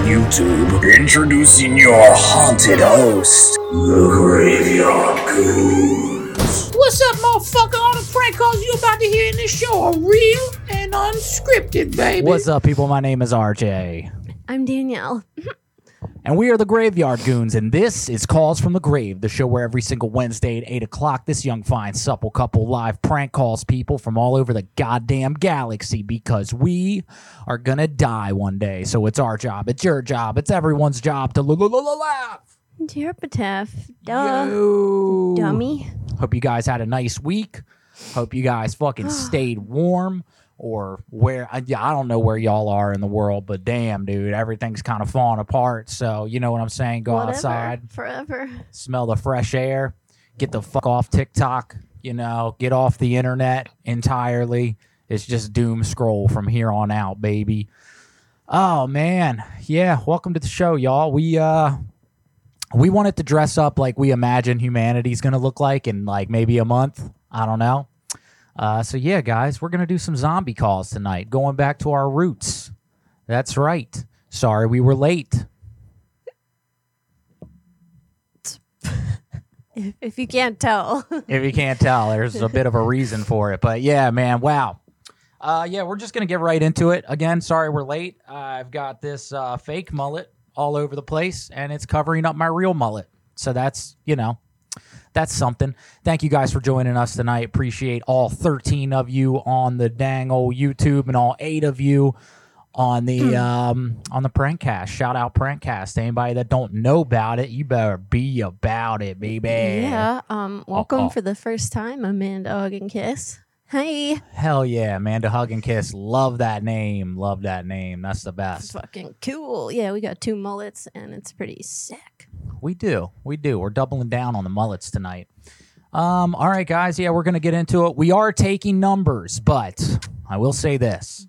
YouTube. Introducing your haunted host, the Graveyard Goonz. What's up, motherfucker? All the prank calls you about to hear in this show are real and unscripted, baby. What's up, people? My name is RJ. I'm Danielle. And we are the Graveyard Goonz, and this is Calls from the Grave, the show where every single Wednesday at 8 o'clock, this young, fine, supple couple live prank calls people from all over the goddamn galaxy because we are gonna die one day. So it's our job, it's your job, it's everyone's job to laugh. Dear Epitaph. Duh. Yo. Dummy. Hope you guys had a nice week. Hope you guys fucking stayed warm or where I, yeah, I don't know where y'all are in the world, but damn, dude, everything's kind of falling apart. So you know what I'm saying? Go Whatever. outside, Forever. smell the fresh air, get the fuck off TikTok. You know, get off the internet entirely. It's just doom scroll from here on out, baby. Oh man, yeah. Welcome to the show, y'all. We uh we wanted to dress up like we imagine humanity's gonna look like in like maybe a month. I don't know. Uh, so yeah, guys, we're gonna do some zombie calls tonight, going back to our roots. That's right. Sorry we were late. If, if you can't tell. If you can't tell, there's a bit of a reason for it. But yeah, man, wow. Uh, yeah, we're just gonna get right into it. Again, sorry we're late. I've got this uh, fake mullet all over the place, and it's covering up my real mullet. So that's you know, that's something. Thank you guys for joining us tonight. Appreciate all 13 of you on the dang old YouTube and all eight of you on the um on the prankcast. Shout out prankcast. Anybody that don't know about it, you better be about it, baby. yeah. Um. Welcome Uh-oh. for the first time, Amanda and Kiss. Hey. Hell yeah, Amanda Hug and Kiss. Love that name. Love that name. That's the best. Fucking cool. Yeah, we got two mullets and it's pretty sick. We do. We do. We're doubling down on the mullets tonight. Um, all right, guys. Yeah, we're gonna get into it. We are taking numbers, but I will say this.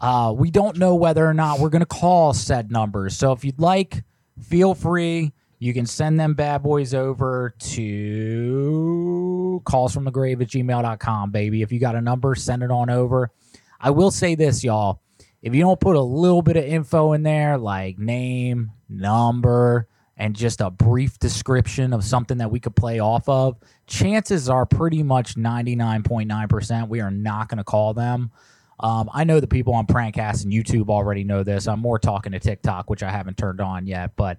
Uh, we don't know whether or not we're gonna call said numbers. So if you'd like, feel free. You can send them bad boys over to callsfromthegrave at gmail.com, baby. If you got a number, send it on over. I will say this, y'all. If you don't put a little bit of info in there, like name, number, and just a brief description of something that we could play off of, chances are pretty much 99.9% we are not going to call them. Um, I know the people on Prankcast and YouTube already know this. I'm more talking to TikTok, which I haven't turned on yet, but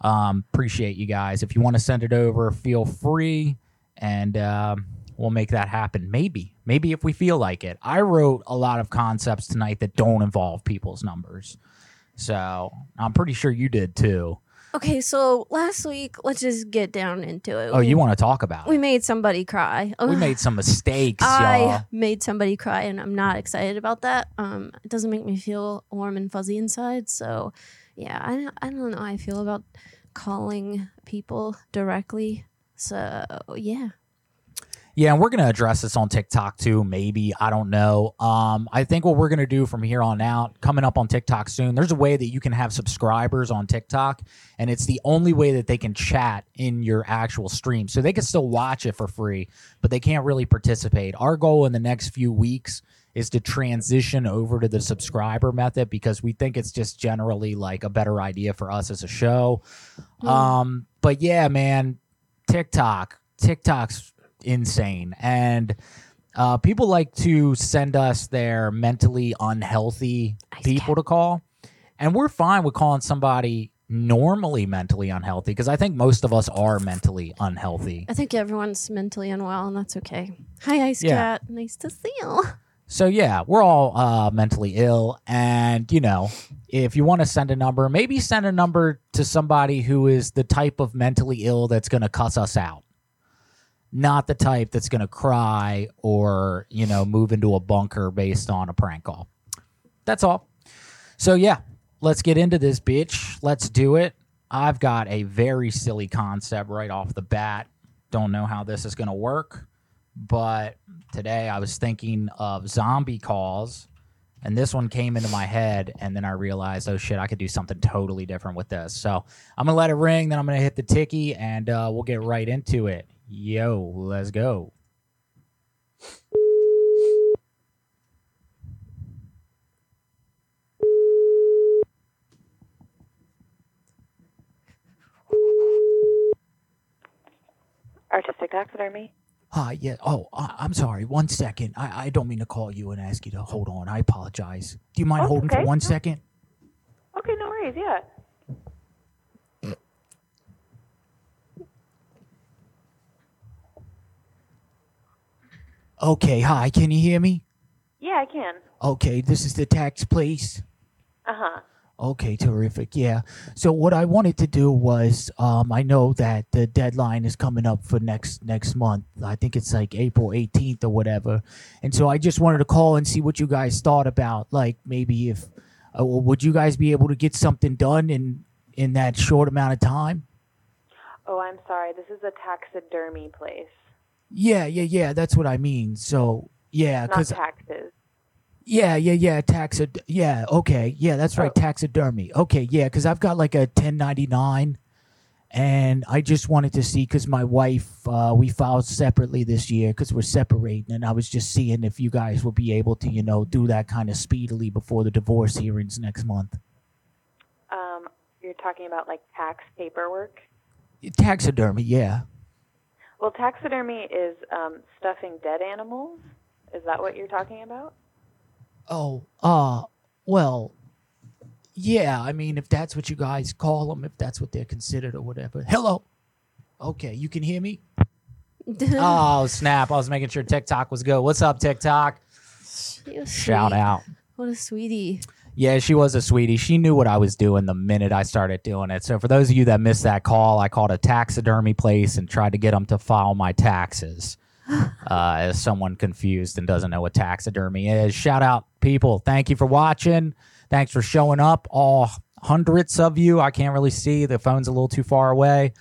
um, appreciate you guys. If you want to send it over, feel free, and um, we'll make that happen. Maybe, maybe if we feel like it. I wrote a lot of concepts tonight that don't involve people's numbers, so I'm pretty sure you did too. Okay, so last week, let's just get down into it. Oh, you want to talk about We it? made somebody cry. We made some mistakes, I y'all. I made somebody cry, and I'm not excited about that. Um, it doesn't make me feel warm and fuzzy inside. So, yeah, I I don't know how I feel about calling people directly. So, yeah, Yeah, and we're gonna address this on TikTok too. Maybe I don't know. Um, I think what we're gonna do from here on out, coming up on TikTok soon. There's a way that you can have subscribers on TikTok, and it's the only way that they can chat in your actual stream. So they can still watch it for free, but they can't really participate. Our goal in the next few weeks is to transition over to the subscriber method because we think it's just generally like a better idea for us as a show. Um, but yeah, man, TikTok, TikTok's insane, and uh, people like to send us their mentally unhealthy Ice people to call, and we're fine with calling somebody normally mentally unhealthy because I think most of us are mentally unhealthy. I think everyone's mentally unwell, and that's okay. Hi, Ice Yeah. Cat. Nice to see you. So yeah, we're all uh, mentally ill, and you know, if you want to send a number, maybe send a number to somebody who is the type of mentally ill that's going to cuss us out, not the type that's going to cry or you know move into a bunker based on a prank call. That's all. So yeah, let's get into this, bitch. Let's do it. I've got a very silly concept right off the bat. Don't know how this is going to work, but today I was thinking of zombie calls, and this one came into my head, and then I realized, oh shit, I could do something totally different with this. So I'm to let it ring, then I'm to hit the ticky, and uh, we'll get right into it. Yo, let's go. Artistic taxidermy. Hi, yeah. Oh, I, I'm sorry. One second. I, I don't mean to call you and ask you to hold on. I apologize. Do you mind Oh, holding for okay. one No. second? Okay, no worries. Yeah. Okay. Hi. Can you hear me? Yeah, I can. Okay. This is the tax place. Uh huh. Okay, terrific. Yeah. So what I wanted to do was, um, I know that the deadline is coming up for next next month. I think it's like April 18th or whatever. And so I just wanted to call and see what you guys thought about, like maybe if, uh, would you guys be able to get something done in in that short amount of time? Oh, I'm sorry. This is a taxidermy place, Yeah, yeah, yeah. That's what I mean. So yeah, not because taxes. Yeah, yeah, yeah. Taxid. Yeah, okay. Yeah, that's right. Oh. Taxidermy. Okay, yeah, because I've got like a 1099, and I just wanted to see because my wife, uh, we filed separately this year because we're separating, and I was just seeing if you guys would be able to, you know, do that kind of speedily before the divorce hearings next month. Um, you're talking about like tax paperwork. Taxidermy. Yeah. Well, taxidermy is um, stuffing dead animals. Is that what you're talking about? Oh. Uh. Well. Yeah. I mean, if that's what you guys call them, if that's what they're considered or whatever. Hello. Okay, you can hear me. Oh snap! I was making sure TikTok was good. What's up, TikTok? Shout out. What a sweetie. Yeah, she was a sweetie. She knew what I was doing the minute I started doing it. So for those of you that missed that call, I called a taxidermy place and tried to get them to file my taxes. uh, as someone confused and doesn't know what taxidermy is, shout out people. Thank you for watching. Thanks for showing up. All hundreds of you. I can't really see. The phone's a little too far away.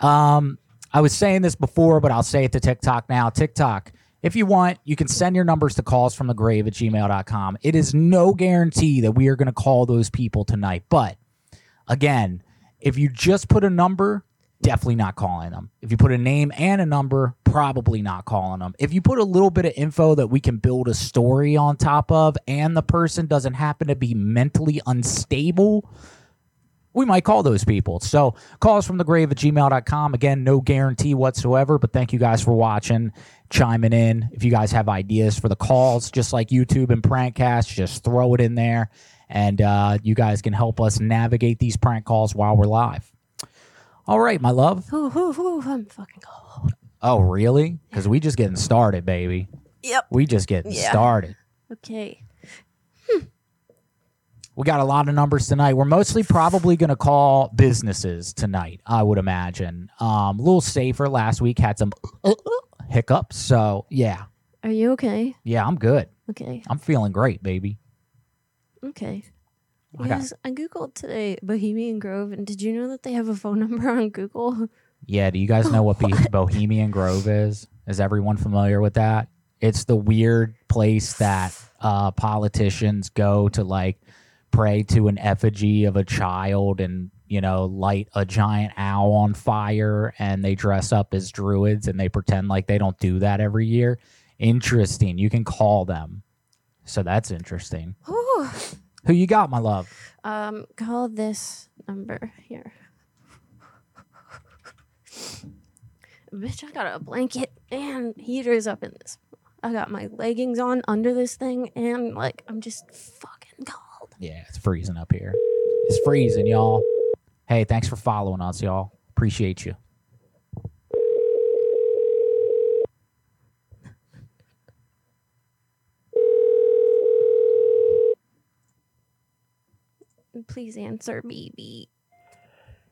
Um, I was saying this before, but I'll say it to TikTok now. TikTok, if you want, you can send your numbers to calls from the grave at gmail.com. It is no guarantee that we are going to call those people tonight. But again, if you just put a number, definitely not calling them. If you put a name and a number, probably not calling them. If you put a little bit of info that we can build a story on top of and the person doesn't happen to be mentally unstable, we might call those people. So call us from the grave at gmail.com. Again, no guarantee whatsoever, but thank you guys for watching, chiming in. If you guys have ideas for the calls, just like YouTube and Prankcast, just throw it in there. And uh, you guys can help us navigate these prank calls while we're live. All right, my love. Ooh, ooh, ooh, I'm fucking cold. Oh, really? Because we just getting started, baby. Yep. We just getting Yeah. started. Okay. We got a lot of numbers tonight. We're mostly probably going to call businesses tonight, I would imagine. Um, a little safer. Last week had some hiccups. So, yeah. Are you okay? Yeah, I'm good. Okay. I'm feeling great, baby. Okay. I got- I googled today Bohemian Grove, and did you know that they have a phone number on Google? Yeah, do you guys know what, Be- Bohemian Grove is? Is everyone familiar with that? It's the weird place that uh, politicians go to like pray to an effigy of a child and you know light a giant owl on fire and they dress up as druids and they pretend like they don't do that every year. Interesting. You can call them. So that's interesting. Ooh. Who you got, my love? Um, call this number here. Bitch, I got a blanket and heaters up in this. I got my leggings on under this thing, and like I'm just fucking cold. Yeah, it's freezing up here. It's freezing, y'all. Hey, thanks for following us, y'all. Appreciate you. Please answer, baby.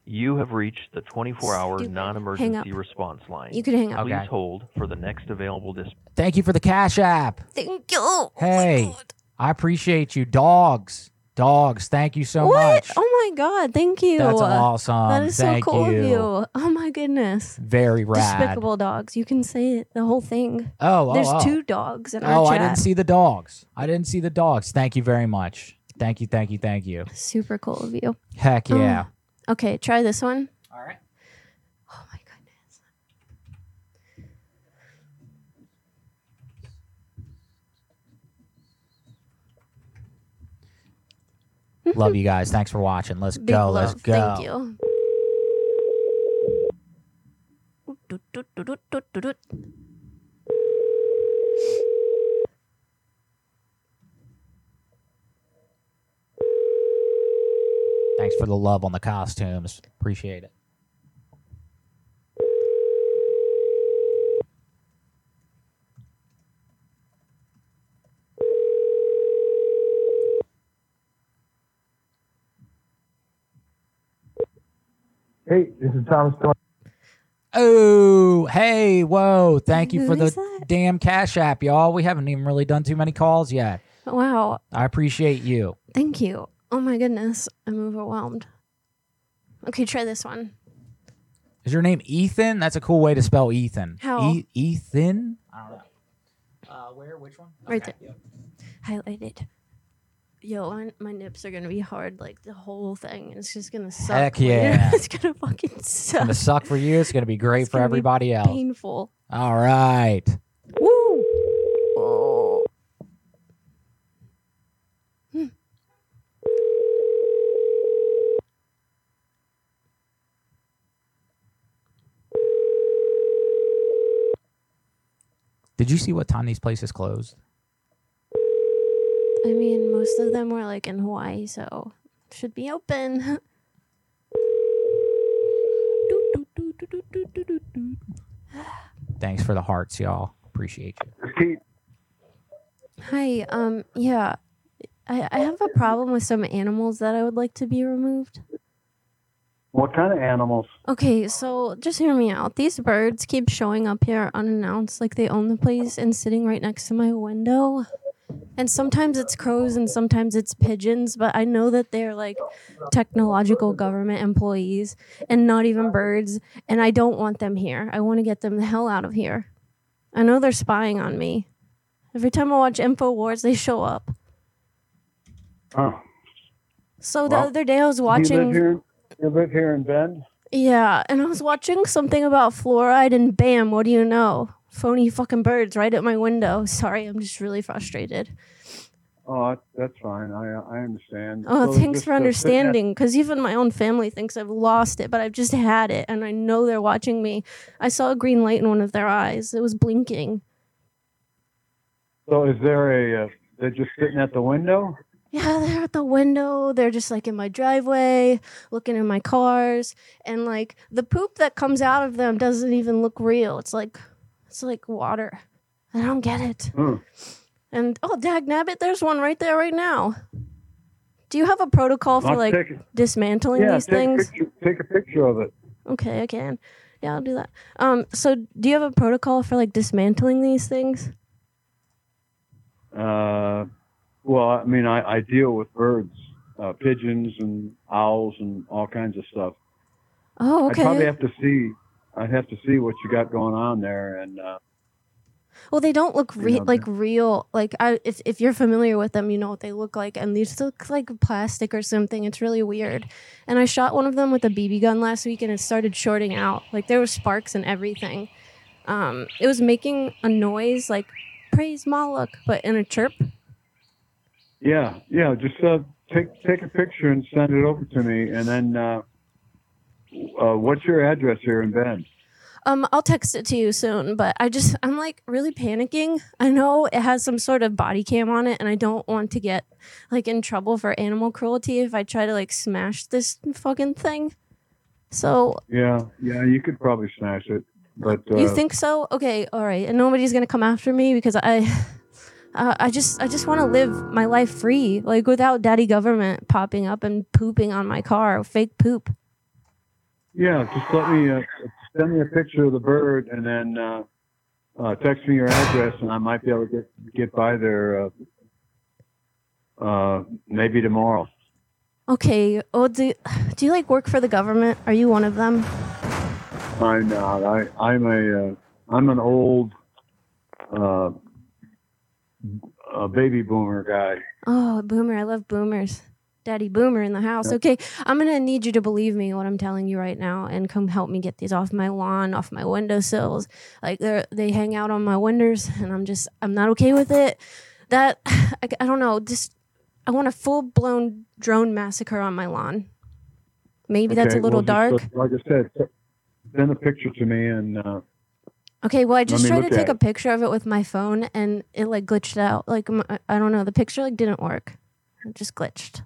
You have reached the 24 hour Stupid. non Hang emergency up. response line. You could hang up. Please Okay. hold for the next available dispatch. Thank you for the Cash App. Thank you. Oh my Hey. God. I appreciate you. Dogs. Dogs, thank you so what? much. Oh my god, thank you. That's awesome. That is thank so cool you. of you. Oh my goodness. Very rad. Despicable dogs. You can say it, the whole thing. Oh, oh, There's oh. two dogs in our Oh, I chat. didn't see the dogs. I didn't see the dogs. Thank you very much. Thank you, thank you, thank you. Super cool of you. Heck Oh. yeah. Okay, try this one. All right. Oh my goodness. Love you guys. Thanks for watching. Let's Big go. love. Let's go. Thank you. Doot, doot, doot, Thanks for the love on the costumes. Appreciate it. Hey, this is Thomas Thorne. Oh, hey, whoa. Thank you Who for the is that? damn Cash App, y'all. We haven't even really done too many calls yet. Wow. I appreciate you. Thank you. Oh my goodness. I'm overwhelmed. Okay, try this one. Is your name Ethan? That's a cool way to spell Ethan. How? E- Ethan? I don't know. Uh, where? Which one? Right Okay, there. yep. Highlighted. Yo, my, my nips are gonna be hard like the whole thing. It's just gonna suck. Heck later. yeah. it's gonna fucking It's suck. gonna suck for you. It's gonna be great It's for gonna be everybody else. Painful. All right. Woo! Oh. Hmm. Did you see what time these places closed? I mean, most of them were like in Hawaii, so should be open. Thanks for the hearts, y'all. Appreciate you. Hi, um, yeah, I, I have a problem with some animals that I would like to be removed. What kind of animals? Okay, so just hear me out. These birds keep showing up here unannounced, like they own the place and sitting right next to my window. And sometimes it's crows and sometimes it's pigeons, but I know that they're like technological government employees and not even birds. And I don't want them here. I want to get them the hell out of here. I know they're spying on me. Every time I watch InfoWars, they show up. Oh, So the Well, other day I was watching. You live here in Bend? Yeah, and I was watching something about fluoride, and bam, what do you know? Phony fucking birds right at my window. Sorry, I'm just really frustrated. Oh, that's fine. I I understand. Oh, So thanks for understanding. Because even my own family thinks I've lost it, but I've just had it, and I know they're watching me. I saw a green light in one of their eyes. It was blinking. So is there a? Uh, they're just sitting at the window. Yeah, they're at the window. They're just like in my driveway, looking in my cars, and like the poop that comes out of them doesn't even look real. It's like it's like water. I don't get it. Hmm. And oh, dag nabbit, there's one right there right now. Do you have a protocol for I'll like take dismantling Yeah, these take things? a picture. Take a picture of it. Okay, I can. Yeah, I'll do that. Um, so do you have a protocol for like dismantling these things? Uh, well, I mean, I, I deal with birds, uh, pigeons, and owls, and all kinds of stuff. Oh, okay. I'd probably have to see. I'd have to see what you got going on there, and uh, Well, they don't look re- know, like real. Like I, if if you're familiar with them, you know what they look like, and these look like plastic or something. It's really weird. And I shot one of them with a BB gun last week, and it started shorting out. Like there were sparks and everything. Um, it was making a noise like praise Moloch, but in a chirp. Yeah, yeah. Just uh, take take a picture and send it over to me, and then uh, uh, what's your address here in Bend? Um, I'll text it to you soon, but I just I'm like really panicking. I know it has some sort of body cam on it, and I don't want to get like in trouble for animal cruelty if I try to like smash this fucking thing. So Yeah, yeah. You could probably smash it, but uh, you think so? Okay, all right, and nobody's gonna come after me because I. Uh, I just, I just want to live my life free, like without daddy government popping up and pooping on my car, fake poop. Yeah, just let me uh, send me a picture of the bird, and then uh, uh, text me your address, and I might be able to get get by there uh, uh, maybe tomorrow. Okay. Oh, do do you like work for the government? Are you one of them? I'm not. I I'm a uh, I'm an old uh, a baby boomer guy. Oh, boomer! I love boomers. Daddy boomer in the house. Okay, I'm gonna need you to believe me what I'm telling you right now, and come help me get these off my lawn, off my windowsills. Like they they hang out on my windows, and I'm just I'm not okay with it. That I, I don't know. Just I want a full blown drone massacre on my lawn. Maybe that's a little well, dark. just, like I said, send a picture to me and uh, Okay, well, I just tried to take a picture of it with my phone, and it like glitched out. Like I don't know, the picture like didn't work. It just glitched.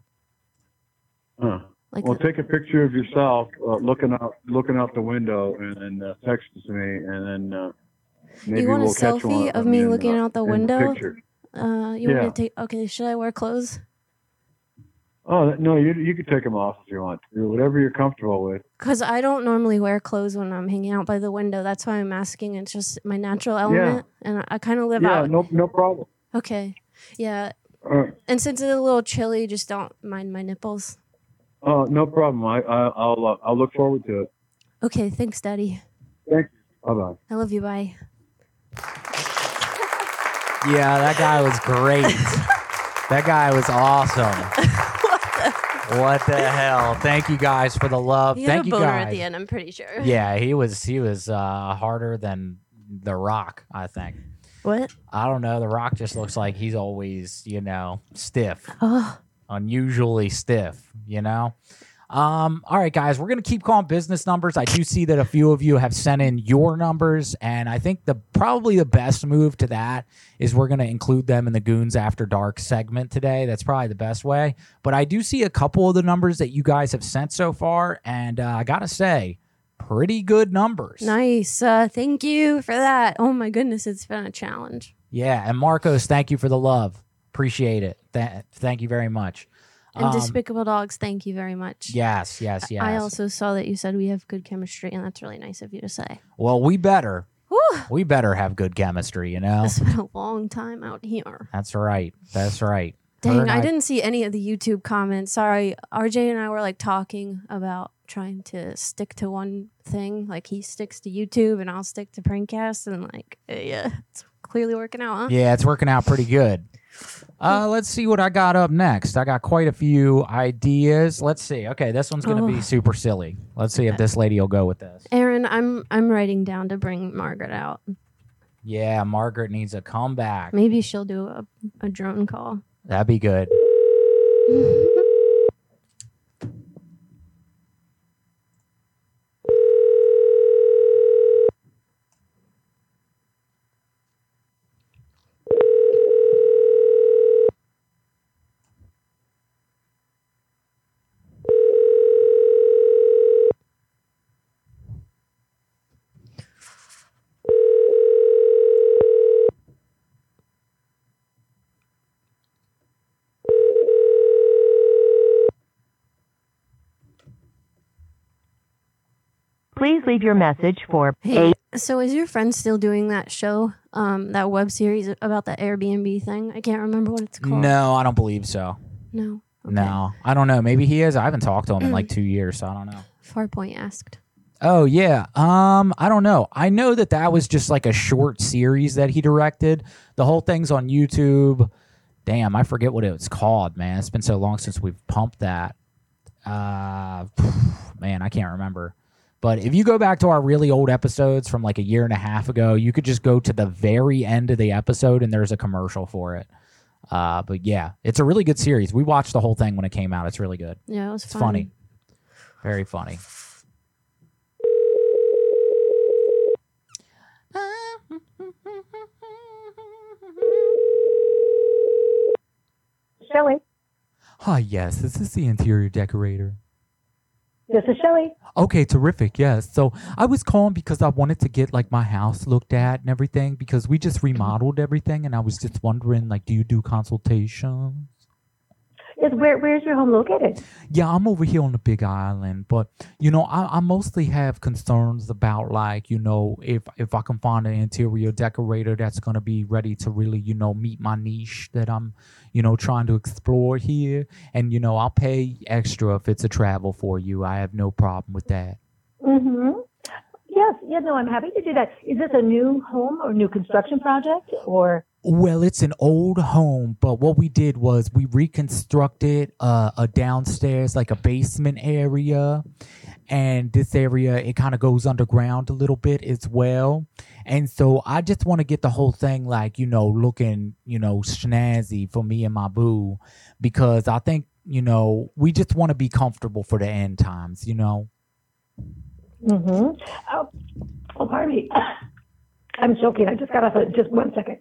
huh. Like well, take a picture of yourself uh, looking out looking out the window and then uh, text it to me, and then uh, maybe want we'll one selfie of me in, looking out the window? picture. Uh, you want Yeah. to take? Okay, should I wear clothes? Oh no, you you can take them off if you want. To, whatever you're comfortable with. Because I don't normally wear clothes when I'm hanging out by the window. That's why I'm asking. It's just my natural element, and I, I kind of live yeah, out. Yeah, no no problem. Okay, yeah. Uh, And since it's a little chilly, just don't mind my nipples. oh, no problem. I, I I'll uh, I'll look forward to it. Okay, thanks, Daddy. Thank you. Bye bye. I love you. Bye. Yeah, that guy was great. that guy was awesome. What, the? hell? Thank you guys for the love. He had Thank a you boner guys. at the end. I'm pretty sure. Yeah, he was he was uh, harder than The Rock, I think. What? I don't know. The Rock just looks like he's always, you know, stiff, Oh, unusually stiff, you know? Um, all right, guys, we're gonna keep calling business numbers. I do see that a few of you have sent in your numbers, and I think the probably the best move to that is we're gonna include them in the Goonz After Dark segment today. That's probably the best way. But I do see a couple of the numbers that you guys have sent so far, and uh, I gotta say, pretty good numbers. nice. Uh, thank you for that. Oh my goodness, it's been a challenge. Yeah, and Marcos, thank you for the love. Appreciate it. Th- thank you very much. And Um, Despicable Dogs, thank you very much. Yes, yes, yes. I also saw that you said we have good chemistry, and that's really nice of you to say. well, we better, Whew, we better have good chemistry. You know, it's been a long time out here. that's right. That's right. Dang, and I didn't see any of the YouTube comments. Sorry, RJ and I were like talking about trying to stick to one thing. Like he sticks to YouTube, and I'll stick to Prankcast, and like, yeah, it's clearly working out, huh? Yeah, it's working out pretty good. Uh, let's see what I got up next. I got quite a few ideas. Let's see. Okay, this one's gonna Oh. be super silly. Let's see if this lady will go with this. Aaron, I'm I'm writing down to bring Margaret out. Yeah, Margaret needs a comeback. Maybe she'll do a, a drone call. That'd be good. Please leave your message for Hey, so is your friend still doing that show, um, that web series about the Airbnb thing? I can't remember what it's called. No, I don't believe so. No. Okay. No, I don't know. Maybe he is. I haven't talked to him in like two years, so I don't know. Farpoint asked. Oh yeah. Um, I don't know. I know that that was just like a short series that he directed. The whole thing's on YouTube. Damn, I forget what it was called, man. It's been so long since we've pumped that. Uh, man, I can't remember. But if you go back to our really old episodes from like a year and a half ago, you could just go to the very end of the episode and there's a commercial for it. Uh, but yeah, it's a really good series. We watched the whole thing when it came out. It's really good. Yeah, it was It's fun. funny. Very funny. Shelly. Hi, yes, this is the interior decorator. This is Shelly. Okay, terrific. Yes. So I was calling because I wanted to get like my house looked at and everything because we just remodeled everything and I was just wondering like do you do consultations? Is where where's your home located? Yeah, I'm over here on the Big Island, but you know, I, I mostly have concerns about like, you know, if if I can find an interior decorator that's gonna be ready to really, you know, meet my niche that I'm, you know, trying to explore here. And you know, I'll pay extra if it's a travel for you. I have no problem with that. Mm-hmm. Yes, yeah, no, I'm happy to do that. Is this a new home or new construction project or? Well, it's an old home, but what we did was we reconstructed uh, a downstairs, like a basement area. And this area, it kind of goes underground a little bit as well. And so I just want to get the whole thing, like, you know, looking, you know, snazzy for me and my boo, because I think, you know, we just want to be comfortable for the end times, you know? Mm-hmm. Oh, oh, pardon me. I'm choking. I just got off a just one second.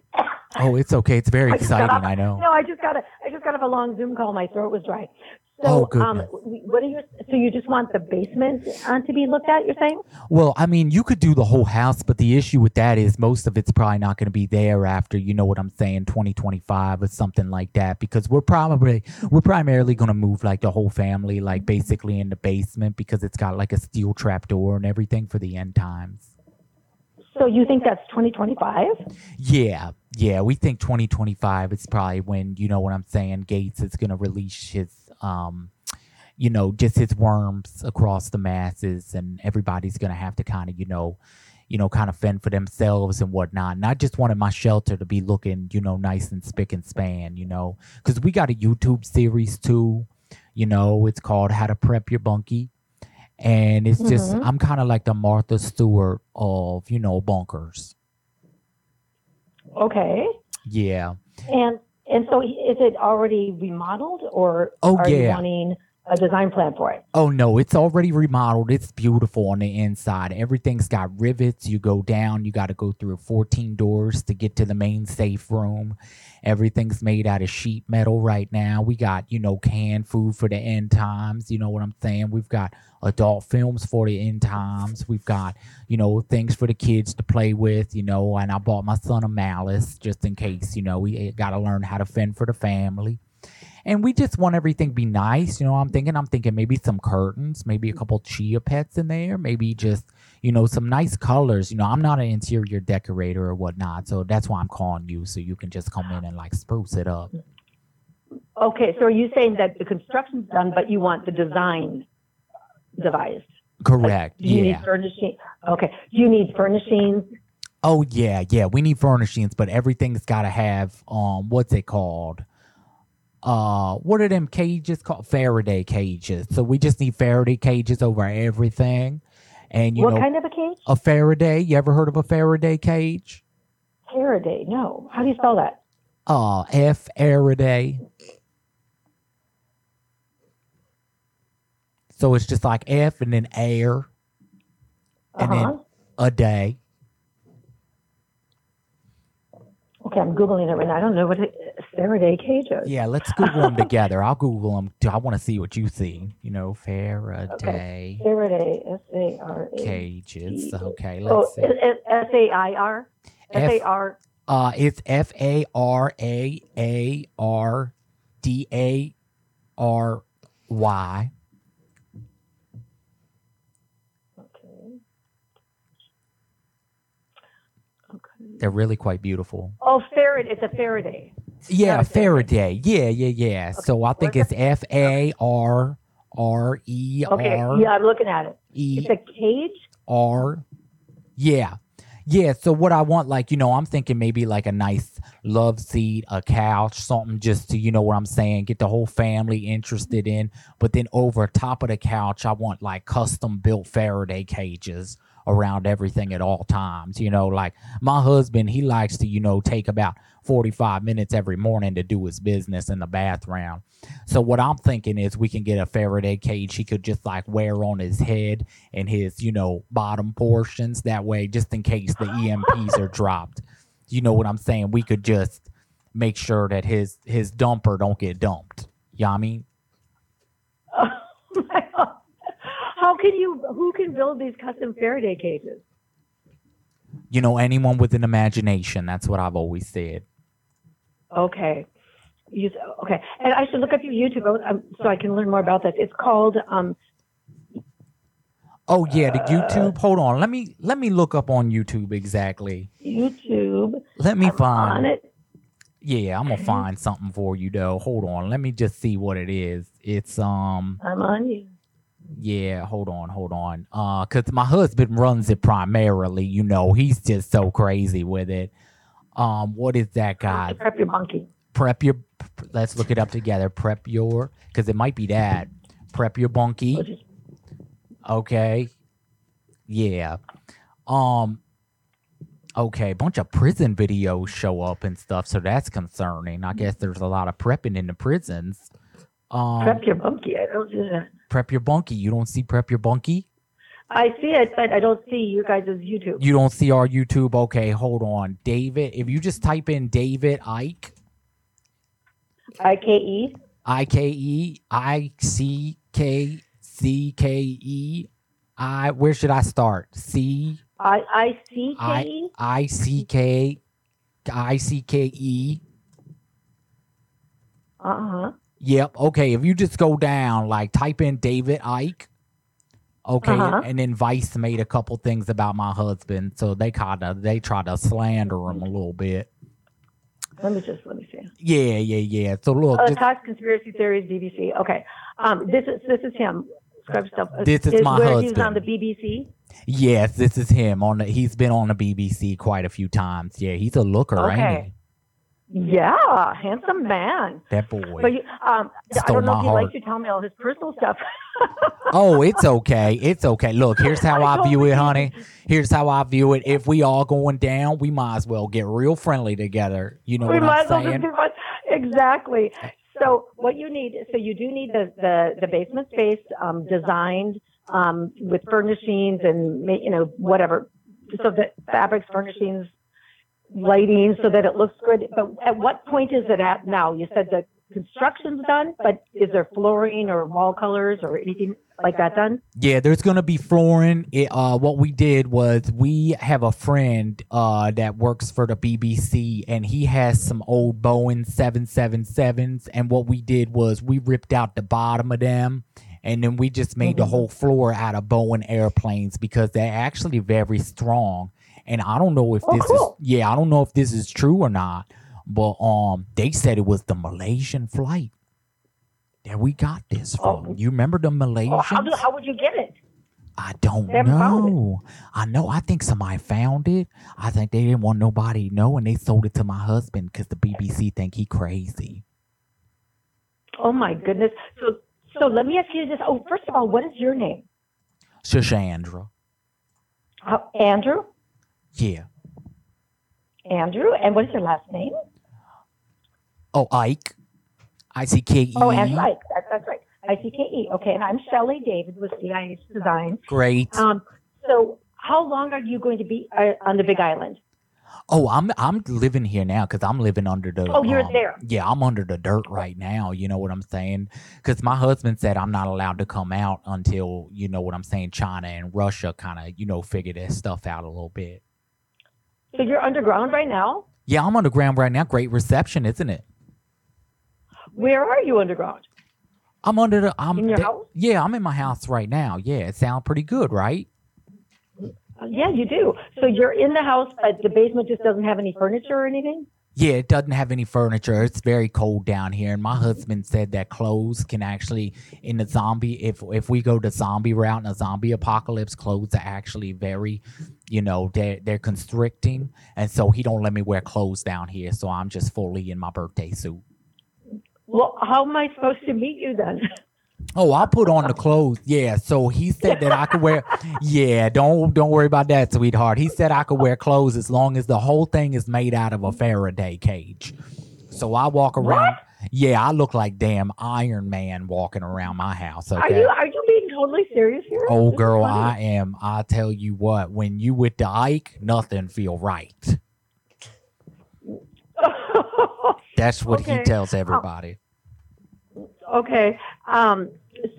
Oh, it's okay. It's very I exciting, off- I know. No, I just got a I just got off a long Zoom call. My throat was dry. Oh, So, um, what are you? So you just want the basement uh, to be looked at? You're saying? Well, I mean, you could do the whole house, but the issue with that is most of it's probably not going to be there after, you know what I'm saying, 2025 or something like that because we're probably we're primarily going to move like the whole family like basically in the basement because it's got like a steel trap door and everything for the end times. So you think that's 2025? Yeah. Yeah, we think 2025 is probably when, you know what I'm saying, Gates is going to release his um you know, just his worms across the masses and everybody's going to have to kind of, you know, you know, kind of fend for themselves and whatnot. And I just wanted my shelter to be looking, you know, nice and spick and span, you know, because we got a YouTube series too, you know, it's called How to Prep Your Bunkie. And it's just, Mhm. I'm kind of like the Martha Stewart of, you know, bunkers. Okay. Yeah. And and so is it already remodeled, or Oh, are you yeah. wanting a design plan for it? Oh no, it's already remodeled. It's beautiful on the inside. Everything's got rivets. You go down, you got to go through 14 doors to get to the main safe room. Everything's made out of sheet metal right now. We got, you know, canned food for the end times. You know what I'm saying? We've got adult films for the end times. We've got, you know, things for the kids to play with, you know, and I bought my son a malice just in case, you know, we eh, got to learn how to fend for the family and we just want everything to be nice. You know, I'm thinking, I'm thinking maybe some curtains, maybe a couple chia pets in there, maybe just, you know, some nice colors. You know, I'm not an interior decorator or whatnot, so that's why I'm calling you so you can just come in and like spruce it up. Okay. So are you saying that the construction's done, but you want the design devised? Correct. Do you yeah. need furnishing? Okay. Do you need furnishings? Oh yeah, yeah. We need furnishings, but everything's got to have um, what's it called? Uh, what are them cages called? Faraday cages. So we just need Faraday cages over everything, and you what know, kind of a cage? a Faraday. You ever heard of a Faraday cage? Faraday. No. How do you spell that? Uh, F Faraday. So it's just like F and then air, and Uh-huh. then a day. Okay, I'm googling it right now. I don't know what a Faraday cage is. Yeah, let's Google them together. I'll Google them. I want to see what you see. You know, Faraday Faraday. S A R A. cages. Okay, Oh, let's see. S A I R. S A R. Uh, it's F A R A A R D A R Y. Okay. They're really quite beautiful. Oh, Faraday. It's a Faraday. Yeah, Faraday. Yeah, yeah, yeah. So I think it's F A R R E Okay. Yeah, I'm looking at it. E It's a cage. R. Yeah. Yeah. So what I want, like, you know, I'm thinking maybe like a nice love seat, a couch, something just to, you know what I'm saying, get the whole family interested in. But then over top of the couch, I want like custom built Faraday cages around everything at all times. You know, like my husband, he likes to, you know, take about 45 minutes every morning to do his business in the bathroom. So what I'm thinking is we can get a Faraday cage he could just like wear on his head and his, you know, bottom portions. That way, just in case the EMPs are dropped, you know what I'm saying? We could just make sure that his his dumper don't get dumped. You know what I mean? How can you? Who can build these custom Faraday cages? You know, anyone with an imagination. That's what I've always said. Okay. You okay? And I should look up your YouTube um, so I can learn more about this. It's called um, Oh yeah, the YouTube. Hold on. Let me let me look up on YouTube exactly. YouTube. Let me I'm find on it. Yeah, I'm gonna find something for you though. Hold on. Let me just see what it is. It's um I'm on you. Yeah, hold on, hold on. Uh cuz my husband runs it primarily, you know. He's just so crazy with it. Um what is that guy? Prep your monkey. Prep your let's look it up together. Prep your cuz it might be that. Prep your bunkie. Okay. Yeah. Um okay, bunch of prison videos show up and stuff, so that's concerning. I guess there's a lot of prepping in the prisons. Um Prep your monkey. I don't do that. prep your bunkie. You don't see prep your bunkie? I see it, but I don't see you guys' YouTube. You don't see our YouTube. Okay, hold on. David, if you just type in David Icke, I K E. I K E I C K C K E I where should I start? C I I C K I E. I C K I C K E. Uh huh. Yep. Okay. If you just go down, like type in David Icke. Okay. Uh-huh. And then Vice made a couple things about my husband. So they kind of they try to slander him a little bit. Let me just let me see. Yeah, yeah, yeah. So look, Uh, just- Todd's conspiracy theories, BBC. Okay. Um, this is this is him. Scrub stuff. This is my where He's on the BBC. yes, this is him on the, he's been on the BBC quite a few times. Yeah, he's a looker, ain't Okay. Yeah, handsome man. That boy. But you, um, I don't know if he heart. likes you telling me all his personal stuff. Oh, it's okay. It's okay. Look, here's how I, view it, honey. Here's how I view it. If we all going down, we might as well get real friendly together. You know we what might I'm as well saying? just exactly. So what you need, so you do need the the, the basement space um, designed um, with furnishings and you know whatever, so that fabrics, furnishings, lighting, so that it looks good. But at what point is it at now? You said the construction's done, but is there flooring or wall colors or anything like that done? Yeah, there's gonna be flooring. It, uh, what we did was we have a friend uh that works for the BBC, and he has some old Boeing seven seven sevens. And what we did was we ripped out the bottom of them, and then we just made the Mhm. whole floor out of Boeing airplanes because they're actually very strong. And I don't know if Oh, this cool. is yeah, I don't know if this is true or not, but um, they said it was the Malaysian flight that we got this from. You remember the Malaysians? Oh, how, do, how would you get it? I don't They haven't found it. know. I know. I think somebody found it. I think they didn't want nobody to know, and they sold it to my husband because the BBC think he crazy. Oh my goodness. So so let me ask you this. Oh, first of all, what is your name? Shashandra. Uh, Andrew. Yeah. Andrew. And what is your last name? Oh, Icke. I C K E. Oh, Andrew Icke. That's, that's right. I C K E. Okay, and I'm Shelley David with CIH Design. Great. Um, so how long are you going to be uh, on the Big Island? Oh, I'm I'm living here now because I'm living under the. Oh, you're um, there. Yeah, I'm under the dirt right now. You know what I'm saying? Because my husband said I'm not allowed to come out until you know what I'm saying. China and Russia kind of you know figure that stuff out a little bit. So you're underground right now. Yeah, I'm underground right now. Great reception, isn't it? Where are you underground? I'm under the. I'm In your th- house? Yeah, I'm in my house right now. Yeah, it sounds pretty good, right? Yeah, you do. So you're in the house, but the basement just doesn't have any furniture or anything. Yeah, it doesn't have any furniture. It's very cold down here, and my husband said that clothes can actually, in the zombie, if if we go the zombie route in a zombie apocalypse, clothes are actually very, you know, they're they're constricting, and so he don't let me wear clothes down here. So I'm just fully in my birthday suit. Well, how am I supposed to meet you then? Oh, I'll put on the clothes. Yeah. So he said that I could wear. Yeah. Don't don't worry about that, sweetheart. He said I could wear clothes as long as the whole thing is made out of a Faraday cage. So I walk around. Yeah, I look like damn Iron Man walking around my house. Are you are you being totally serious here? Oh, This girl. I am. I tell you what, when you with the Icke, nothing feel right. That's what he tells everybody. Okay. Um,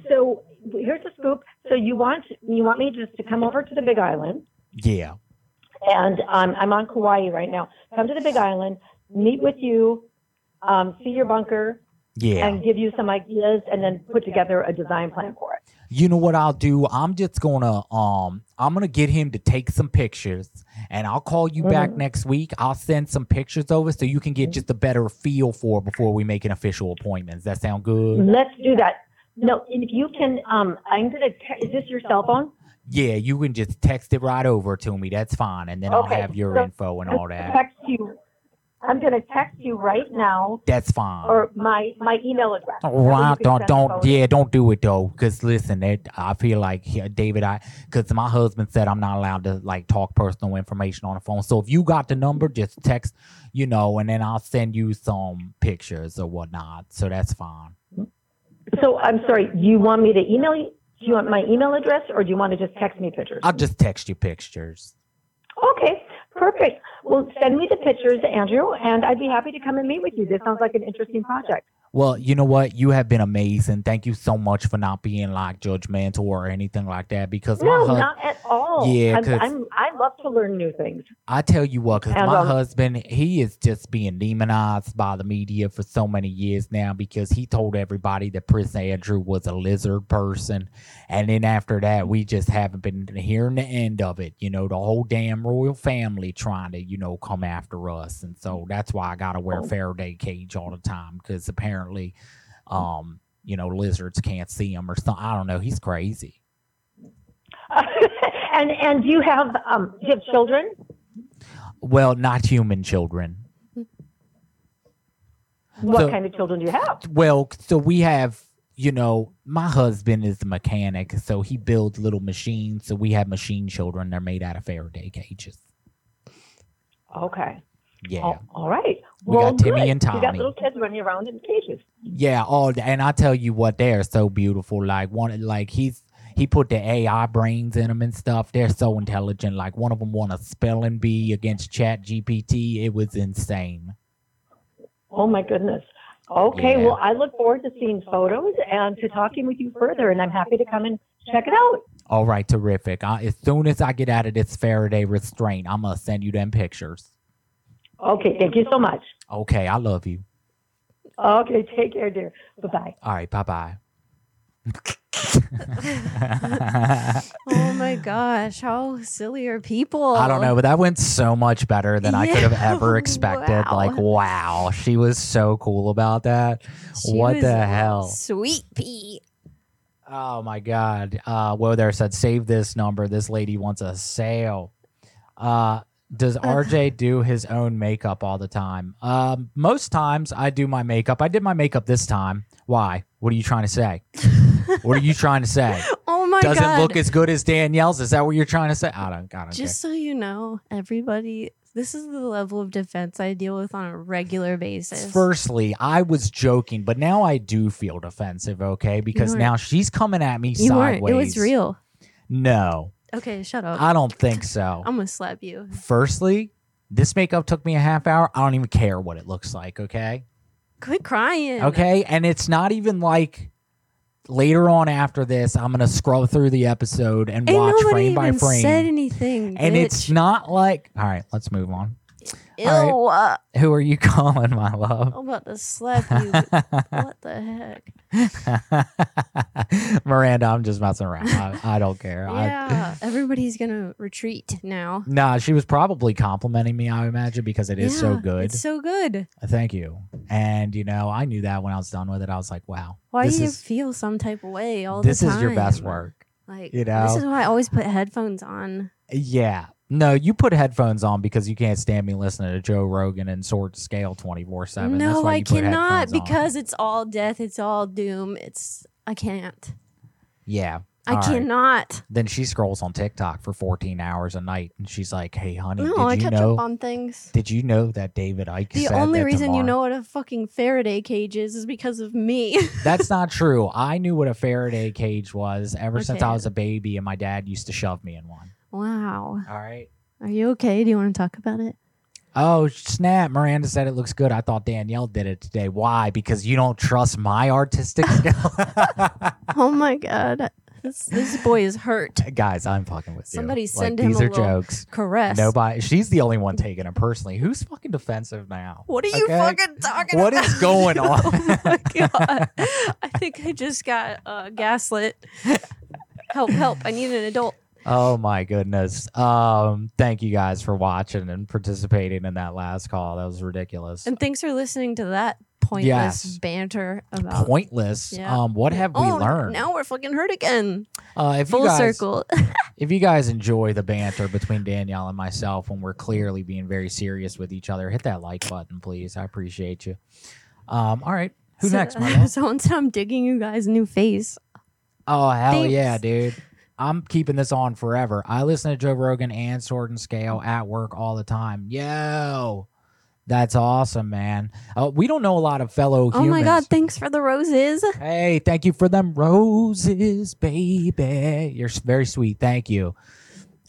so here's the scoop. So you want you want me just to come over to the Big Island, Yeah. and um, I'm on Kauai right now. Come to the Big Island, meet with you, um, see your bunker, Yeah. and give you some ideas, and then put together a design plan for it. you know what I'll do? I'm just gonna um I'm gonna get him to take some pictures and I'll call you back Mhm. next week. I'll send some pictures over so you can get just a better feel for it before we make an official appointment. Does that sound good? Let's do that. No, and if you can, um, I'm gonna. Te- is this your cell phone? Yeah, you can just text it right over to me. That's fine. And then I'll have your so info and all that. Text you. I'm gonna text you right now, That's fine. or my my email address. Oh, That way you wow, don't don't yeah, don't do it though. Cause listen, it, I feel like yeah, David, I because my husband said I'm not allowed to like talk personal information on the phone. So if you got the number, just text, you know, and then I'll send you some pictures or whatnot. So that's fine. So I'm sorry. Do you want me to email you? Do you want my email address, or do you want to just text me pictures? I'll just text you pictures. Okay, perfect. Well, send me the pictures, Andrew, and I'd be happy to come and meet with you. This sounds like an interesting project. Well, you know what? You have been amazing. Thank you so much for not being like judgmental or anything like that. Because my No, hus- not at all. Yeah, I'm, I'm, I love to learn new things. I tell you what, because my um, husband, he is just being demonized by the media for so many years now because he told everybody that Prince Andrew was a lizard person. And then after that, we just haven't been hearing the end of it. You know, the whole damn royal family trying to, you know, come after us. And so that's why I got to wear Oh. Faraday cage all the time because apparently, um, you know, lizards can't see him or something. I don't know. He's crazy. and and do you have um, do you have children? Well, not human children. What So- kind of children do you have? Well, so we have, you know, my husband is a mechanic, so he builds little machines. So we have machine children. They're made out of Faraday cages. Okay. Yeah. All- all right. We well, got Timmy good. and We got little kids running around in cages. Yeah. Oh, and I tell you what, they're so beautiful. Like one, like he's he put the AI brains in them and stuff. They're so intelligent. Like one of them won a spelling bee against Chat GPT. It was insane. Oh my goodness. Okay, Yeah. well, I look forward to seeing photos and to talking with you further, and I'm happy to come and check it out. All right, terrific. I, as soon as I get out of this Faraday restraint, I'm gonna send you them pictures. Okay, thank you so much. Okay, I love you. Okay, take care, dear. Bye bye. All right, bye bye. Oh my gosh, how silly are people? I don't know, but that went so much better than I could have ever expected. wow. Like, wow, she was so cool about that. She what was the hell? Sweet pea. Oh my god. Uh well there said save this number. This lady wants a sale. Uh does RJ do his own makeup all the time? Um most times I do my makeup. I did my makeup this time. Why? What are you trying to say? what are you trying to say? Oh my god. Doesn't god. look as good as Danielle's. Is that what you're trying to say? I don't, I don't Just so you know, everybody, this is the level of defense I deal with on a regular basis. Firstly, I was joking, but now I do feel defensive, okay? Because now she's coming at me you weren't. sideways. It was real. No, Okay, shut up. I don't think so. I'm gonna slap you. Firstly, this makeup took me a half hour. I don't even care what it looks like, okay? Quit crying. Okay? And it's not even like later on after this, I'm going to scroll through the episode and Ain't watch nobody frame by even frame. said anything. and it's not like, all right, let's move on. Ew. all uh, Who are you calling, my love? I'm about to slap you. what the heck? Miranda, I'm just messing around. I, I don't care. I- Yeah, everybody's gonna retreat now. Nah, she was probably complimenting me, I imagine, because it is so good. It's so good. Thank you. And, you know, I knew that when I was done with it. I was like, wow. Why this do you is, feel some type of way all this the time? This is your best work. Like you know, this is why I always put headphones on. Yeah. No, you put headphones on because you can't stand me listening to Joe Rogan and sword scale 24 7. That's no, I cannot headphones on. because it's all death. It's all doom. It's I can't. Yeah. I all right. cannot. Then she scrolls on TikTok for 14 hours a night and she's like, hey, honey, No, did I you catch know? up on things. Did you know that David Icke The only reason you know what a fucking Faraday cage is is because of me. That's not true. I knew what a Faraday cage was ever since I was a baby, and my dad used to shove me in one. Wow. All right. Are you okay? Do you want to talk about it? Oh, snap. Miranda said it looks good. I thought Danielle did it today. Why? Because you don't trust my artistic skill? oh my god. This, this boy is hurt. Guys, I'm fucking with Somebody you. send like, him these a are jokes. caress. Nobody. She's the only one taking it personally. Who's fucking defensive now? What are you Okay? fucking talking What about? is going on? oh my god! I think I just got uh, gaslit. Help! Help! I need an adult. Oh my goodness. Um, thank you guys for watching and participating in that last call. That was ridiculous. And thanks for listening to that pointless Yes. banter about Pointless. Yeah. Um, what have we oh, learned? Now we're fucking hurt again. Uh, if Full you guys, circle. if you guys enjoy the banter between Danielle and myself when we're clearly being very serious with each other, hit that like button, please. I appreciate you. Um, all right. Who So- next, my? Someone I'm digging you guys a new face. Oh hell Thanks. yeah, dude! I'm keeping this on forever. I listen to Joe Rogan and Sword and Scale at work all the time. Yo, that's awesome, man. Uh, we don't know a lot of fellow Oh humans. my god! Thanks for the roses. Hey, thank you for them roses, baby. You're very sweet. Thank you.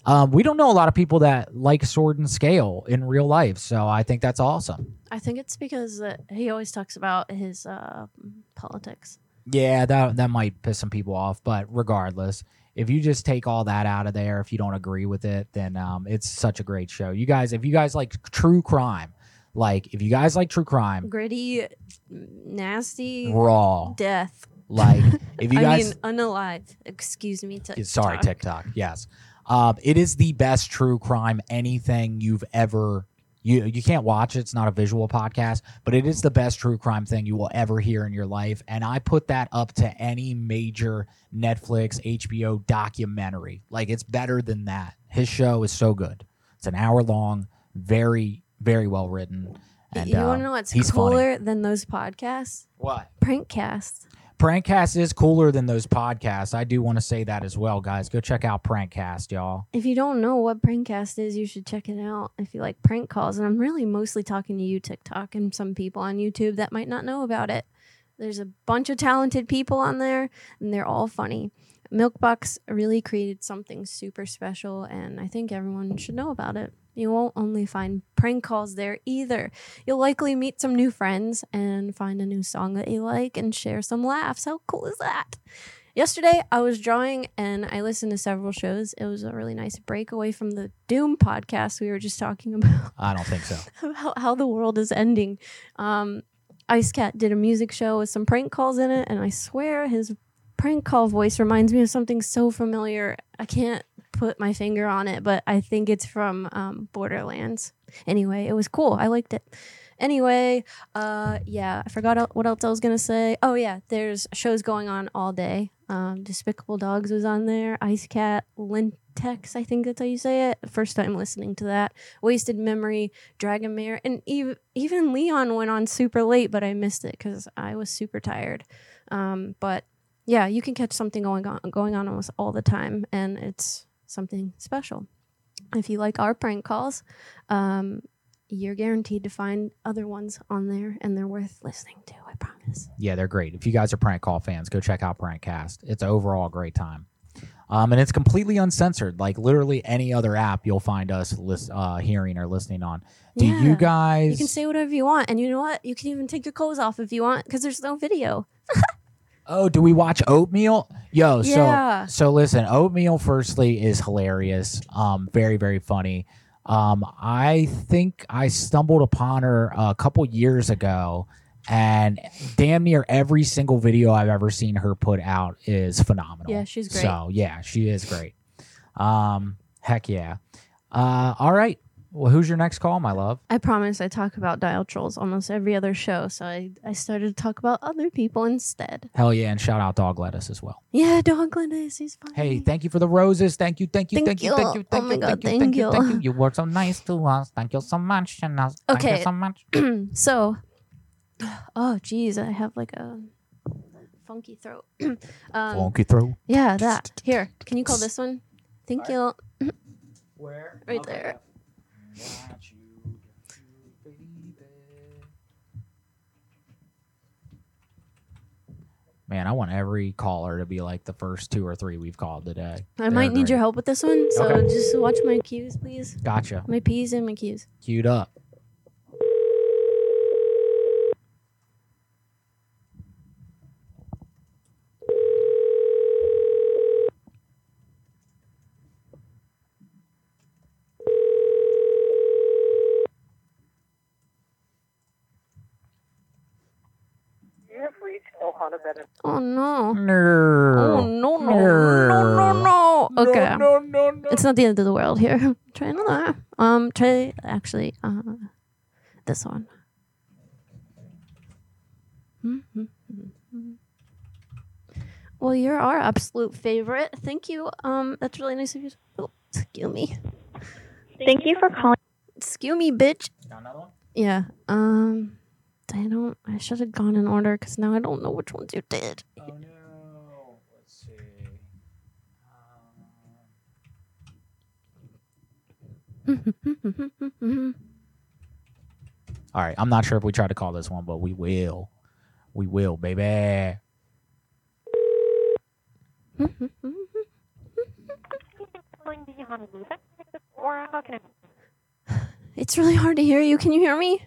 Um, we don't know a lot of people that like Sword and Scale in real life, so I think that's awesome. I think it's because uh, he always talks about his uh, politics. Yeah, that that might piss some people off, but regardless, if you just take all that out of there, if you don't agree with it, then um, it's such a great show. You guys, if you guys like true crime, like if you guys like true crime, Gritty, nasty, raw, death. like if you I guys, mean, unalive. Excuse me. To sorry, TikTok, yes, um, it is the best true crime anything you've ever. You, you can't watch it. It's not a visual podcast, but it is the best true crime thing you will ever hear in your life. And I put that up to any major Netflix, HBO documentary. Like it's better than that. His show is so good. It's an hour long, very, very well written. And you uh, want to know what's he's funny. cooler than those podcasts? What? Prankcasts. Prankcast is cooler than those podcasts. I do want to say that as well, guys. Go check out Prankcast, y'all. If you don't know what Prankcast is, you should check it out. If you like prank calls, and I'm really mostly talking to you, TikTok, and some people on YouTube that might not know about it. There's a bunch of talented people on there, and they're all funny. Milkbox really created something super special, and I think everyone should know about it. You won't only find prank calls there either. You'll likely meet some new friends and find a new song that you like and share some laughs. How cool is that? Yesterday, I was drawing and I listened to several shows. It was a really nice break away from the Doom podcast we were just talking about I don't think so. about how the world is ending. Um, Ice Cat did a music show with some prank calls in it, and I swear his prank call voice reminds me of something so familiar. I can't put my finger on it, but I think it's from um, Borderlands. Anyway, it was cool. I liked it. Anyway, uh, yeah, I forgot what else I was gonna say. Oh yeah, there's shows going on all day. Um, Despicable Dogs was on there. Ice Cat, Lintex, I think that's how you say it. First time listening to that. Wasted Memory, Dragon Mare, and even even Leon went on super late, but I missed it because I was super tired. Um, but yeah, you can catch something going on going on almost all the time, and it's something special. If you like our prank calls, um, you're guaranteed to find other ones on there, and they're worth listening to. I promise. Yeah, they're great. If you guys are prank call fans, go check out Prankcast. It's overall a great time. Um, and it's completely uncensored. Like literally any other app you'll find us lis- uh, hearing or listening on. Do Yeah. you guys? You can say whatever you want, and you know what? You can even take your clothes off if you want, because there's no video. Oh, do we watch Oatmeal? Yo, so so listen, Oatmeal firstly is hilarious. Um, very very funny. Um, I think I stumbled upon her a couple years ago, and damn near every single video I've ever seen her put out is phenomenal. Yeah, she's great. So yeah, she is great. Um, heck yeah. Uh, all right. Well, who's your next call, my love? I promise I talk about dial trolls almost every other show, so I, I started to talk about other people instead. Hell yeah, and shout out Dog Lettuce as well. Yeah, Dog Glennis, he's fine. Hey, thank you for the roses. Thank you, thank you, Thank you. thank you, thank you. Thank you, thank Oh you, my God, thank you, thank thank you, thank you. you. You were so nice to us. Thank you so much, and thank Okay. you so much. so, oh geez, I have like a funky throat. um, Funky throat. Yeah, that. Here, can you call this one? Thank you. Where? Right there. Man, I want every caller to be like the first two or three we've called today. I They're might need great. your help with this one, so Okay. just watch my cues, please. Gotcha. My P's and my Q's. Queued up. Oh no. No. Oh no no no no no. Okay. No, no, no. It's not the end of the world here. try another. Um, try actually uh, this one. Well, you're our absolute favorite. Thank you. Um, that's really nice of you. Oh, excuse me. Thank you for calling. Excuse me, bitch. Another one? Yeah. Um, I don't. I should have gone in order because now I don't know which ones you did. Oh no. Let's see. Um. All right. I'm not sure if we try to call this one, but we will. We will, baby. Or how can I? It's really hard to hear you. Can you hear me?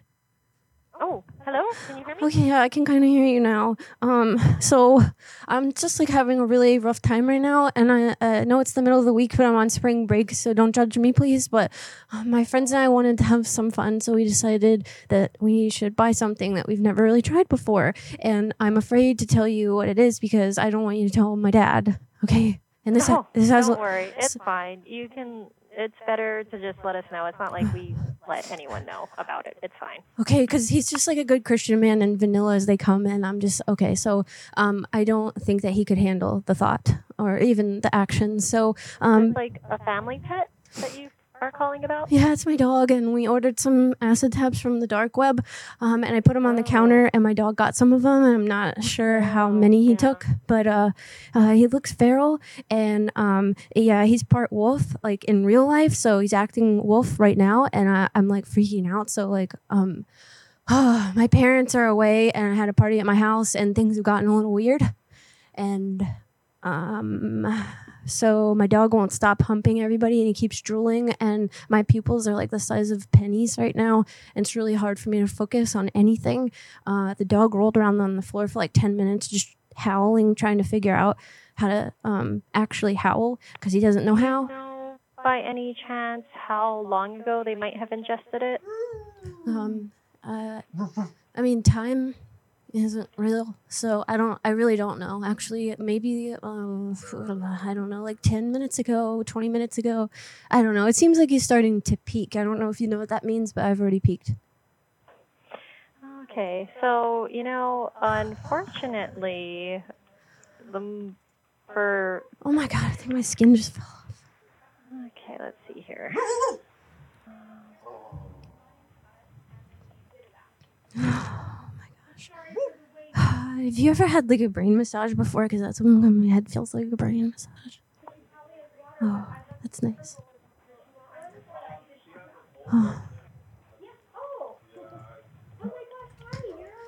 Oh, hello. Can you hear me? Okay, yeah, I can kind of hear you now. Um, so I'm just like having a really rough time right now, and I uh, know it's the middle of the week, but I'm on spring break, so don't judge me, please. But uh, my friends and I wanted to have some fun, so we decided that we should buy something that we've never really tried before, and I'm afraid to tell you what it is because I don't want you to tell my dad. Okay, and this ha- oh, this has don't worry. It's fine. You can. It's better to just let us know. It's not like we let anyone know about it. It's fine. Okay, because he's just like a good Christian man and vanilla as they come, and I'm just okay. So, um, I don't think that he could handle the thought or even the action. So, um, it's like a family pet that you are calling about. yeah, it's my dog, and we ordered some acid tabs from the dark web, um, and I put them on the counter, and my dog got some of them, and I'm not sure how many he took, but uh, uh, he looks feral, and um, yeah, he's part wolf, like in real life, so he's acting wolf right now, and I, I'm like freaking out. So like, um, my parents are away, and I had a party at my house, and things have gotten a little weird, and um so my dog won't stop humping everybody and he keeps drooling and my pupils are like the size of pennies right now and it's really hard for me to focus on anything uh, the dog rolled around on the floor for like 10 minutes just howling trying to figure out how to um, actually howl because he doesn't know how know by any chance how long ago they might have ingested it? um, uh, i mean time isn't real? So i don't i really don't know. Actually maybe um i don't know like 10 minutes ago 20 minutes ago. I don't know. It seems like he's starting to peak. I don't know if you know what that means but i've already peaked. Okay, so you know, unfortunately, the for oh my god i think my skin just fell off. Okay, let's see here. have you ever had like a brain massage before because that's when my head feels like a brain massage oh that's nice Oh.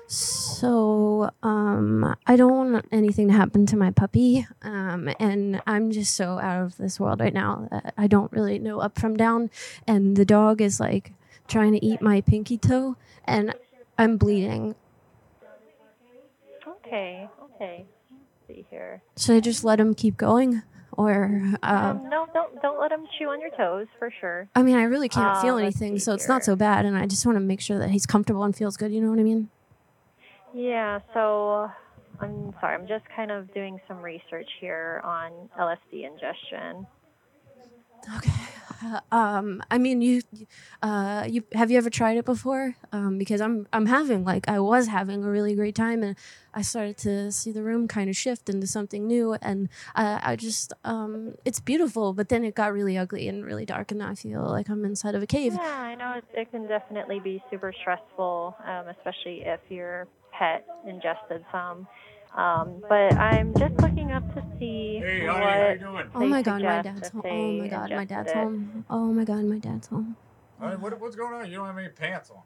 So, um, I don't want anything to happen to my puppy. Um, and I'm just so out of this world right now. I don't really know up from down. And the dog is like trying to eat my pinky toe, and I'm bleeding. Okay, okay. Let's see here. Should I just let him keep going? Or, uh, Um, no, don't don't let him chew on your toes for sure. I mean, I really can't Uh, feel anything, so it's not so bad. And I just want to make sure that he's comfortable and feels good. You know what I mean? Yeah, so I'm sorry, I'm just kind of doing some research here on LSD ingestion. Uh, um, I mean, you, uh, you have you ever tried it before? Um, because I'm I'm having like I was having a really great time, and I started to see the room kind of shift into something new, and I, I just um, it's beautiful, but then it got really ugly and really dark, and I feel like I'm inside of a cave. Yeah, I know it, it can definitely be super stressful, um, especially if your pet ingested some. Um, but I'm just looking up to see Hey, what honey, how you doing? Oh my god, my dad's home. Oh my god, my dad's it. home. Oh my god, my dad's home. Honey, what, what's going on? You don't have any pants on.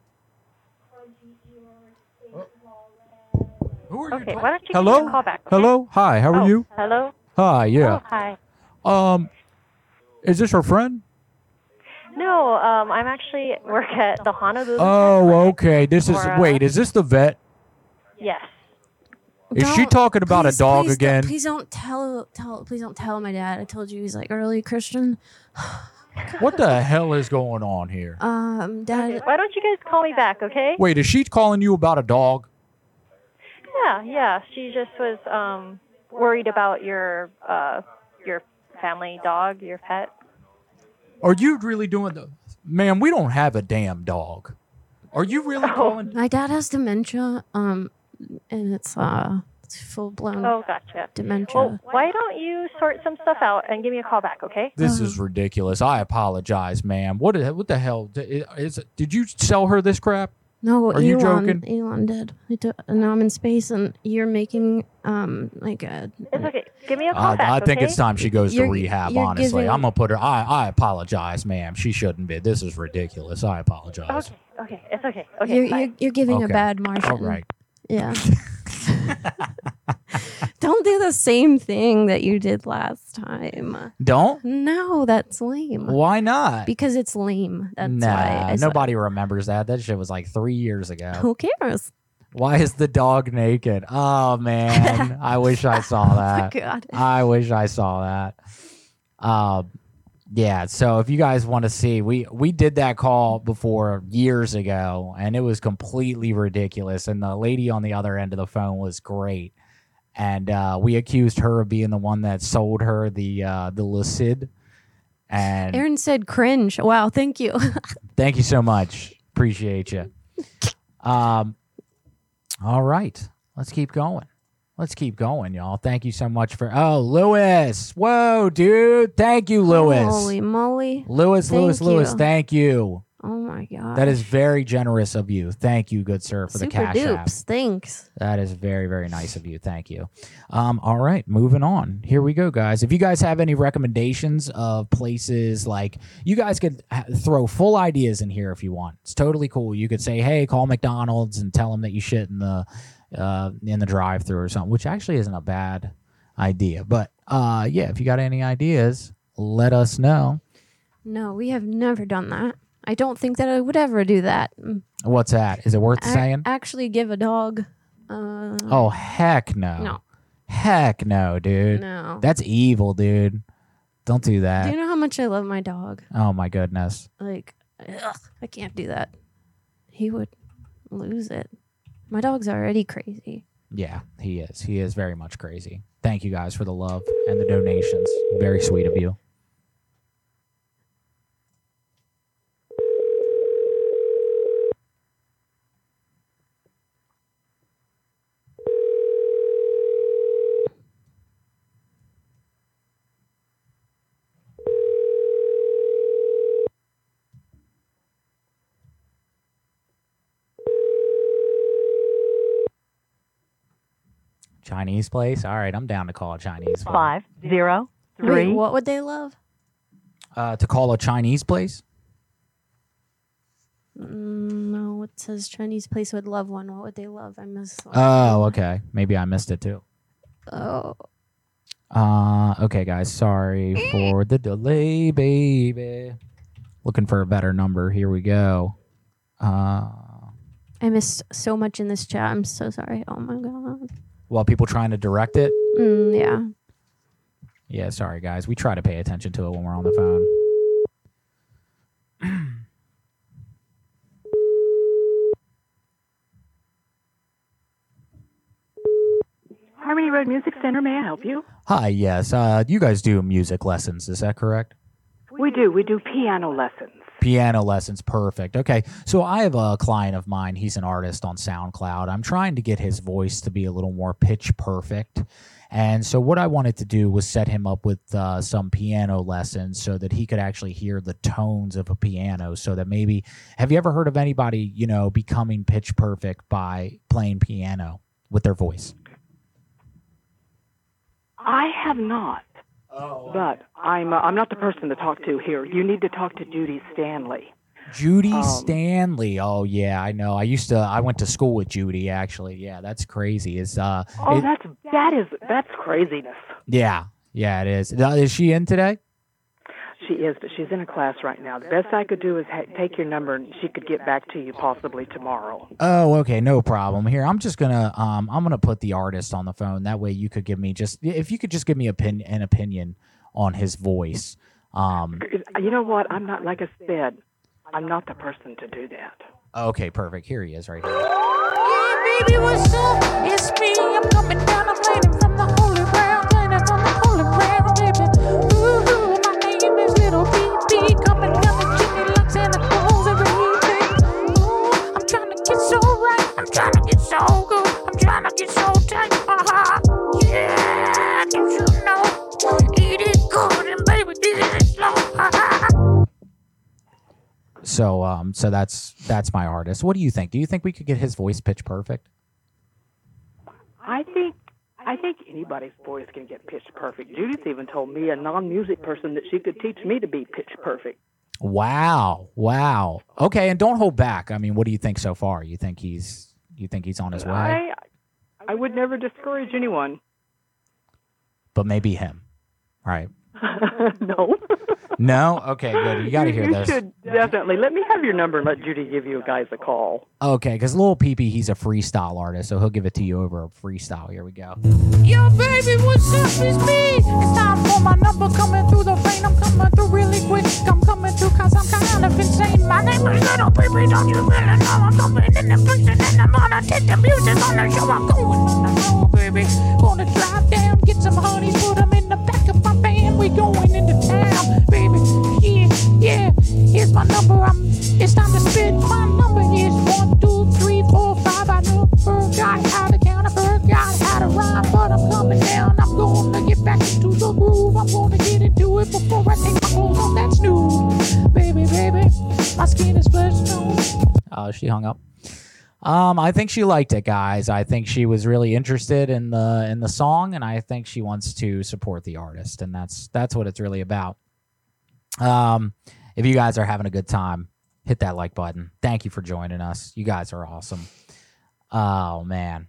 Who are Okay, why don't you give me Hello? a call back? okay? Hello? Hi, how are Oh, you? Hello? Hi, yeah. Oh, hi. Um, is this your friend? No, um, I'm actually work at the Honolulu. Oh, okay. This is uh, wait. Is this the vet? Yes. Is she Don't- talking about please- a dog please again? Don't, please don't tell tell please don't tell my dad. I told you he's like early Christian. What the hell is going on here? Um, dad. Why don't you guys call me back, okay? Wait, is she calling you about a dog? Yeah, yeah. She just was um worried about your uh your family dog, your pet. Are you really doing the? Man, we don't have a damn dog. Are you Oh. really calling? My dad has dementia, um, and it's uh, it's full blown Oh, gotcha. dementia. Well, why don't you sort some stuff out and give me a call back, okay? This is ridiculous. I apologize, ma'am. What? the- What the hell is? is did you sell her this crap? No, Are you Elon, joking? Elon did. He now I'm in space, and you're making um like a. It's okay. Give me a call I, back, I think okay? it's time she goes to You're- rehab. honestly, giving- I'm gonna put her. I I apologize, ma'am. She shouldn't be. This is ridiculous. I apologize. Okay, okay, it's okay. Okay, you're, you're you're giving a bad Martian. All right. Yeah. Don't do the same thing that you did last time. Don't. No, that's lame. Why not? Because it's lame. That's nah, why. I said- nobody remembers that. That shit was like three years ago. Who cares? Why is the dog naked? Oh man, I wish I saw that. God. I wish I saw that. Um, yeah. So if you guys want to see, we we did that call before years ago, and it was completely ridiculous. And the lady on the other end of the phone was great, and uh, we accused her of being the one that sold her the uh, the Lucid. And Aaron said cringe. Wow, thank you. Thank you so much. Appreciate you. Um, all right, let's keep going. Let's keep going, y'all. Thank you so much for. Oh, Lewis. Whoa, dude. Thank you, Lewis. Holy moly. Lewis, Thank Lewis, Lewis. Thank you. Oh my god. That is very generous of you. Thank you, good sir, for the super cash app. dupes. Thanks. That is very, very nice of you. Thank you. Um, all right, moving on. Here we go, guys. If you guys have any recommendations of places like you guys could ha- throw full ideas in here if you want. It's totally cool. You could say, "Hey, call McDonald's and tell them that you shit in the uh, in the drive-through or something," which actually isn't a bad idea. But uh, yeah, if you got any ideas, let us know. No, we have never done that. I don't think that I would ever do that. What's that? Is it worth Ac- saying? Actually, give a dog. Uh, Oh heck no. No. Heck no, dude. No. That's evil, dude. Don't do that. Do you know how much I love my dog? Oh my goodness. Like, ugh, I can't do that. He would lose it. My dog's already crazy. Yeah, he is. He is very much crazy. Thank you guys for the love and the donations. Very sweet of you. Chinese place. All right, I'm down to call a Chinese. one. Five, zero, Wait, what would they love? Uh, to call a Chinese place. Mm, no, it says Chinese place would love one. What would they love? I missed. one. Oh, okay. Maybe I missed it too. Oh, Uh, okay, guys. Sorry for the delay, baby. Looking for a better number. Here we go. Uh, I missed so much in this chat. I'm so sorry. Oh my god. While people trying to direct it. Mm, yeah. Yeah, sorry guys. We try to pay attention to it when we're on the phone. Harmony Road Music Center, may I help you? Hi, yes. Uh, you guys do music lessons, is that correct? We do. We do piano lessons. Piano lessons, perfect. Okay, so I have a client of mine. He's an artist on SoundCloud. I'm trying to get his voice to be a little more pitch perfect. And so, what I wanted to do was set him up with uh, some piano lessons so that he could actually hear the tones of a piano. So that maybe, have you ever heard of anybody, you know, becoming pitch perfect by playing piano with their voice? I have not. Oh. But I'm uh, I'm not the person to talk to here. You need to talk to Judy Stanley. Judy Um, Stanley. Oh yeah, I know. I used to. I went to school with Judy. Actually, yeah, that's crazy. Is uh, Oh, it- that's that is that's craziness. yeah, yeah, it is. Is she in today? She is, but she's in a class right now. The best I could do is ha- take your number, and she could get back to you possibly tomorrow. Oh, okay, no problem. Here, I'm just gonna um, I'm gonna put the artist on the phone. That way, you could give me just if you could just give me a pin, an opinion on his voice. Um, You know what? I'm not like I said. I'm not the person to do that. okay, perfect. Here he is, right here. baby, what's up? It's me. I'm coming down. I'm landing from the holy ground. Landing from the holy ground, baby. So um so that's that's my artist. What do you think? Do you think we could get his voice pitch perfect? I think I think anybody's voice can get pitch perfect. Judith even told me, a non-music person, that she could teach me to be pitch perfect. Wow. Wow. Okay, and don't hold back. I mean, what do you think so far? You think he's you think he's on his way? I I would never discourage anyone. But maybe him. Right. no. No? Okay, good. You got to hear you this. should definitely let me have your number and let Judy give you guys a call. Okay, because Lil Peepee, he's a freestyle artist, so he'll give it to you over a freestyle. Here we go. Yo, baby, what's up? It's me. It's time for my number coming through the vein. I'm coming through really quick. I'm coming through cause I'm kind of insane. My name is Little Baby, don't you really know I'm coming in the place and I'm gonna take the music on the show. I'm going on the road, baby. Gonna drive down, get some honey, put them in the back of my van. We going into town, baby. Yeah, yeah. Here's my number. I'm. It's time to spit. My number is one, two, three, four, five. I never forgot how to count. I forgot how to rhyme, but I'm coming down. I'm gonna get back into the groove. I'm gonna get into it before I take my clothes off that snooze. Baby, baby, my skin is flesh. Oh, she hung up. Um, I think she liked it, guys. I think she was really interested in the in the song, and I think she wants to support the artist, and that's that's what it's really about. Um, if you guys are having a good time, hit that like button. Thank you for joining us. You guys are awesome. Oh man.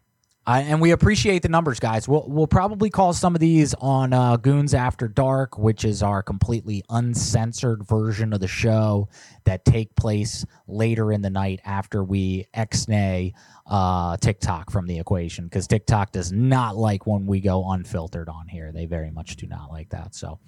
And we appreciate the numbers, guys. We'll we'll probably call some of these on uh, Goonz After Dark, which is our completely uncensored version of the show that take place later in the night after we ex-nay uh, TikTok from the equation because TikTok does not like when we go unfiltered on here. They very much do not like that. So,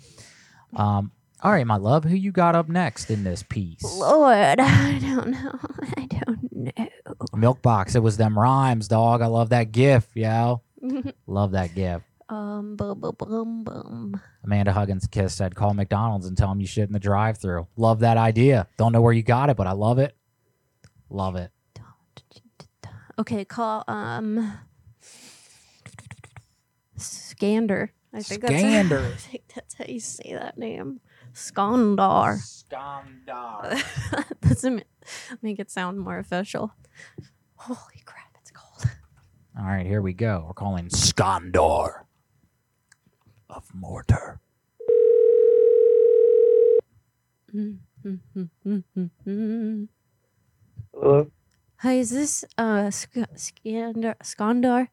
um, all right, my love, who you got up next in this piece? Lord, I don't know. I don't know. Milkbox. It was them rhymes, dog. I love that gif, yo. love that gif. um, boom, bum, bum, bum. Amanda Huggins Kiss said, call McDonald's and tell them you shit in the drive through. Love that idea. Don't know where you got it, but I love it. Love it. Okay, call um Scander. I think that's Scander. I think that's how you say that name. Skandar. Skandar. Doesn't make it sound more official. Holy crap, it's cold. All right, here we go. We're calling Skandor of Mortar. Hello? Hi, is this uh Sk- Skandar? Skandar?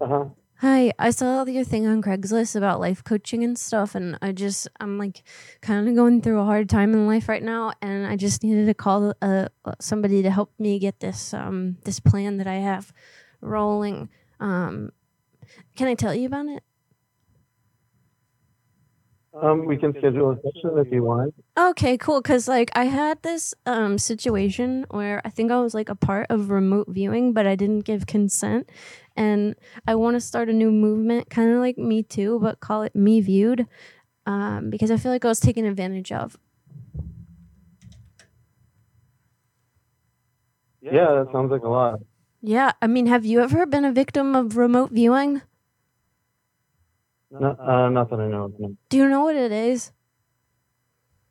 Uh huh. Hi, I saw your thing on Craigslist about life coaching and stuff, and I just I'm like kind of going through a hard time in life right now, and I just needed to call uh somebody to help me get this um this plan that I have rolling. Um, can I tell you about it? Um, we can schedule a session if you want. Okay, cool. Cause like I had this um situation where I think I was like a part of remote viewing, but I didn't give consent, and I want to start a new movement, kind of like Me Too, but call it Me Viewed, um, because I feel like I was taken advantage of. Yeah, that sounds like a lot. Yeah, I mean, have you ever been a victim of remote viewing? No, uh, not that I know of. no. Do you know what it is?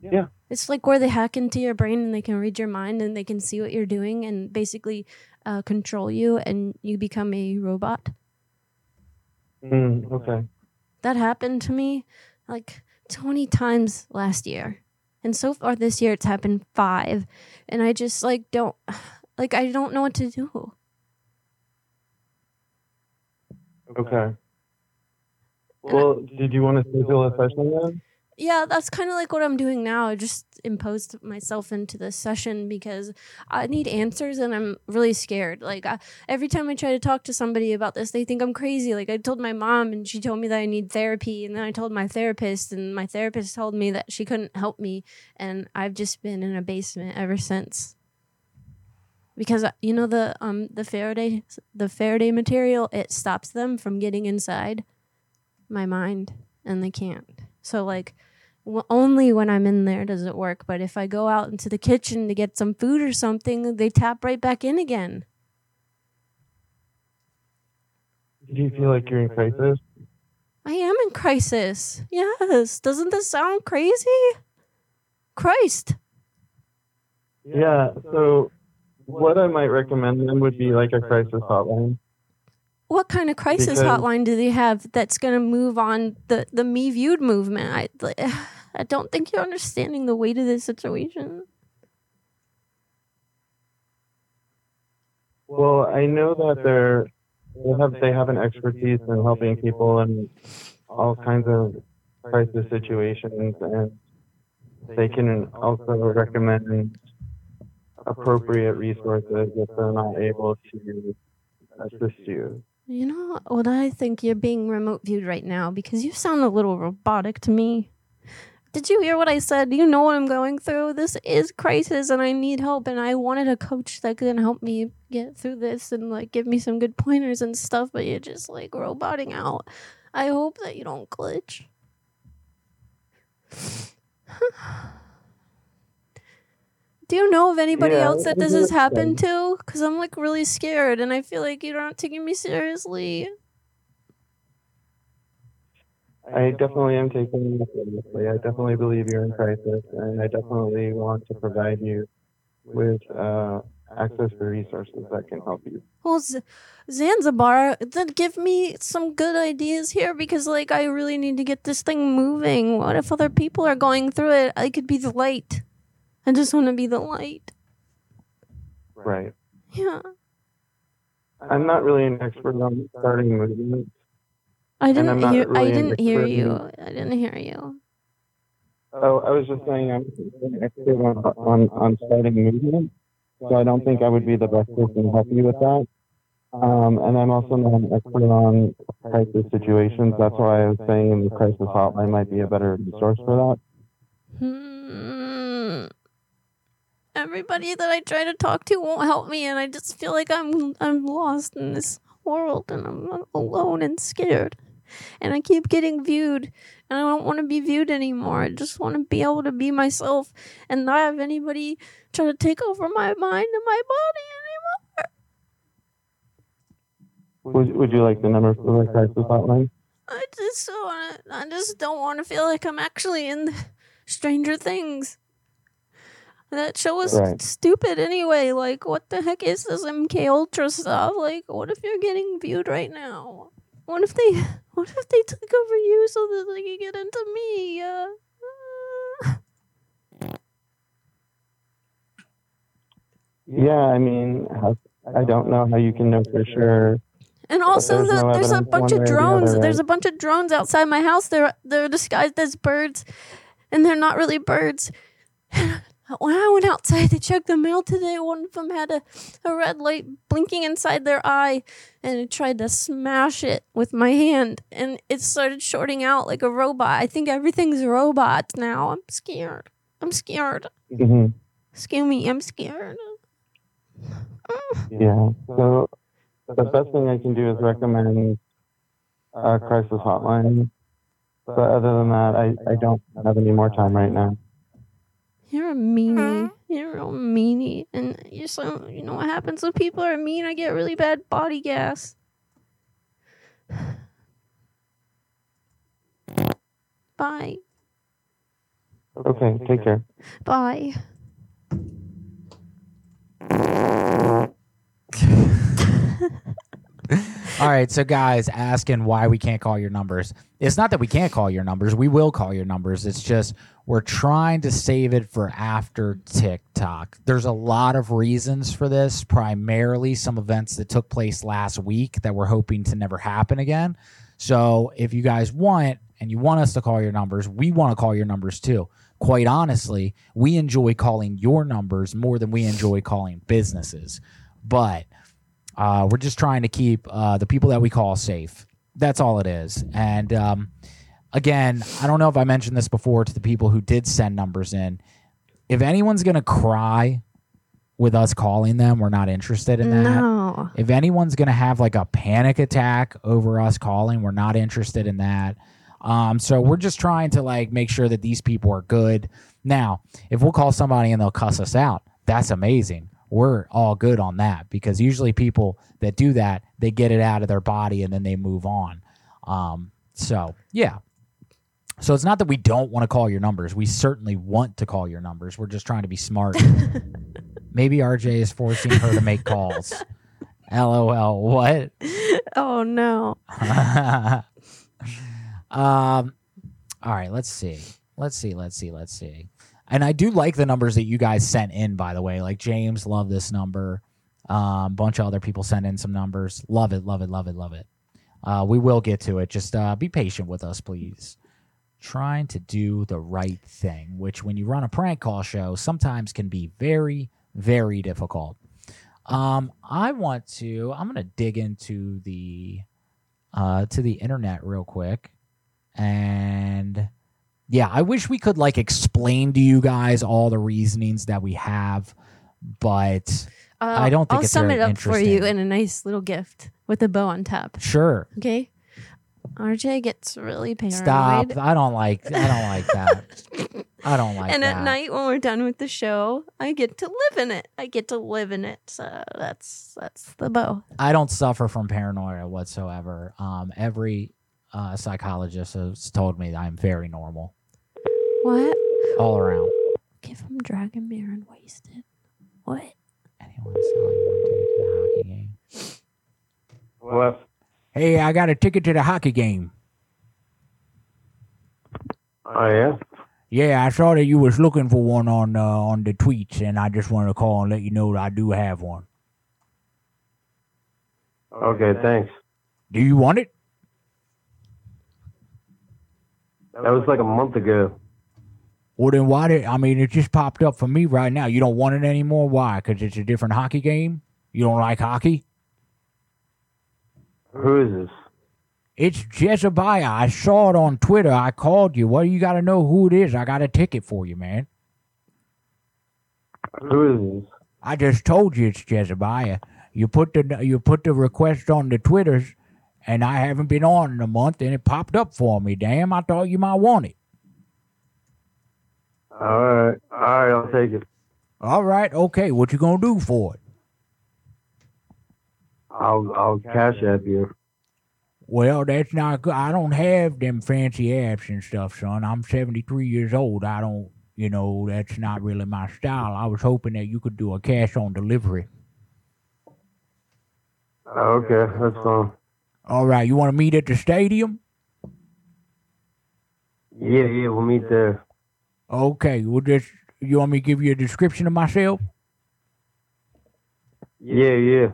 Yeah. It's like where they hack into your brain and they can read your mind and they can see what you're doing and basically uh, control you and you become a robot. Mm, okay. That happened to me like 20 times last year. And so far this year it's happened 5 and I just like don't like I don't know what to do. Okay. Well, did you want to schedule a session then? Yeah, that's kind of like what I'm doing now. I just imposed myself into this session because I need answers and I'm really scared. Like I, every time I try to talk to somebody about this, they think I'm crazy. Like I told my mom and she told me that I need therapy and then I told my therapist and my therapist told me that she couldn't help me and I've just been in a basement ever since. because uh, you know the um the Faraday the Faraday material it stops them from getting inside my mind and they can't. So like w- only when I'm in there does it work, but if I go out into the kitchen to get some food or something, they tap right back in again. Do you feel like you're in crisis? I am in crisis. Yes. Doesn't this sound crazy? Christ. Yeah. So, what I might recommend then would be like a crisis hotline. What kind of crisis Because- hotline do they have that's going to move on the the me viewed movement? I I don't think you're understanding the weight of this situation. Well, I know that they're they have they have an expertise in helping people in all kinds of crisis situations, and they can also recommend appropriate resources if they're not able to assist you. You know what I think you're being remote viewed right now because you sound a little robotic to me. Did you hear what I said? You know what I'm going through? This is crisis and I need help and I wanted a coach that can help me get through this and like give me some good pointers and stuff, but you're just like roboting out. I hope that you don't glitch. Do you know of anybody Yeah, else that this has happened to? Because I'm like really scared and I feel like you're not taking me seriously. I definitely am taking you seriously. I definitely believe you're in crisis, and I definitely want to provide you with uh, access to resources that can help you. Well, Z- Zanzibar, then give me some good ideas here because, like, I really need to get this thing moving. What if other people are going through it? I could be the light. I just want to be the light. Right. Yeah. I'm not really an expert on starting movements. I didn't hear. I really an didn't hear expert in- you. I didn't hear you. Oh, I was just saying I'm an expert on, on, on starting movements, so I don't think I would be the best person to help you with that. Um, and I'm also not an expert on crisis situations. That's why I was saying the crisis hotline might be a better resource for that. Hmm. Everybody that I try to talk to won't help me, and I just feel like I'm I'm lost in this world, and I'm alone and scared. And I keep getting viewed, and I don't want to be viewed anymore. I just want to be able to be myself and not have anybody try to take over my mind and my body anymore. Would, would you like the number for the crisis hotline? I just want I just don't want to feel like I'm actually in Stranger Things. That show was Right. stupid anyway. Like, what the heck is this MK Ultra stuff? Like, what if you're getting viewed right now? What if they, what if they took over you so that they could get into me? Uh, Yeah, I mean, I don't know how you can know for sure. And also, there's the, no there's a bunch of or the drones. other, There's right? a bunch of drones outside my house. They're they're disguised as birds, and they're not really birds. When I went outside to check the mail today, one of them had a, a red light blinking inside their eye, and I tried to smash it with my hand, and it started shorting out like a robot. I think everything's robots now. I'm scared. I'm scared. hmm Scare me. I'm scared. Yeah. So the best thing I can do is recommend a crisis hotline. But other than that, I, I don't have any more time right now. You're a meanie. Mm-hmm. You're a real meanie. And you're so you know what happens when people are mean? I get really bad body gas. Bye. Okay, take care. Bye. All right, so guys asking why we can't call your numbers. It's not that we can't call your numbers. We will call your numbers. It's just we're trying to save it for after TikTok. There's a lot of reasons for this, primarily some events that took place last week that we're hoping to never happen again. So if you guys want and you want us to call your numbers, we want to call your numbers too. Quite honestly, we enjoy calling your numbers more than we enjoy calling businesses. But uh, we're just trying to keep uh, the people that we call safe. That's all it is. And um, again, I don't know if I mentioned this before to the people who did send numbers in. If anyone's going to cry with us calling them. We're not interested in that. No. If anyone's gonna have like a panic attack over us calling, we're not interested in that. Um, so we're just trying to like make sure that these people are good. Now, if we'll call somebody and they'll cuss us out, that's amazing. We're all good on that because usually people that do that, they get it out of their body and then they move on. Um, so yeah. So it's not that we don't want to call your numbers. We certainly want to call your numbers. We're just trying to be smart. Maybe RJ is forcing her to make calls. LOL. What? Oh no. um all right let's see let's see let's see let's see and i do like the numbers that you guys sent in by the way like james love this number um bunch of other people sent in some numbers love it love it love it love it uh we will get to it just uh be patient with us please trying to do the right thing which when you run a prank call show sometimes can be very very difficult um i want to i'm gonna dig into the uh to the internet real quick and yeah, I wish we could like explain to you guys all the reasonings that we have, but Uh, I don't think I'll it's sum it up for you in a nice little gift with a bow on top. Sure. Okay. RJ gets really paranoid. Stop. I don't like I don't like that. I don't like that. and that. at night when we're done with the show, I get to live in it. I get to live in it. So that's that's the bow. I don't suffer from paranoia whatsoever. Um every uh, psychologist has told me that I'm very normal What? all around. Give him Dragon Beer and wasted. What? Anyone selling one ticket to the hockey game? What? Hey, I got a ticket to the hockey game. Oh yeah. Yeah, I saw that you was looking for one on uh, on the tweets, and I just wanted to call and let you know that I do have one. Okay, thanks. Do you want it? That was like a month ago. Well, then why did I mean it just popped up for me right now? You don't want it anymore? Why? Because it's a different hockey game. You don't like hockey? Who is this? It's Jezebel. I saw it on Twitter. I called you. Well, you got to know who it is. I got a ticket for you, man. Who is this? I just told you it's Jezebel. You put the you put the request on the Twitters, and I haven't been on in a month, and it popped up for me. Damn, I thought you might want it. All right, all right, I'll take it. All right, okay. What you gonna do for it? I'll I'll cash app you. Well, that's not good. I don't have them fancy apps and stuff, son. I'm 73 years old. I don't, you know, that's not really my style. I was hoping that you could do a cash on delivery. Okay, that's fine. All right, you want to meet at the stadium? Yeah, yeah, we'll meet there. Okay, we'll just. You want me to give you a description of myself? Yeah, yeah.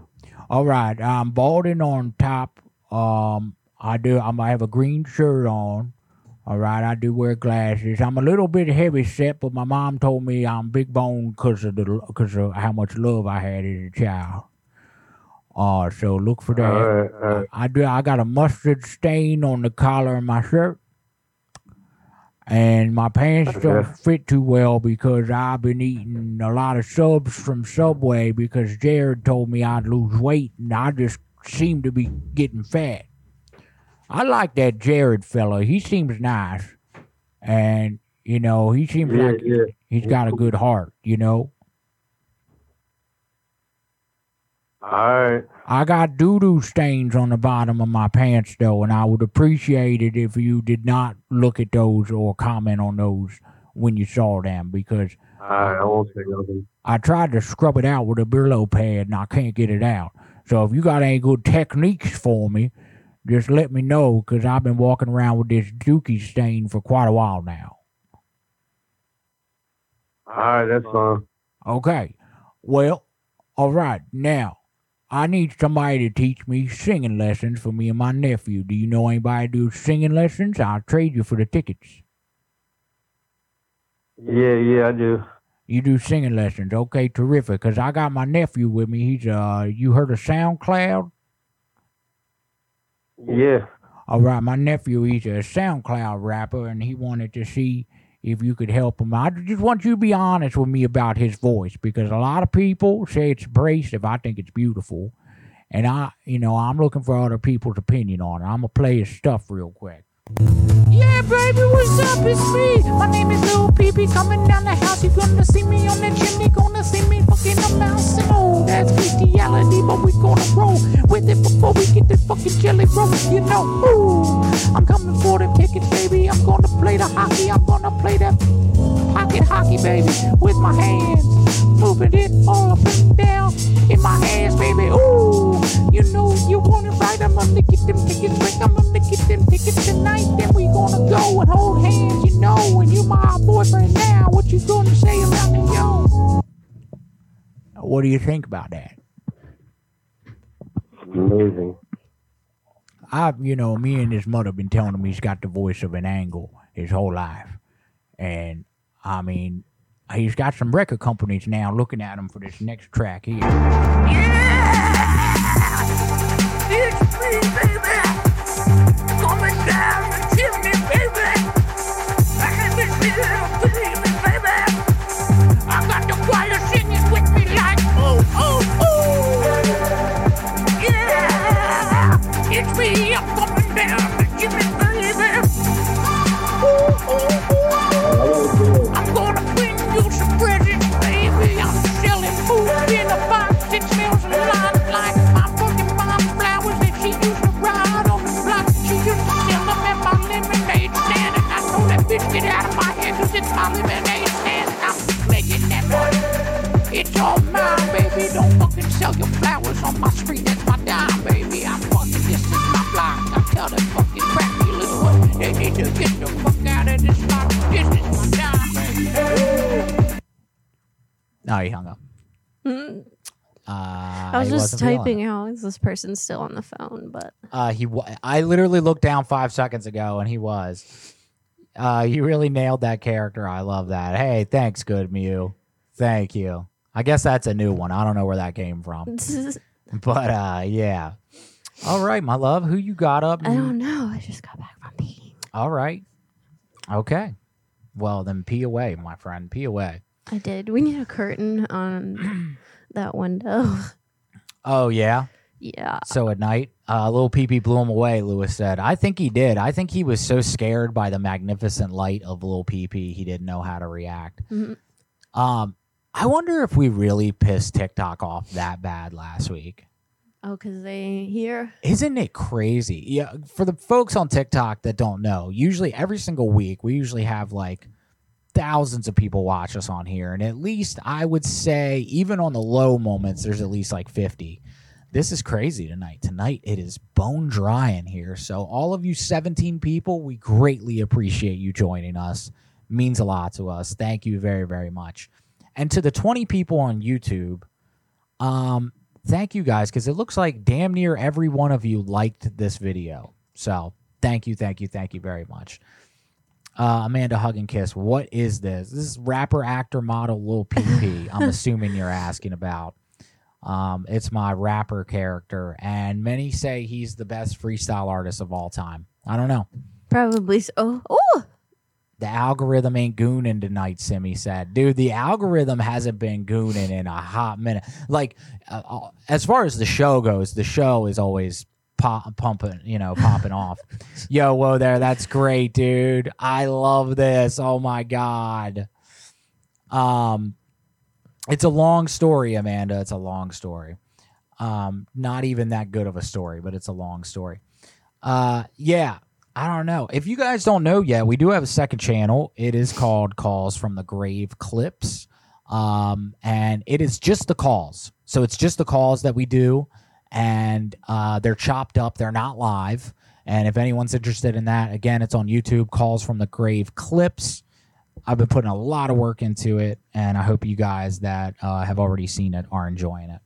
All right, I'm balding on top. Um, I do. I'm, I have a green shirt on. All right, I do wear glasses. I'm a little bit heavy set, but my mom told me I'm big bone because of the because of how much love I had as a child. Uh, so look for that. All right, all right. I do. I got a mustard stain on the collar of my shirt, and my pants don't fit too well because I've been eating a lot of subs from Subway because Jared told me I'd lose weight, and I just seem to be getting fat. I like that Jared fella. He seems nice, and you know he seems Yeah, like yeah. he's got a good heart. You know. All right. I got doo doo stains on the bottom of my pants though, and I would appreciate it if you did not look at those or comment on those when you saw them because right, I won't say nothing. I tried to scrub it out with a Brillo pad and I can't get it out. So if you got any good techniques for me, just let me know because I've been walking around with this dookie stain for quite a while now. All right, that's fine. Okay. Well, all right. Now, I need somebody to teach me singing lessons for me and my nephew. Do you know anybody do singing lessons? I'll trade you for the tickets. Yeah, yeah, I do. You do singing lessons. Okay, terrific. Because I got my nephew with me. He's, uh, you heard of SoundCloud? Yeah. All right, my nephew, he's a SoundCloud rapper, and he wanted to see if you could help him. I just want you to be honest with me about his voice because a lot of people say it's abrasive. I think it's beautiful. And I, you know, I'm looking for other people's opinion on it. I'm going to play his stuff real quick. Yeah, baby, what's up? It's me. My name is Lil Peepee. Coming down the house, you gonna see me on the chimney. Gonna see me fucking up bouncing. Oh, that's bestiality, but we gonna roll with it before we get the fucking jelly roll. You know, ooh, I'm coming for the tickets, baby. I'm gonna play the hockey. I'm gonna play that pocket hockey, baby, with my hands. Moving it all up and down in my hands, baby. Ooh, you know you want it right. I'm gonna get them tickets quick. I'm gonna get them tickets tonight. Then we gonna go and hold hands, you know. And you my boyfriend now. What you gonna say about me, yo? What do you think about that? Amazing. I've, you know, me and his mother been telling him he's got the voice of an angle his whole life, and I mean, he's got some record companies now looking at him for this next track here. Yeah, it's me, baby. I my head 'cause it's my lemonade stand. And I'm making that money. It's all mine, baby. Don't fucking sell your flowers on my street. That's my dime, baby. I'm fucking, this is my block. I tell that fucking crack dealers what they need to get the fuck out of this block. This is my dime, baby. No, he hung up. Mm. Uh, I was just wasn't feeling it. typing how is this person still on the phone, but Uh, he, wa- I literally looked down five seconds ago, and he was. Uh, you really nailed that character. I love that. Hey, thanks, good Mew. Thank you. I guess that's a new one. I don't know where that came from, but uh, yeah. All right, my love. Who you got up? I don't know. I just got back from peeing. All right. Okay. Well, then pee away, my friend. Pee away. I did. We need a curtain on that window. Oh yeah. Yeah. So at night, uh, little PP blew him away. Lewis said, "I think he did. I think he was so scared by the magnificent light of little PP, he didn't know how to react." Mhm. Um, I wonder if we really pissed TikTok off that bad last week. Oh, because they ain't here. Isn't it crazy? Yeah, for the folks on TikTok that don't know, usually every single week we usually have like thousands of people watch us on here, and at least I would say, even on the low moments, there's at least like 50. This is crazy tonight. Tonight it is bone dry in here. So all of you 17 people, we greatly appreciate you joining us. Means a lot to us. Thank you very very much. And to the 20 people on YouTube, um, thank you guys because it looks like damn near every one of you liked this video. So thank you, thank you, thank you very much. Uh, Amanda Hug and Kiss, what is this? This is rapper, actor, model, Lil PP. I'm assuming you're asking about. Um, it's my rapper character, and many say he's the best freestyle artist of all time. I don't know. Probably so. Oh, oh. The algorithm ain't gooning tonight, Simi said. Dude, the algorithm hasn't been gooning in a hot minute. Like, uh, uh, as far as the show goes, the show is always pop, pumping, you know, popping off. Yo, whoa there. That's great, dude. I love this. Oh my God. Um, it's a long story, Amanda. It's a long story. Um, not even that good of a story, but it's a long story. Uh, yeah, I don't know. If you guys don't know yet, we do have a second channel. It is called Calls from the Grave Clips. Um, and it is just the calls. So it's just the calls that we do, and uh, they're chopped up. They're not live. And if anyone's interested in that, again, it's on YouTube. Calls from the Grave Clips. I've been putting a lot of work into it, and I hope you guys that uh, have already seen it are enjoying it.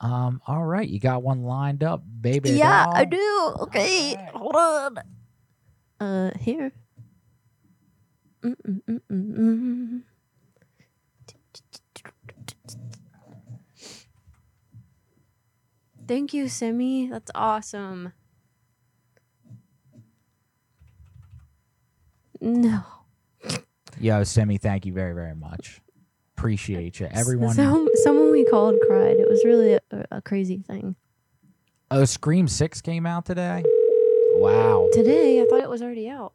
Um, all right, you got one lined up, baby. yeah, doll. I do. Okay, hold on. Uh, here. Thank you, Simi. That's awesome. No. Yo, Simi, thank you very, very much. Appreciate you. Everyone. Some, someone we called cried. It was really a, a crazy thing. Oh, Scream 6 came out today? Wow. Today, I thought it was already out.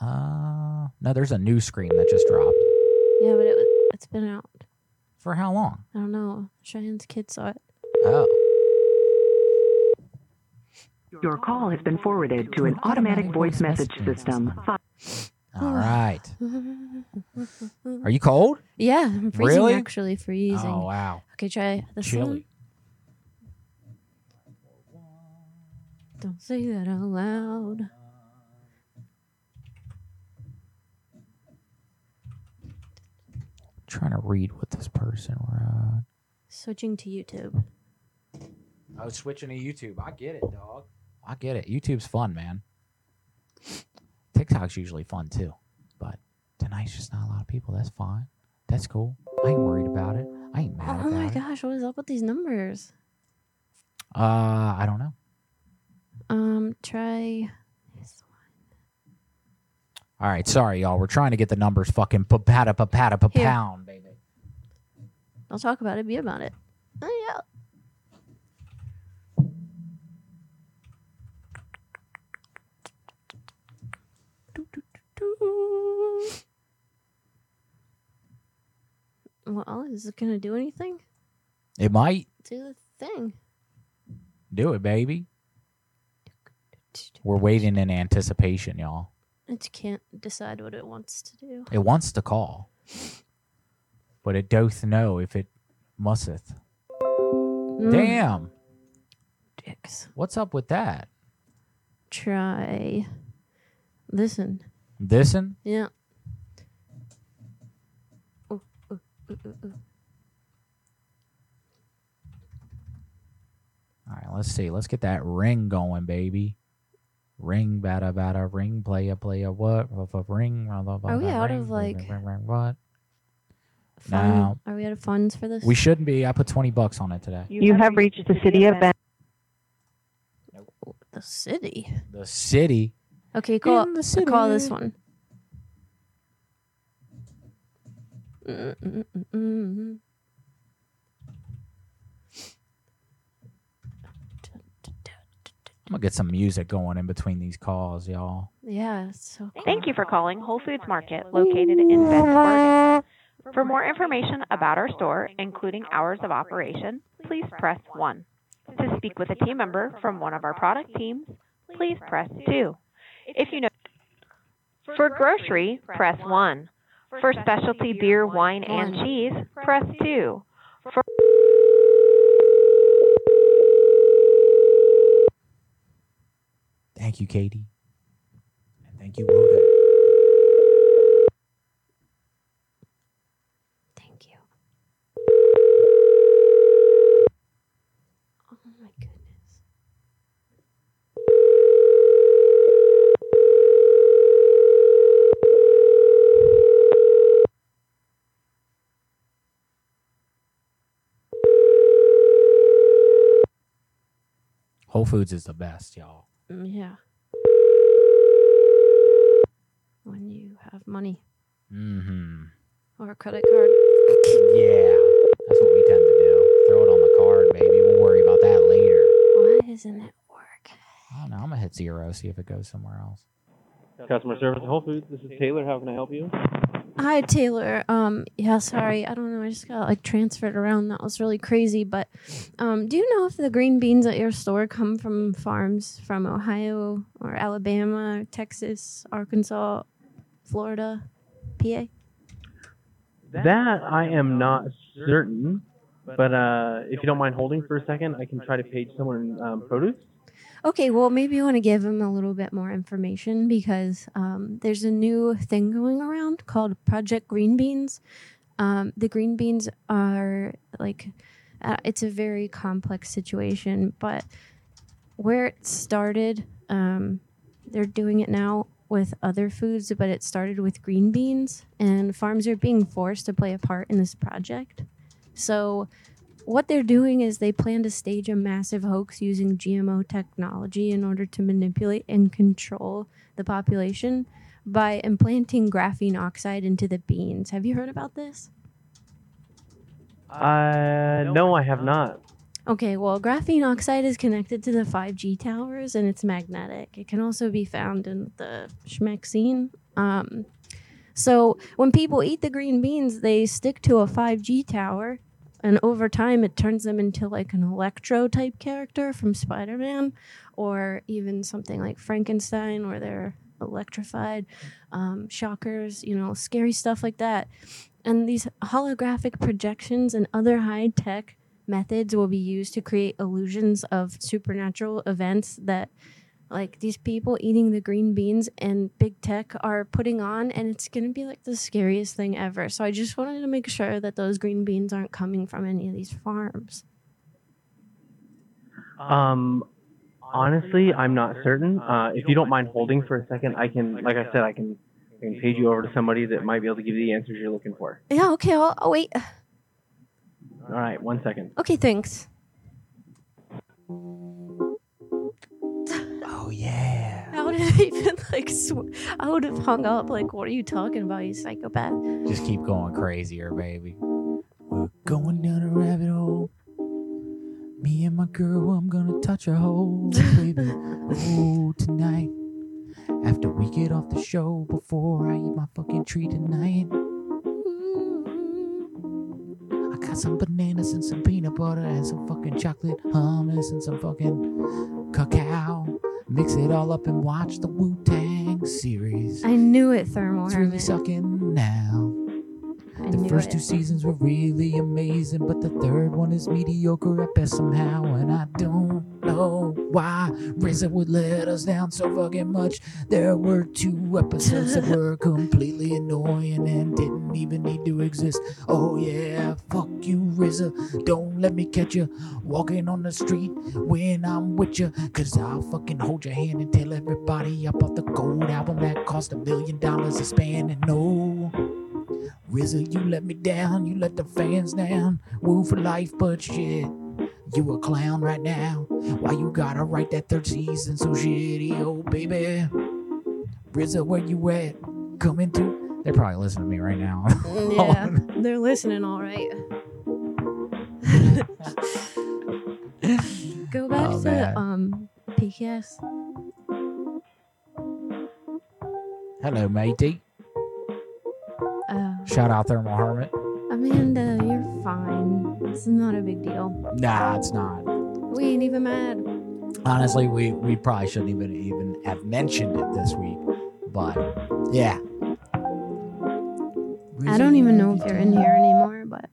Uh, no, there's a new Scream that just dropped. Yeah, but it was, it's been out. For how long? I don't know. Cheyenne's kid saw it. Oh. Your call has been forwarded to an automatic voice message system. All right. Are you cold? Yeah, I'm freezing. Really? Actually, freezing. Oh, wow. Okay, try this Chilly. one. Don't say that out loud. trying to read what this person wrote. Switching to YouTube. I was switching to YouTube. I get it, dog. I get it. YouTube's fun, man. TikTok's usually fun too, but tonight's just not a lot of people. That's fine. That's cool. I ain't worried about it. I ain't mad. Oh my it. gosh, what is up with these numbers? Uh, I don't know. Um, try. This one. All right, sorry, y'all. We're trying to get the numbers fucking papata papata pa Here. pound, baby. Don't talk about it. Be about it. Oh yeah. Well, is it gonna do anything? It might Do the thing. do it, baby. We're waiting in anticipation, y'all. It can't decide what it wants to do. It wants to call, but it doth know if it musteth. Mm. Damn. Dicks. What's up with that? Try. Listen. Listen? Yeah. All right, let's see. Let's get that ring going, baby. Ring, bada, bada, ring, play a, play a what? Of a ring, Are we out of, like, ring, ring, what? Fun. No. Are we out of funds for this? We shouldn't be. I put 20 bucks on it today. You have reached the city of Bend. The city. The city. Okay, call In the call this one. Mm-mm-mm-mm. I'm going to get some music going in between these calls, y'all. Yeah, so cool. Thank you for calling Whole Foods Market, located in Bend, Oregon. For more information about our store, including hours of operation, please press 1. To speak with a team member from one of our product teams, please press 2. If you know for grocery, press 1. For specialty beer, wine, and cheese, press 2. For Thank you, Katie. And thank you, Woden. Whole Foods is the best, y'all. Mm, Yeah. When you have money Mm-hmm. or a credit card. Yeah, that's what we tend to do. Throw it on the card, baby. We'll worry about that later. Why isn't it work? I don't know. I'm gonna hit zero. See if it goes somewhere else. Customer service at Whole Foods. This is Taylor. How can I help you? Hi Taylor. Um yeah, sorry. I don't know. I just got like transferred around. That was really crazy, but um do you know if the green beans at your store come from farms from Ohio or Alabama, Texas, Arkansas, Florida, PA? That I am not certain, but uh, if you don't mind holding for a second, I can try to page someone in um, produce. Okay, well, maybe you want to give him a little bit more information because um, there's a new thing going around called Project Green Beans. Um, the green beans are like, uh, it's a very complex situation, but where it started, um, they're doing it now with other foods, but it started with green beans, and farms are being forced to play a part in this project. So, what they're doing is they plan to stage a massive hoax using GMO technology in order to manipulate and control the population. by implanting graphene oxide into the beans. Have you heard about this? Uh, no, I have not. Okay, well, graphene oxide is connected to the 5G towers and it's magnetic. It can also be found in the schmexine. Um, so when people eat the green beans, they stick to a 5G tower, and over time, it turns them into like an electro type character from Spider Man, or even something like Frankenstein, where they're electrified, um, shockers, you know, scary stuff like that. And these holographic projections and other high tech methods will be used to create illusions of supernatural events that like these people eating the green beans and big tech are putting on and it's going to be like the scariest thing ever so i just wanted to make sure that those green beans aren't coming from any of these farms Um, honestly, I'm not certain. Uh, if you don't mind holding for a second, I can, like I said, I can, I can page you over to somebody that might be able to give you the answers you're looking for. yeah okay i'll, I'll wait All right, one second. okay thanks Oh yeah. how did i even like sw- i would have hung up like what are you talking about you psychopath Just keep going crazier, baby. We're going down a rabbit hole. Me and my girl, I'm gonna touch her hole, baby. Oh, tonight. After we get off the show, before I eat my fucking treat tonight. I got some bananas and some peanut butter and some fucking chocolate hummus and some fucking cacao. Mix it all up and watch the Wu Tang series. i knew it thermal It's really sucking now. I The knew first it. two seasons were really amazing, but the third one is mediocre at best somehow. And I don't know why RZA would let us down so fucking much. There were two episodes that were completely annoying and didn't even need to exist. Oh yeah, fuck you, RZA. Don't let me catch you walking on the street when I'm with you. Cause I'll fucking hold your hand and tell everybody about the gold album that cost a million dollars a span. And no. RZA, you let me down, you let the fans down. Woo for life, but shit, you a clown right now. Why you gotta write that third season so shitty, oh baby? RZA, where you at? Coming to? They're probably listening to me right now. yeah they're listening all right go back Oh, to man. um pks Hello, matey. uh, Shout out Thermal Hermit. Amanda you're fine it's not a big deal Nah, it's not. we ain't even mad Honestly, we, we probably shouldn't even even have mentioned it this week. But yeah. i don't even know if you're in here anymore but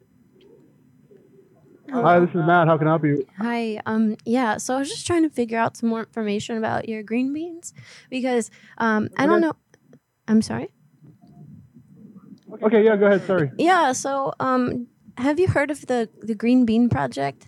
Hi, this is Matt. How can I help you? Hi. Um. Yeah. So I was just trying to figure out some more information about your green beans because um I don't know. I'm sorry. Okay, yeah, go ahead. Sorry. Yeah. So um, have you heard of the the Green Bean Project?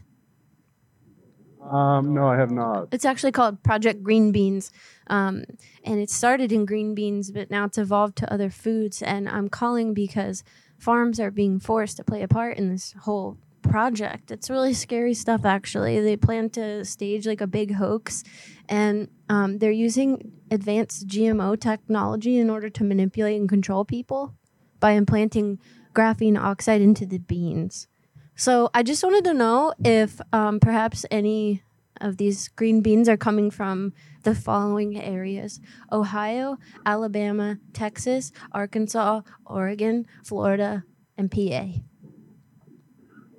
Um, no, I have not. It's actually called Project Green Beans, um, and it started in green beans, but now it's evolved to other foods. And I'm calling because farms are being forced to play a part in this whole project. It's really scary stuff, actually. They plan to stage like a big hoax, and um, they're using advanced GMO technology in order to manipulate and control people by implanting graphene oxide into the beans. So I just wanted to know if um, perhaps any of these green beans are coming from the following areas Ohio, Alabama, Texas, Arkansas, Oregon, Florida, and PA.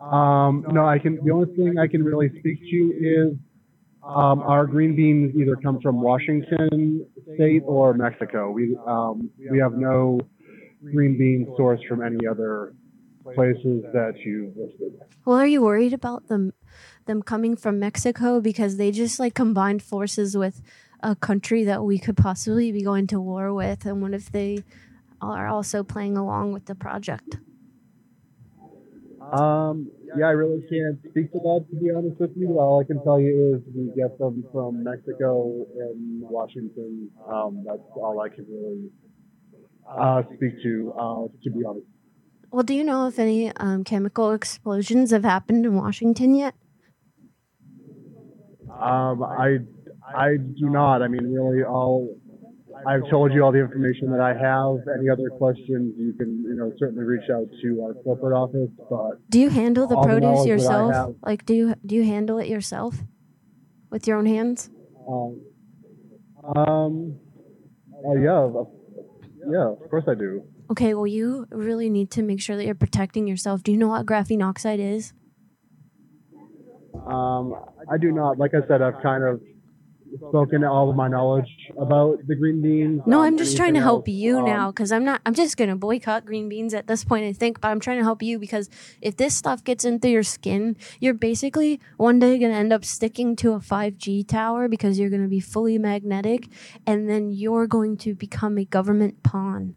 Um, no, I can. The only thing I can really speak to is um, our green beans either come from Washington State or Mexico. We um, we have no green beans sourced from any other places that you listed. Well, are you worried about them them coming from Mexico because they just like combined forces with a country that we could possibly be going to war with and what if they are also playing along with the project? Um, yeah, I really can't speak to that to be honest with you. All I can tell you is we get them from Mexico and Washington. Um, that's all I can really uh, speak to. Uh, to be honest. Well, do you know if any um, chemical explosions have happened in Washington yet? Um, I I do not. I mean, really, all I've told you all the information that I have. Any other questions, you can, you know, certainly reach out to our corporate office. But Do you handle the produce I yourself? have- Like, do you do you handle it yourself with your own hands? Um, um, uh, yeah, of- yeah, of course I do. Okay, well, you really need to make sure that you're protecting yourself. Do you know what graphene oxide is? Um, I do not. Like I said, I've kind of spoken all of my knowledge about the green beans. No, um, I'm just trying to anything help else, you um, now because I'm not. I'm just gonna boycott green beans at this point. I think, but I'm trying to help you because if this stuff gets into your skin, you're basically one day gonna end up sticking to a 5G tower because you're gonna be fully magnetic, and then you're going to become a government pawn.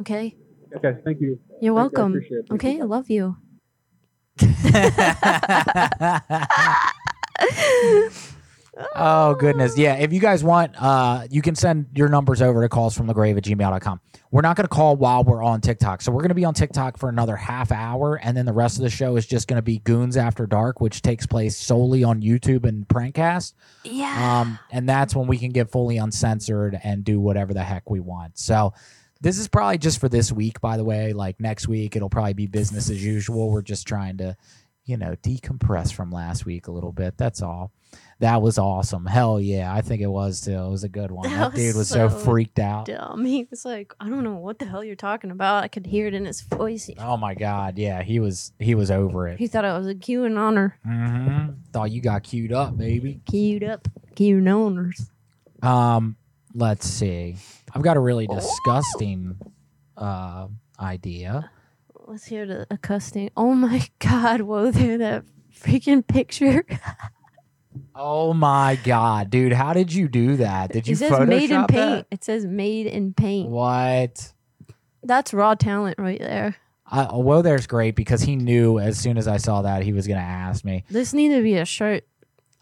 Okay, Okay, thank you. you're Thank you, I welcome. appreciate it. Okay, I love you. Oh goodness. Yeah. If you guys want, uh, you can send your numbers over to calls from the grave at gmail.com. We're not gonna call while we're on TikTok. So we're gonna be on TikTok for another half hour, and then the rest of the show is just gonna be Goonz After Dark, which takes place solely on YouTube and Prankcast. Yeah. Um, and that's when we can get fully uncensored and do whatever the heck we want. So this is probably just for this week, by the way. Like next week, it'll probably be business as usual. We're just trying to, you know, decompress from last week a little bit. That's all. That was awesome. Hell yeah. I think it was too. It was a good one. That, dude was so, freaked out. Dumb. He was like, I don't know what the hell you're talking about. I could hear it in his voice. Oh my god, yeah, he was he was over it. He thought I was a QAnoner. Mm-hmm. Thought you got queued up, baby. Queued up. QAnoners. Um, let's see. I've got a really disgusting uh idea. Let's hear the accosting. Oh my god, whoa there, that freaking picture. Oh my god, dude, how did you do that? Did you it says Photoshop made in that? paint. It says made in paint. What? That's raw talent right there. I, well, there's great because he knew as soon as I saw that he was gonna ask me. This need to be a shirt.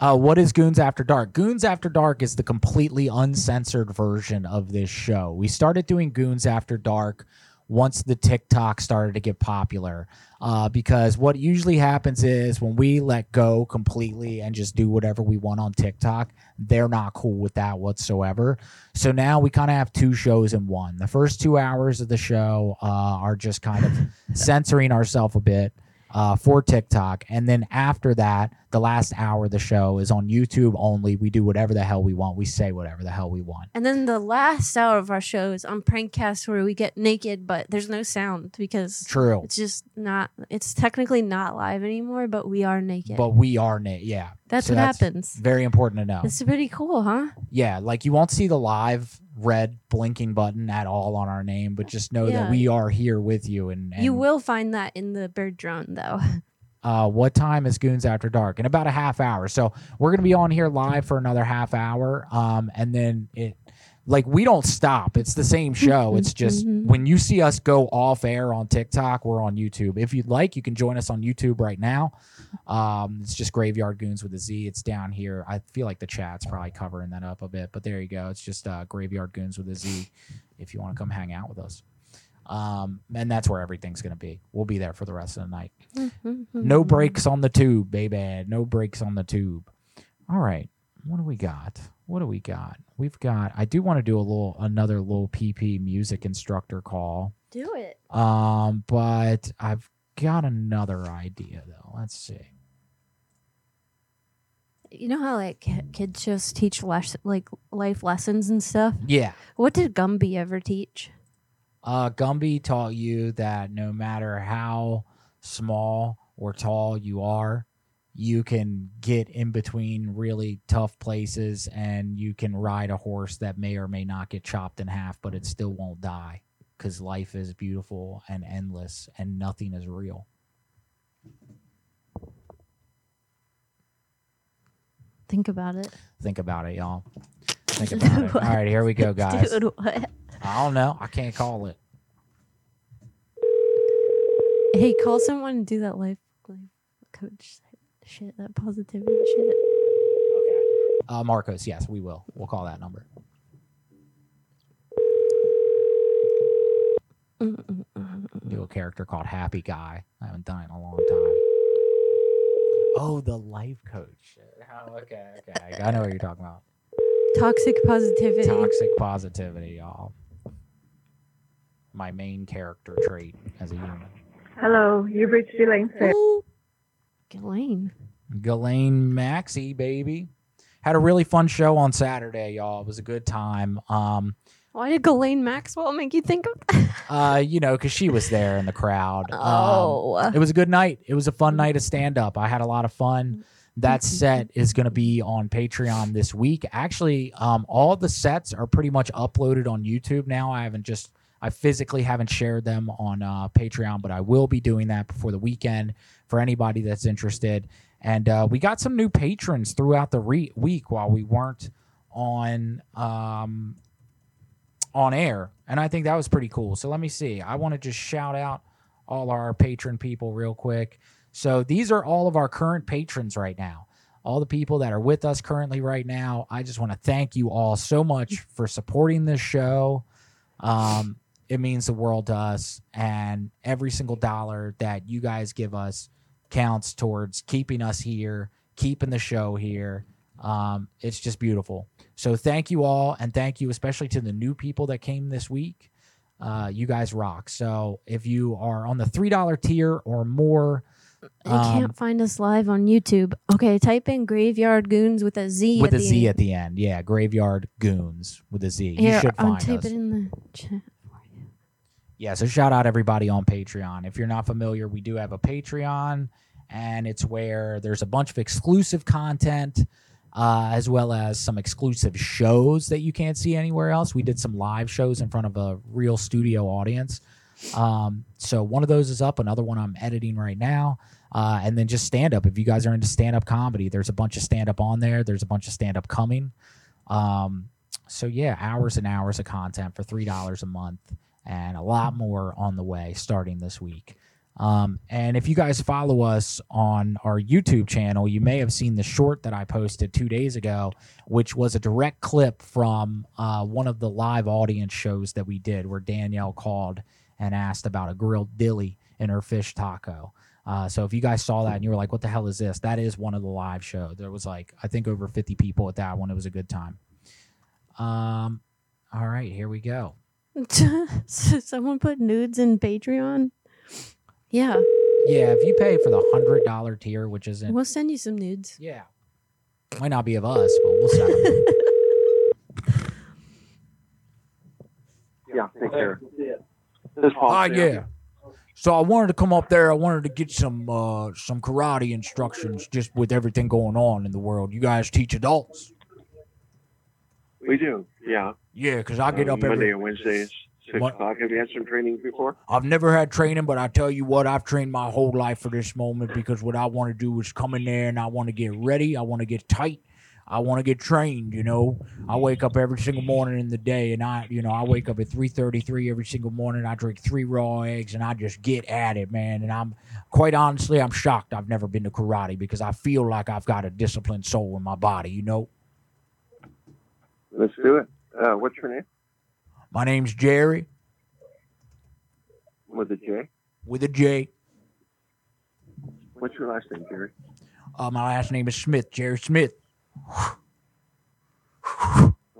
Uh, what is Goonz After Dark? Goonz After Dark is the completely uncensored version of this show. We started doing Goonz After Dark once the TikTok started to get popular. Uh, because what usually happens is when we let go completely and just do whatever we want on TikTok, they're not cool with that whatsoever. So now we kind of have two shows in one. The first two hours of the show uh, are just kind of censoring ourselves a bit uh, for TikTok. And then after that, the last hour of the show is on YouTube only. We do whatever the hell we want. We say whatever the hell we want. And then the last hour of our show is on Prankcast where we get naked, but there's no sound because True. It's just not. It's technically not live anymore, but we are naked. But we are Nate. Yeah. That's what happens. Very important to know. It's pretty cool, huh? Yeah. Like you won't see the live red blinking button at all on our name, but just know Yeah. that we are here with you. And, and You will find that in the bird drone, though. uh, what time is Goonz After Dark? In about a half hour. So we're gonna be on here live for another half hour. Um, and then it like we don't stop. It's the same show. It's just Mhm. when you see us go off air on TikTok, we're on YouTube. If you'd like, you can join us on YouTube right now. Um, it's just Graveyard Goonz with a Z. It's down here. I feel like the chat's probably covering that up a bit, but there you go. It's just uh, Graveyard Goonz with a Z. If you want to come hang out with us. Um, and that's where everything's gonna be. We'll be there for the rest of the night. No breaks on the tube, baby. No breaks on the tube. All right. What do we got? What do we got? We've got I do want to do a little another little PP music instructor call. Do it. Um, but I've got another idea though. Let's see. You know how like kids just teach les- like life lessons and stuff. Yeah. What did Gumby ever teach? Uh Gumby taught you that no matter how small or tall you are, you can get in between really tough places and you can ride a horse that may or may not get chopped in half, but it still won't die because life is beautiful and endless and nothing is real. Think about it. Think about it, y'all. Think about it. All right, here we go, guys. Dude, what? I don't know. I can't call it. Hey, call someone and do that life, life coach shit, that positivity shit. Okay. Uh, Marcos, yes, we will. We'll call that number. Do a character called Happy Guy. I haven't done it in a long time. Oh, the life coach. Oh, okay, okay. I know what you're talking about. Toxic positivity. Toxic positivity, y'all. My main character trait as a human. Hello, you've reached Elaine Fair. Ghislaine. Ghislaine Maxey, baby. Had a really fun show on Saturday, y'all. It was a good time. Um, Why did Ghislaine Maxwell make you think of that? uh, you know, because she was there in the crowd. Um, Oh. it was a good night. It was a fun night of stand up. I had a lot of fun. That set is going to be on Patreon this week. Actually, um, all the sets are pretty much uploaded on YouTube now. I haven't just, I physically haven't shared them on uh, Patreon, but I will be doing that before the weekend for anybody that's interested. And uh, we got some new patrons throughout the re- week while we weren't on um, on air, and I think that was pretty cool. So let me see. I want to just shout out all our patron people real quick. So these are all of our current patrons right now. All the people that are with us currently right now. I just want to thank you all so much for supporting this show. Um, it means the world to us, and every single dollar that you guys give us counts towards keeping us here, keeping the show here. Um, it's just beautiful. So thank you all, and thank you especially to the new people that came this week. Uh, you guys rock. So if you are on the three dollar tier or more, You um, can't find us live on YouTube. Okay, type in Graveyard Goonz with a Z with at a the Z end. at the end, yeah, Graveyard Goonz with a Z. Here, you should find I'll type us. it in the chat. Yeah, so shout out everybody on Patreon. If you're not familiar, we do have a Patreon, and it's where there's a bunch of exclusive content, uh, as well as some exclusive shows that you can't see anywhere else. We did some live shows in front of a real studio audience. Um, so one of those is up, another one I'm editing right now. Uh, and then just stand up. If you guys are into stand up comedy, there's a bunch of stand up on there. There's a bunch of stand up coming. Um, so yeah, hours and hours of content for three dollars a month, and a lot more on the way starting this week. Um, and if you guys follow us on our YouTube channel, you may have seen the short that I posted two days ago, which was a direct clip from uh, one of the live audience shows that we did, where Danielle called and asked about a grilled dilly in her fish taco. Uh, so if you guys saw that and you were like, "What the hell is this?" That is one of the live show. There was like I think over fifty people at that one. It was a good time. Um, all right, here we go. Someone put nudes in Patreon. Yeah, Yeah, if you pay for the hundred dollar tier, which isn't we'll send you some nudes. Yeah. might not be of us, but we'll send them. Yeah, take care. This Paul. Ah, yeah. So I wanted to come up there. I wanted to get some uh, some karate instructions, just with everything going on in the world. You guys teach adults? We do, yeah. Yeah, 'cause I get Um, up every- Monday and Wednesdays, six o'clock. Have you had some training before? I've never had training, but I tell you what, I've trained my whole life for this moment because what I want to do is come in there and I want to get ready. I want to get tight. I want to get trained. You know, I wake up every single morning in the day, and I, you know, I wake up at three thirty-three every single morning. I drink three raw eggs, and I just get at it, man. And I'm quite honestly, I'm shocked. I've never been to karate because I feel like I've got a disciplined soul in my body. You know, Let's do it. Uh, what's your name? my name's Jerry With a J. with a J. What's your last name, Jerry? Uh, my last name is Smith, Jerry Smith.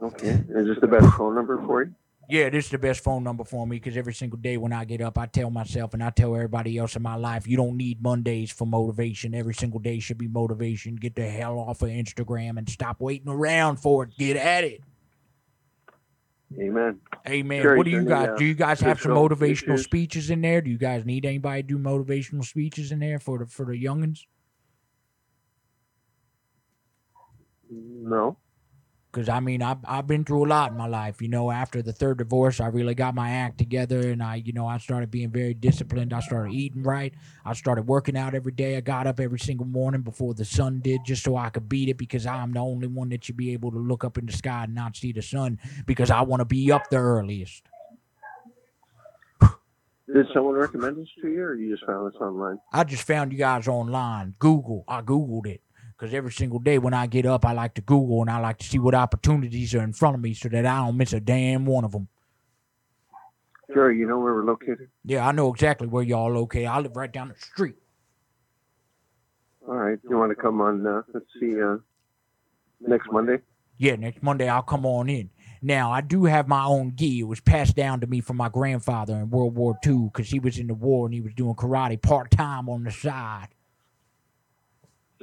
Okay. Is this the best phone number for you? Yeah, this is the best phone number for me because every single day when I get up, I tell myself and I tell everybody else in my life, you don't need Mondays for motivation. Every single day should be motivation. Get the hell off of Instagram and stop waiting around for it. Get at it. Amen. Amen. Jerry, what do you guys? uh, Do you guys have some motivational issues? speeches in there? Do you guys need anybody to do motivational speeches in there for the for the youngins? No. Because I mean, I've I've been through a lot in my life. You know, after the third divorce, I really got my act together, and I, you know, I started being very disciplined. I started eating right. I started working out every day. I got up every single morning before the sun did, just so I could beat it. Because I'm the only one that should be able to look up in the sky and not see the sun. Because I want to be up the earliest. Did someone recommend this to you, or you just found this online? I just found you guys online. Google. I Googled it. Because every single day when I get up, I like to Google and I like to see what opportunities are in front of me so that I don't miss a damn one of them. Sure, you know where we're located? Yeah, I know exactly where y'all located. I live right down the street. All right. You want to come on, uh, let's see, uh, next Monday? Yeah, next Monday I'll come on in. Now I do have my own gi. It was passed down to me from my grandfather in World War II because he was in the war and he was doing karate part time on the side.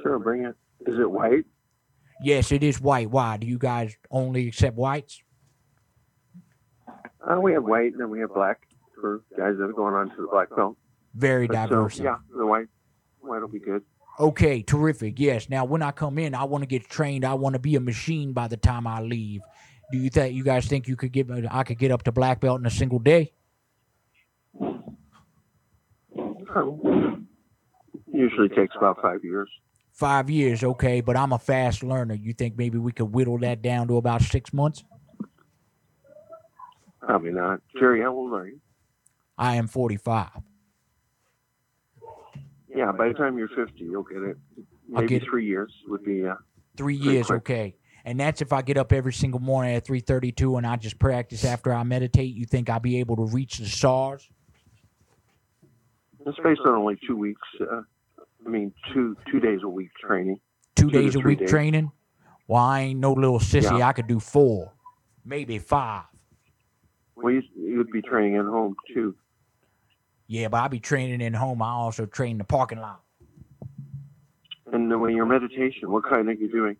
Sure, bring it. Is it white? Yes, it is white. Why? Do you guys only accept whites? Uh, we have white and then we have black for guys that are going on to the black belt. Very But, so, diverse. yeah, the white. White will be good. Okay, terrific. Yes. Now, when I come in, I want to get trained. I want to be a machine by the time I leave. Do you think you guys think you could get? I could get up to black belt in a single day? Um, usually takes about five years. Five years, okay. But I'm a fast learner. You think maybe we could whittle that down to about six months? Probably not. Jerry, how old are you? I am 45. Yeah, by the time you're 50, you'll get it. Maybe get three years would be. Uh, Three years, quick. okay. And that's if I get up every single morning at 3:32 and I just practice after I meditate. You think I'll be able to reach the stars? it's based on only two weeks. Uh, I mean, two two days a week training. Two Two days a week days. training? Well, I ain't no little sissy. Yeah. I could do four, maybe five. Well, you, you'd be training at home too. Yeah, but I be training in home. I also train in the parking lot. And when your meditation, what kind are you doing?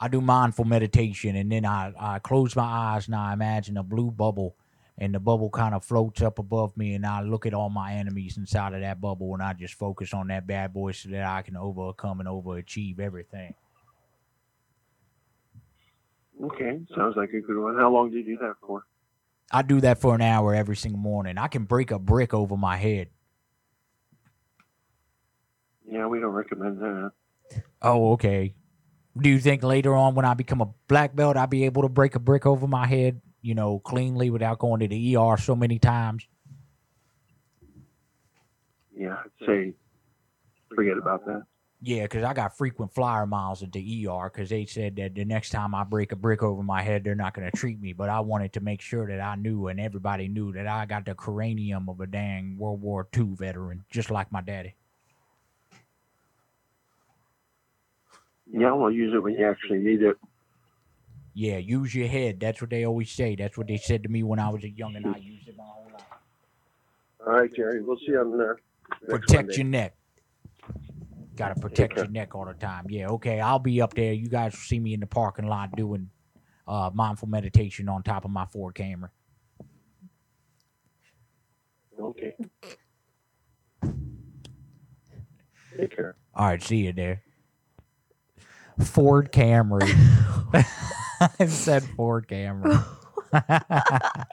I do mindful meditation, and then I, I close my eyes and I imagine a blue bubble, and the bubble kind of floats up above me, and I look at all my enemies inside of that bubble, and I just focus on that bad boy so that I can overcome and overachieve everything. Okay, sounds like a good one. How long do you do that for? I do that for an hour every single morning. I can break a brick over my head. Yeah, we don't recommend that. Oh, okay. Do you think later on when I become a black belt, I'll be able to break a brick over my head, you know, cleanly without going to the ER so many times? Yeah, I'd say forget about that. Yeah, because I got frequent flyer miles at the ER because they said that the next time I break a brick over my head, they're not going to treat me. But I wanted to make sure that I knew and everybody knew that I got the cranium of a dang World War II veteran, just like my daddy. Yeah, we'll use it when you actually need it. Yeah, use your head. That's what they always say. That's what they said to me when I was a young and I used it my whole life. All right, Jerry. We'll see you on there. protect Monday. your neck. Got to protect Okay. your neck all the time. Yeah, okay. I'll be up there. You guys will see me in the parking lot doing uh, mindful meditation on top of my Ford Camry. Okay. Take care. All right, see you there. Ford Camry. I said Ford Camry.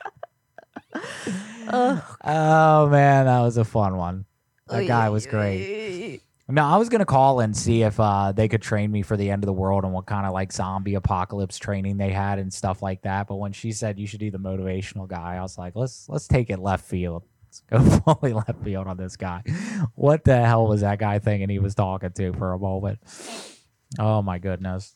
oh man, that was a fun one. That guy was great. No, I was gonna call and see if uh, they could train me for the end of the world and what kind of like zombie apocalypse training they had and stuff like that. But when she said you should be the motivational guy, I was like, let's let's take it left field. Let's go fully left field on this guy. What the hell was that guy thinking he was talking to for a moment? Oh my goodness.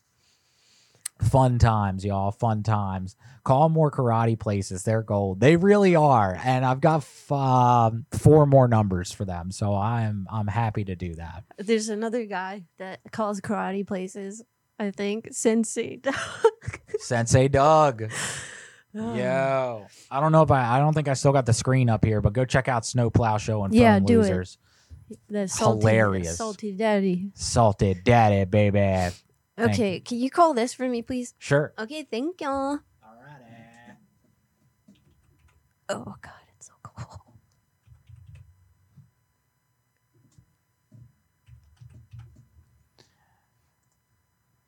Fun times, y'all. Fun times. Call more karate places. They're gold. They really are. And I've got f- um, four more numbers for them, so I'm I'm happy to do that. There's another guy that calls karate places. I think Sensei. Doug. Sensei Doug. Yo, I don't know if I I don't think I still got the screen up here, but go check out Snowplow Show and Yeah, do it. Losers. the salty, Hilarious. salty daddy. Salted Daddy, baby. Thank Okay, can you call this for me, please? Sure. Okay, thank you. All Oh God, it's so cold.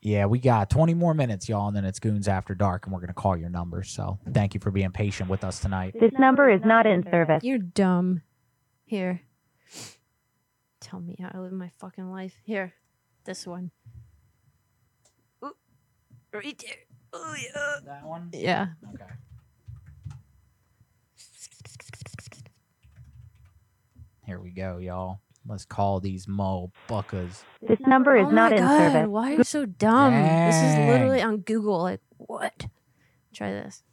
Yeah, we got 20 more minutes, y'all, and then it's Goonz After Dark, and we're going to call your numbers. So thank you for being patient with us tonight. This number is not in service. You're dumb. Here. Tell me how to live my fucking life. Here. This one. Ooh, right there. Oh yeah. That one? Yeah. Okay. Here we go, y'all. Let's call these mo buckers. This number is oh not my in God, service. Why are you so dumb? This is literally on Google. Like what? Try this.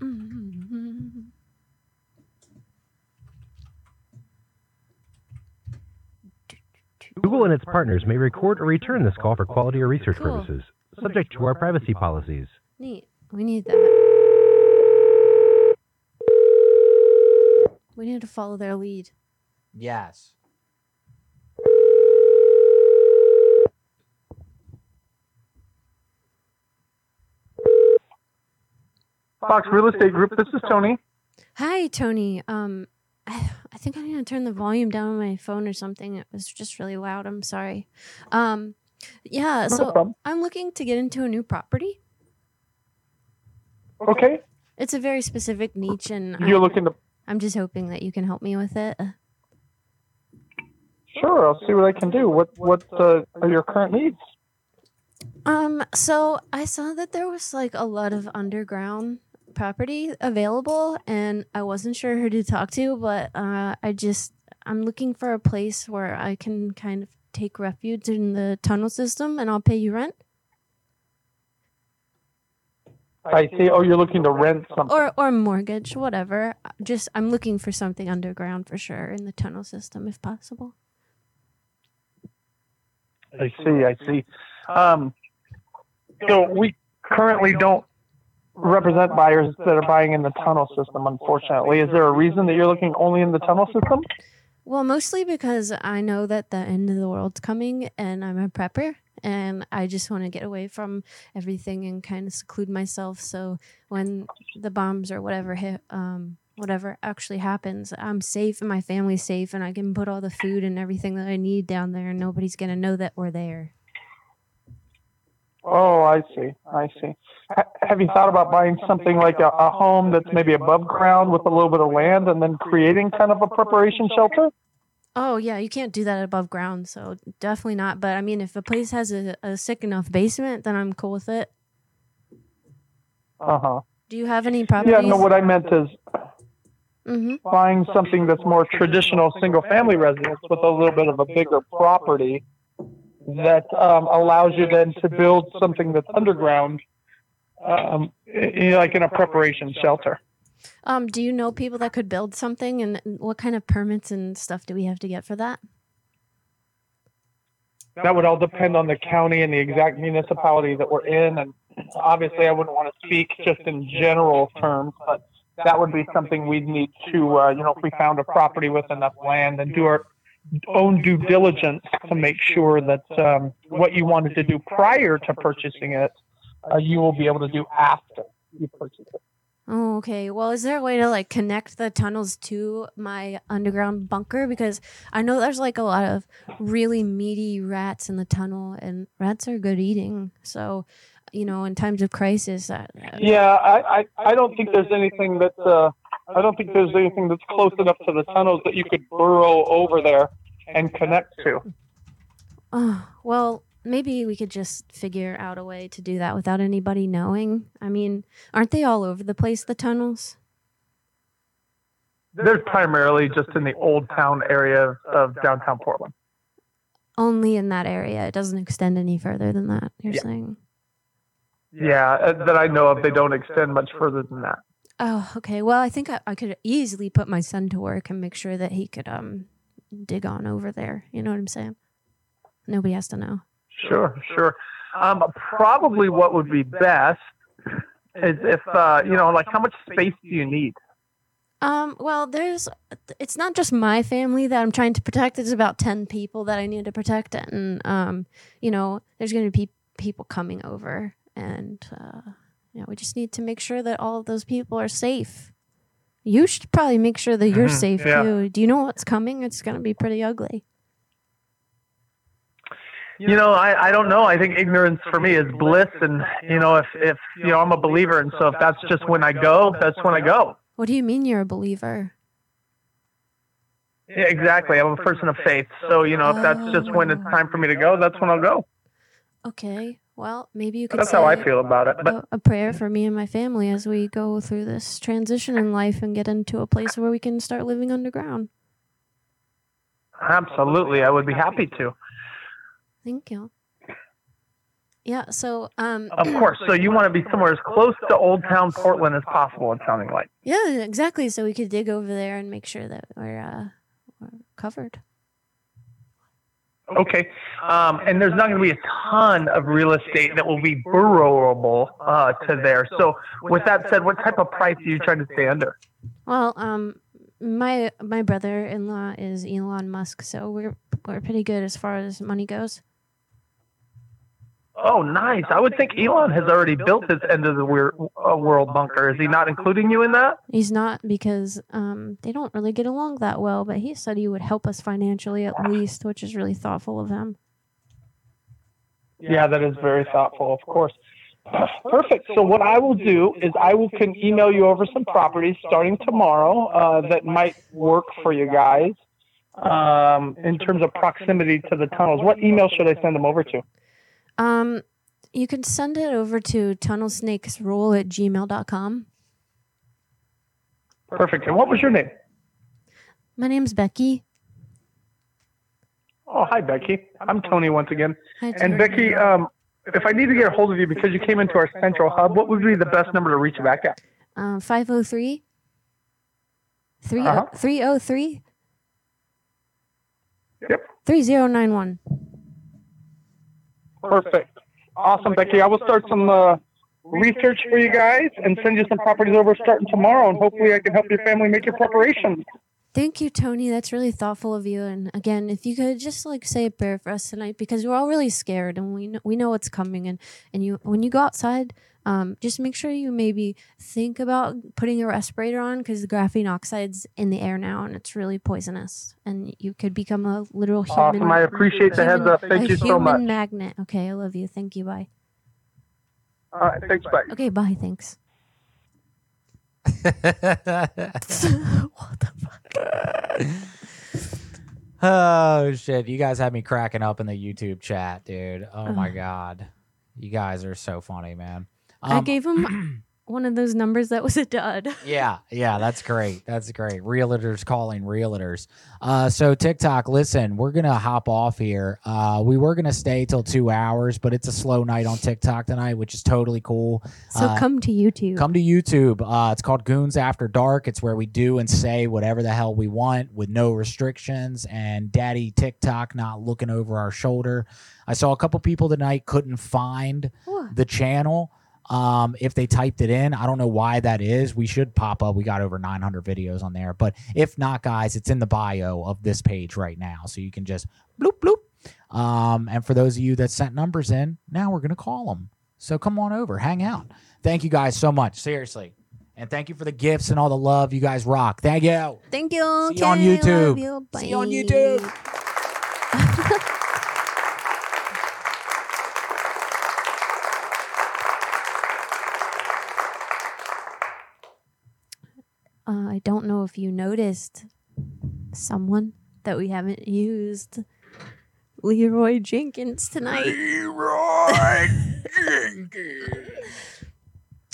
Google and its partners may record or return this call for quality or research Cool. purposes, subject to our privacy policies. Neat. We need that. We need to follow their lead. Yes. Fox Real Estate Group. This is Tony. Hi, Tony. Um, I, I think I need to turn the volume down on my phone or something. It was just really loud. I'm sorry. Um, yeah. So. I'm looking to get into a new property. Okay. It's a very specific niche, and You're I'm, looking to. I'm just hoping that you can help me with it. Sure, I'll see what I can do. What what uh, are your current needs? Um, so I saw that there was like a lot of underground property available, and I wasn't sure who to talk to, but uh, I just I'm looking for a place where I can kind of take refuge in the tunnel system, and I'll pay you rent, I see. Oh, you're looking to rent something. or or mortgage, whatever. Just I'm looking for something underground for sure in the tunnel system, if possible. I see. I see. Um, so we currently don't represent buyers that are buying in the tunnel system. Unfortunately, is there a reason that you're looking only in the tunnel system? Well, mostly because I know that the end of the world's coming and I'm a prepper and I just want to get away from everything and kind of seclude myself so when the bombs or whatever hit um whatever actually happens, I'm safe and my family's safe and I can put all the food and everything that I need down there and nobody's going to know that we're there. Oh, I see. I see. Ha- have you thought about buying something like a, a home that's maybe above ground with a little bit of land and then creating kind of a preparation shelter? Oh yeah, you can't do that above ground, so definitely not. But I mean, if a place has a, a sick enough basement, then I'm cool with it. Uh huh. Do you have any Yeah, no, what I meant is Mm-hmm. buying something that's more traditional single family residence with a little bit of a bigger property that um, allows you then to build something that's underground, um, i- i- like in a preparation shelter. Um, do you know people that could build something, and what kind of permits and stuff do we have to get for that? That would all depend on the county and the exact municipality that we're in. And obviously, I wouldn't want to speak just in general terms, but that would be something we'd need to, uh, you know, if we found a property with enough land and do our own due diligence to make sure that um, what you wanted to do prior to purchasing it, uh, you will be able to do after you purchase it. Oh, okay. Well, is there a way to like connect the tunnels to my underground bunker? Because I know there's like a lot of really meaty rats in the tunnel, and rats are good eating. So, you know, in times of crisis, Yeah, I, I, I don't think there's anything that uh, I don't think there's anything that's close enough to the tunnels that you could burrow over there and connect to. Oh, well, maybe we could just figure out a way to do that without anybody knowing. I mean, aren't they all over the place, the tunnels? They're primarily just in the old town area of downtown Portland. Only in that area. It doesn't extend any further than that, you're Yeah. saying? Yeah, uh, that I know of, they don't extend much further than that. Oh, okay. Well, I think I, I could easily put my son to work and make sure that he could um dig on over there. You know what I'm saying? Nobody has to know. Sure, sure. Um, probably what would be best is if uh, you know, like how much space do you need? Um, well, there's it's not just my family that I'm trying to protect. There's about 10 people that I need to protect and um, you know, there's going to be people coming over and uh you know, we just need to make sure that all of those people are safe. You should probably make sure that you're Mhm, safe yeah. too. Do you know what's coming? It's going to be pretty ugly. You know, I, I don't know. I think ignorance for me is bliss, and you know, if if you know, I'm a believer, and so if that's just when I go, that's when I go. What do you mean you're a believer? Yeah, exactly. I'm a person of faith, so you know, if that's just when it's time for me to go, that's when I'll go. Okay. Well, maybe you could That's how I feel about it. But a, a prayer for me and my family as we go through this transition in life and get into a place where we can start living underground. absolutely, I would be happy to. Thank you. Yeah, so um Of course. So you want to be somewhere as close to Old Town Portland as possible. It's sounding like. Yeah, exactly. So we could dig over there and make sure that we're uh we're covered. Okay. Um, and there's not going to be a ton of real estate that will be borrowable uh, to there. So, with that said, what type of price are you trying to stay under? Well, um, my my brother-in-law is Elon Musk, so we're we're pretty good as far as money goes. Oh, nice. I would think Elon has already built his end of the weir- uh, world bunker. Is he not including you in that? He's not because um, they don't really get along that well. But he said he would help us financially at least, which is really thoughtful of him. Yeah, that is very thoughtful, of course. Perfect. So what I will do is I will can email you over some properties starting tomorrow uh, that might work for you guys um, in terms of proximity to the tunnels. What email should I send them over to? Um, you can send it over to tunnelsnakesroll at gmail.com. Perfect. And what was your name? My name's Becky. Oh, hi, Becky. I'm Tony once again. Hi, Tony. And Becky, um, if I need to get a hold of you because you came into our central hub, what would be the best number to reach you back at? Um, 503 three- Uh-huh. 303 Yep. 3091. Perfect. Awesome, Becky. I will start some uh, research for you guys and send you some properties over starting tomorrow, and hopefully I can help your family make your preparations. Thank you, Tony. That's really thoughtful of you. And again, if you could just like say a prayer for us tonight, because we're all really scared and we know, we know what's coming. And and you when you go outside, um, just make sure you maybe think about putting a respirator on because the graphene oxide's in the air now and it's really poisonous. And you could become a literal human. Awesome. I appreciate the heads up. Thank you so human much. magnet. Okay, I love you. Thank you. Bye. All right. Thanks. Bye. Okay, bye. Thanks. Oh shit! You guys had me cracking up in the YouTube chat, dude. Oh my god, you guys are so funny, man. I Um, gave him one of those numbers that was a dud. Yeah, yeah, that's great. That's great. Realtors calling realtors. Uh, so TikTok, listen, we're gonna hop off here. Uh, we were gonna stay till two hours, but it's a slow night on TikTok tonight, which is totally cool. So Uh, come to YouTube. Come to YouTube. Uh, it's called Goonz After Dark. It's where we do and say whatever the hell we want with no restrictions and daddy TikTok not looking over our shoulder. I saw a couple people tonight couldn't find the channel. Um, if they typed it in, I don't know why that is. We should pop up. We got over 900 videos on there. But if not, guys, it's in the bio of this page right now. So you can just bloop, bloop. Um, and for those of you that sent numbers in, now we're going to call them. So come on over, hang out. Thank you guys so much. Seriously. And thank you for the gifts and all the love. You guys rock. Thank you. Thank you. See you on Okay, YouTube. you. See you on YouTube. Uh, I don't know if you noticed someone that we haven't used. Leroy Jenkins tonight. Leroy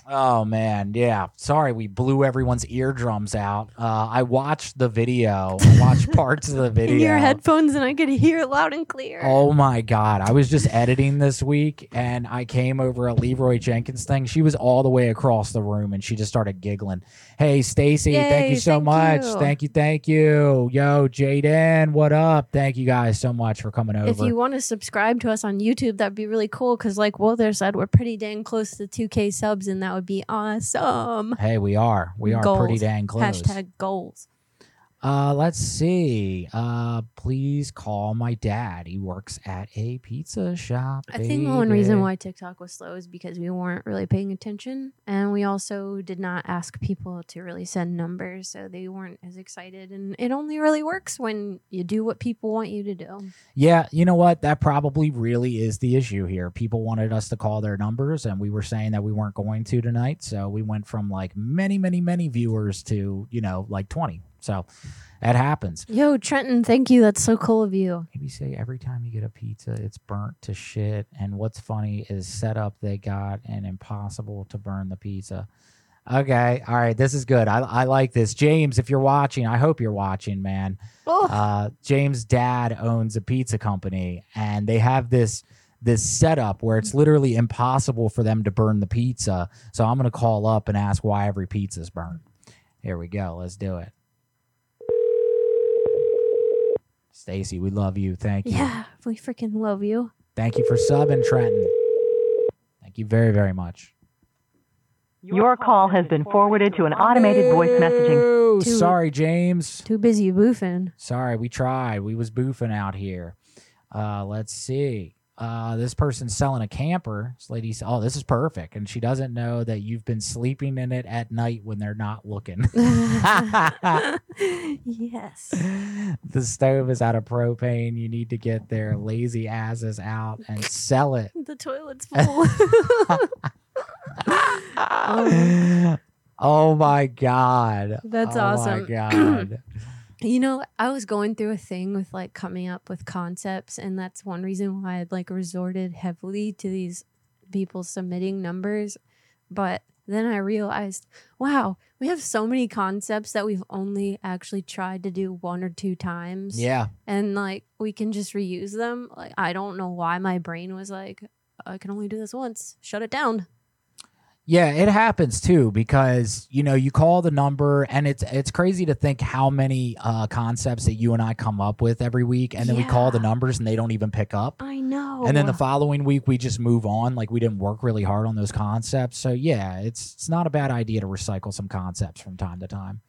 Oh man, yeah. Sorry, we blew everyone's eardrums out. Uh, I watched the video. I watched parts of the video. In your headphones, and I could hear it loud and clear. Oh my god! I was just editing this week, and I came over a Leroy Jenkins thing. She was all the way across the room, and she just started giggling. Hey, Stacy, thank you so thank much. you. Thank you, thank you. Yo, Jaden, what up? Thank you guys so much for coming over. If you want to subscribe to us on YouTube, that'd be really cool. Because, like Walter said, we're pretty dang close to 2K subs, and that would be awesome. hey, we are. We are pretty dang close. Hashtag goals. Uh, let's see. Uh, please call my dad. He works at a pizza shop. I think one reason why TikTok was slow is because we weren't really paying attention, and we also did not ask people to really send numbers, so they weren't as excited. And it only really works when you do what people want you to do. Yeah, you know what? That probably really is the issue here. People wanted us to call their numbers, and we were saying that we weren't going to tonight. So we went from like many, many, many viewers to, you know, like 20. So that happens. Yo, Trenton, thank you. That's so cool of you. Maybe say every time you get a pizza, it's burnt to shit. And what's funny is setup they got and impossible to burn the pizza. Okay, all right, this is good. I, I like this, James. If you're watching, I hope you're watching, man. Oh. Uh, James' dad owns a pizza company, and they have this this setup where it's literally impossible for them to burn the pizza. So I'm gonna call up and ask why every pizza's burnt. Here we go. Let's do it. Stacy, we love you. Thank you. Yeah, we freaking love you. Thank you for subbing, Trenton. Thank you very, very much. Your call has been forwarded to an automated voice messaging. Oh, Too- sorry, James. Too busy boofing. Sorry, we tried. We was boofing out here. Uh, let's see. Uh, this person's selling a camper. This lady's oh, this is perfect, and she doesn't know that you've been sleeping in it at night when they're not looking. yes. the stove is out of propane. You need to get their lazy asses out and sell it. The toilet's full. oh my god. That's Oh my awesome. god. You know, I was going through a thing with like coming up with concepts, and that's one reason why I'd like resorted heavily to these people submitting numbers. But then I realized, wow, we have so many concepts that we've only actually tried to do one or two times. Yeah. And like we can just reuse them. Like I don't know why my brain was like, I can only do this once. Shut it down. Yeah, it happens too because you know you call the number and it's it's crazy to think how many uh, concepts that you and I come up with every week, and then we call the numbers and they don't even pick up. I know. And then the following week we just move on, like we didn't work really hard on those concepts. So yeah, it's it's not a bad idea to recycle some concepts from time to time.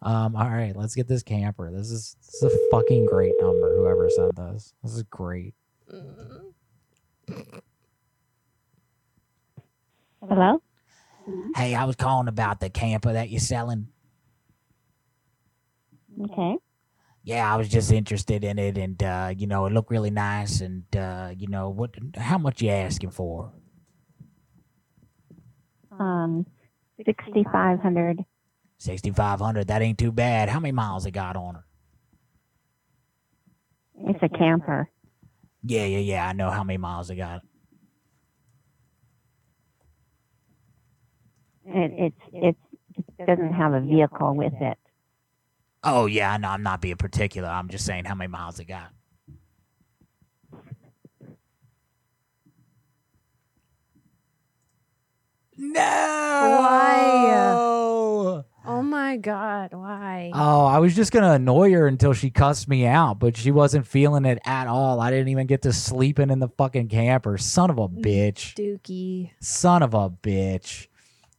Um, all right, let's get this camper. This is this is a fucking great number. Whoever sent this, this is great. Hello? Hey, I was calling about the camper that you're selling. Okay. Yeah, I was just interested in it, and uh, you know, it looked really nice. And uh, you know, what? How much you asking for? Um, 6500 Sixty five hundred. That ain't too bad. How many miles it got on her? It's a camper. Yeah, yeah, yeah. I know how many miles it got. It, it's, it's, it doesn't have a vehicle with it. Oh yeah, I know. I'm not being particular. I'm just saying how many miles it got. No. Why? Oh my god, why? Oh, I was just gonna annoy her until she cussed me out, but she wasn't feeling it at all. I didn't even get to sleeping in the fucking camper. Son of a bitch. Dookie. Son of a bitch.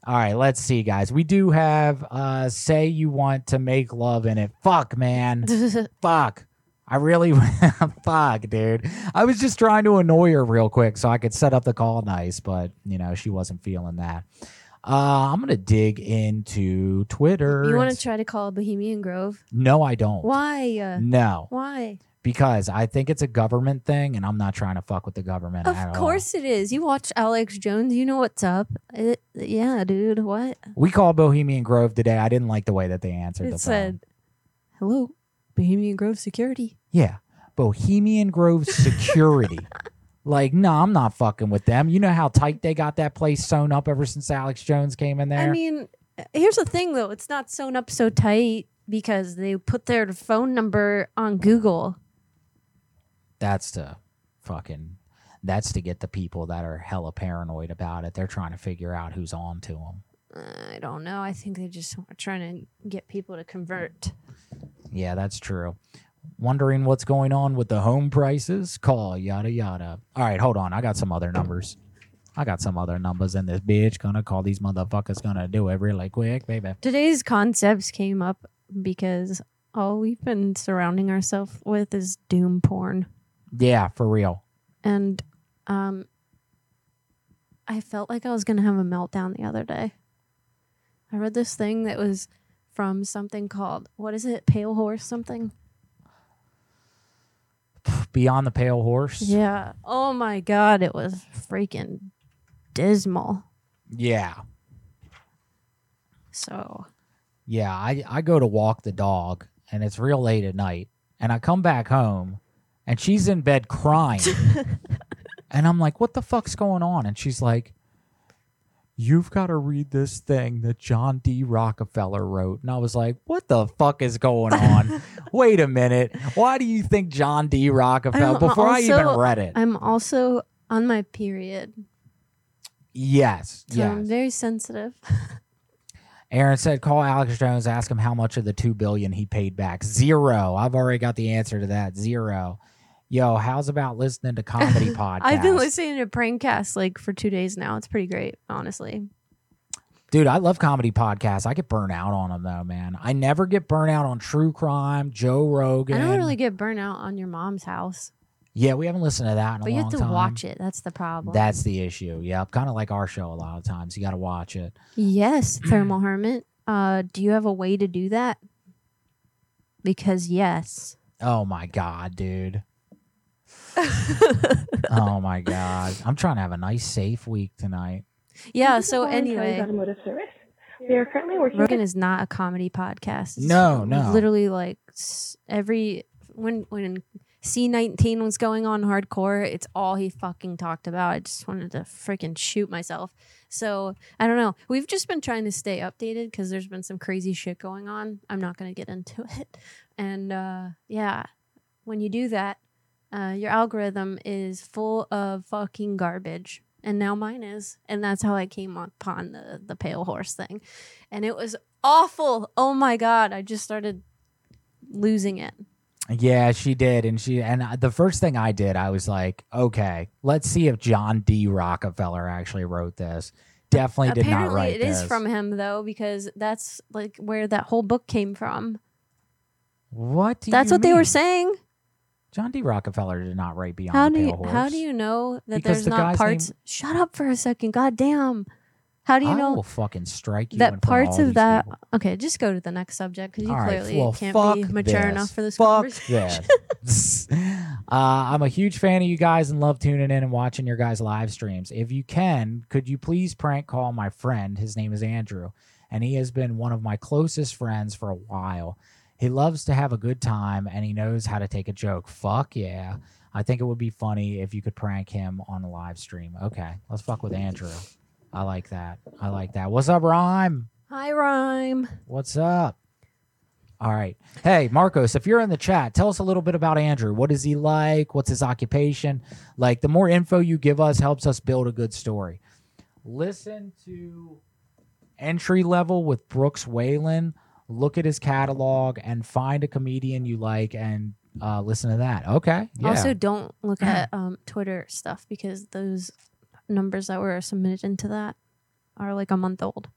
All right, let's see, guys. We do have uh say you want to make love in it. Fuck, man. Fuck. I really fuck, dude. I was just trying to annoy her real quick so I could set up the call nice, but you know, she wasn't feeling that. Uh I'm gonna dig into Twitter. You want to try to call Bohemian Grove? no, I don't. Why? No. Why? Because I think it's a government thing and I'm not trying to fuck with the government Of all. course it is. You watch Alex Jones, you know what's up. It, yeah, dude. What? We called Bohemian Grove today. I didn't like the way that they answered It the phone. said, "Hello, Bohemian Grove Security." Yeah. Bohemian Grove Security. like, no, I'm not fucking with them. You know how tight they got that place sewn up ever since Alex Jones came in there? I mean, here's the thing though. It's not sewn up so tight because they put their phone number on Google. That's to fucking that's to get the people that are hella paranoid about it. They're trying to figure out who's on to them. I don't know. I think they just are trying to get people to convert. Yeah, that's true. Wondering what's going on with the home prices? Call yada yada. All right, hold on. I got some other numbers. I got some other numbers in this bitch. Gonna call these motherfuckers. Gonna do it really quick, baby. Today's concepts came up because all we've been surrounding ourselves with is doom porn. Yeah, for real. And um I felt like I was going to have a meltdown the other day. I read this thing that was from something called what is it? Pale Horse something? Beyond the Pale Horse. Yeah. Oh my god, it was freaking dismal. Yeah. So, Yeah, I, I go to walk the dog and it's real late at night and I come back home and she's in bed crying. and I'm like, what the fuck's going on? And she's like, You've got to read this thing that John D. Rockefeller wrote. And I was like, What the fuck is going on? Wait a minute. Why do you think John D. Rockefeller? I'm Before I even also- read it. I'm also on my period. yes. So yes. I'm very sensitive. Aaron said, "Call Alex Jones. Ask him how much of the two billion he paid back. Zero. I've already got the answer to that. Zero. Yo, how's about listening to comedy podcasts? I've been listening to Prankcast like for two days now. It's pretty great, honestly. Dude, I love comedy podcasts. I get burnt out on them though, man. I never get burnt out on true crime, Joe Rogan. I don't really get burnt out on your mom's house, yeah, we haven't listened to that in a but you have to time. watch it. That's the problem. That's the issue. Yep, kind of like our show. A lot of times, you got to watch it. yes, thermal hermit. Uh, do you have a way to do that? Because yes. Oh my god, dude. oh my god, I'm trying to have a nice, safe week tonight. Yeah. Thank you for So anyway, Automotive Service. We are currently working. Rogan is not a comedy podcast. It's No, no. Literally, like every when when C nineteen was going on hardcore, it's all he fucking talked about. I just wanted to freaking shoot myself. So I don't know. We've just been trying to stay updated because there's been some crazy shit going on. I'm not gonna get into it. And uh, yeah, when you do that, uh, your algorithm is full of fucking garbage. And now mine is. And that's how I came upon the, the pale horse thing. And it was awful. Oh my God. I just started losing it. Yeah, she did, and she and the first thing I did, I was like, okay, let's see if John D. Rockefeller actually wrote this. Definitely did not Apparently, write it is this. from him, though, because that's like where that whole book came from. what? do That's what they were saying. John D. Rockefeller did not write Beyond How the Pale you Horse. how do you know that Because there's the not guy's parts? name- Shut up for a second. God damn. How do you I know will fucking strike you in that front parts all of these that? people. Okay, just go to the next subject because you All right, clearly well, can't fuck be mature this. enough for this Fuck conversation. this. uh, I'm a huge fan of you guys and love tuning in and watching your guys' live streams. If you can, could you please prank call my friend? His name is Andrew, and he has been one of my closest friends for a while. He loves to have a good time and he knows how to take a joke. Fuck yeah. I think it would be funny if you could prank him on a live stream. Okay, let's fuck with Andrew. I like that. I like that. What's up, Rhyme? Hi, rhyme. What's up? All right. Hey, Marcos, if you're in the chat, tell us a little bit about Andrew. What is he like? What's his occupation? Like, the more info you give us helps us build a good story. Listen to Entry Level with Brooks Wheelan. Look at his catalog and find a comedian you like and uh, listen to that. Okay. Yeah. Also, don't look at um, Twitter stuff because those numbers that were submitted into that are like a month old.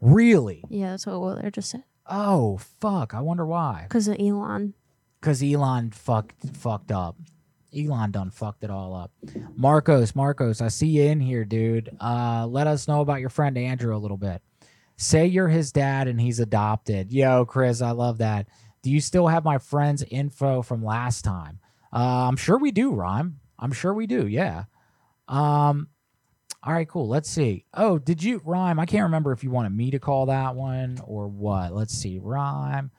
really? Yeah, that's what Willer just said. Oh, fuck. I wonder why. Because of Elon. because Elon fucked fucked up. Elon done fucked it all up. Marcos, Marcos, I see you in here, dude. Uh, let us know about your friend Andrew a little bit. Say you're his dad and he's adopted. Yo, Chris, I love that. Do you still have my friend's info from last time? Uh, I'm sure we do, Rhyme. I'm sure we do. Yeah. Um. All right, cool. Let's see. Oh, did you Rhyme? I can't remember if you wanted me to call that one or what. Let's see. Rhyme.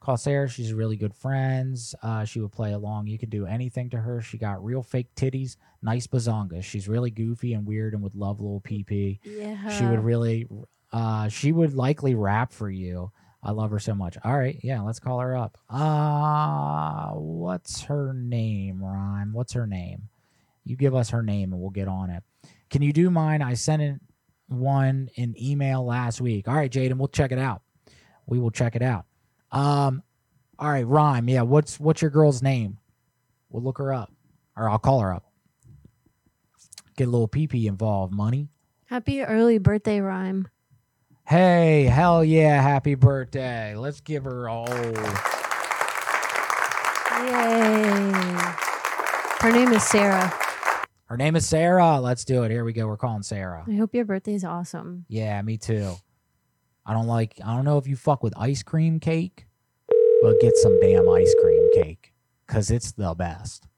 Call Sarah. She's really good friends. Uh, she would play along. You could do anything to her. She got real fake titties, nice bazongas. She's really goofy and weird and would love little PP. Yeah. She would really, uh, she would likely rap for you. I love her so much. All right, yeah, let's call her up. Uh, what's her name, Rhyme? What's her name? You give us her name and we'll get on it. Can you do mine? I sent one in email last week. All right, Jaden, we'll check it out. We will check it out. Um, all right, Rhyme. Yeah, what's what's your girl's name? We'll look her up, or I'll call her up. Get a little PP involved. Money. Happy early birthday, rhyme. Hey, hell yeah! Happy birthday. Let's give her oh. Yay. Her name is Sarah. Her name is Sarah. Let's do it. Here we go. We're calling Sarah. I hope your birthday is awesome. Yeah, me too. I don't like. I don't know if you fuck with ice cream cake, but get some damn ice cream cake because it's the best.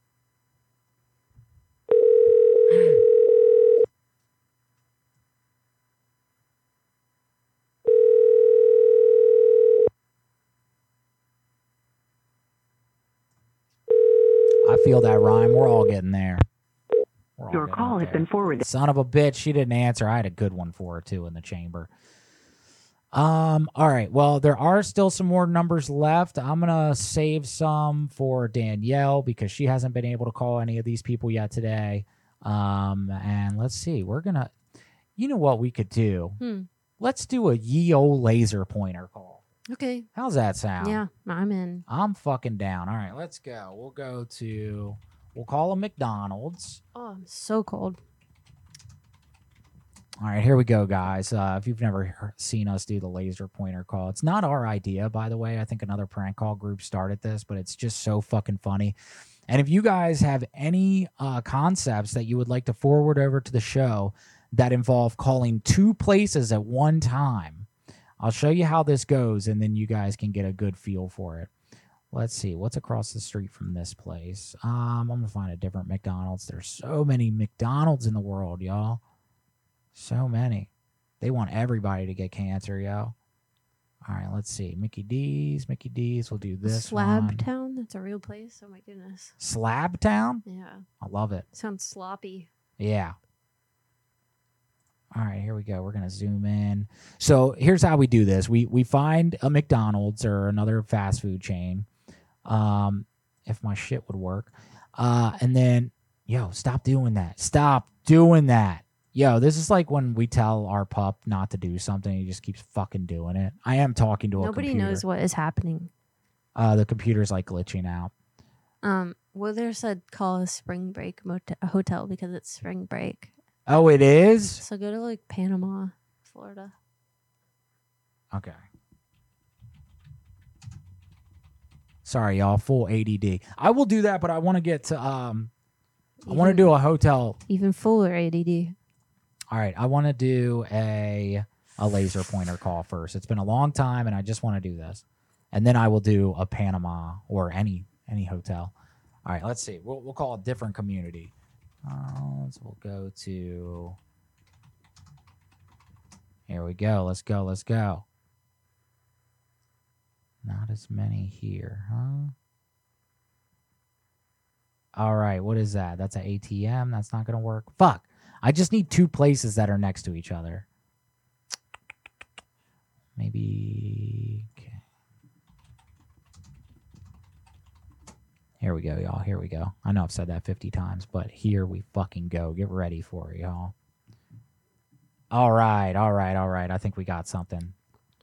I feel that rhyme. We're all getting there. Your call has been forwarded. Son of a bitch, she didn't answer. I had a good one for her too in the chamber. Um, all right. Well, there are still some more numbers left. I'm gonna save some for Danielle because she hasn't been able to call any of these people yet today. Um, and let's see, we're gonna you know what we could do? Hmm. let's do a ye old laser pointer call. Okay. How's that sound? Yeah, I'm in. I'm fucking down. All right, let's go. We'll go to we'll call a McDonald's. Oh, I'm so cold. All right, here we go, guys. Uh, if you've never seen us do the laser pointer call, it's not our idea, by the way. I think another prank call group started this, but it's just so fucking funny. And if you guys have any uh, concepts that you would like to forward over to the show that involve calling two places at one time, I'll show you how this goes, and then you guys can get a good feel for it. Let's see what's across the street from this place. Um, I'm gonna find a different McDonald's. There's so many McDonald's in the world, y'all. So many. They want everybody to get cancer, yo. All right, let's see. Mickey D's, Mickey D's. We'll do this Slab one. Town. That's a real place. Oh my goodness. Slab Town. Yeah. I love it. Sounds sloppy. Yeah. All right, here we go. We're gonna zoom in. So here's how we do this. We we find a McDonald's or another fast food chain. Um, if my shit would work. Uh, and then yo, stop doing that. Stop doing that. Yo, this is like when we tell our pup not to do something, he just keeps fucking doing it. I am talking to a Nobody computer. knows what is happening. Uh, the computer's like glitching out. Um, Wither said call a spring break motel, hotel because it's spring break. Oh, it is. So go to like Panama, Florida. Okay. Sorry, y'all. Full ADD. I will do that, but I want to get to um. I want to do a hotel. Even fuller ADD. All right, I want to do a a laser pointer call first. It's been a long time, and I just want to do this, and then I will do a Panama or any any hotel. All right, let's see. We'll we'll call a different community. Uh, so we'll go to. Here we go. Let's go. Let's go. Not as many here, huh? All right, what is that? That's an ATM. That's not going to work. Fuck. I just need two places that are next to each other. Maybe. Okay. Here we go, y'all. Here we go. I know I've said that 50 times, but here we fucking go. Get ready for it, y'all. All right, all right, all right. I think we got something.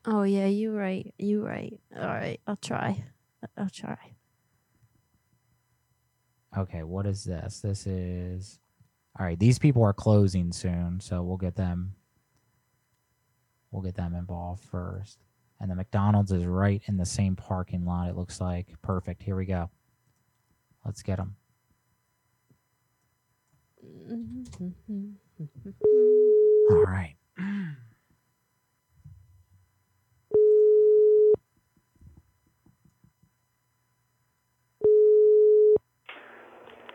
Oh yeah, you right. You right. All right, I'll try. I'll try. Okay, what is this? This is all right. These people are closing soon, so we'll get them. We'll get them involved first. And the McDonald's is right in the same parking lot. It looks like perfect. Here we go. Let's get them. All right.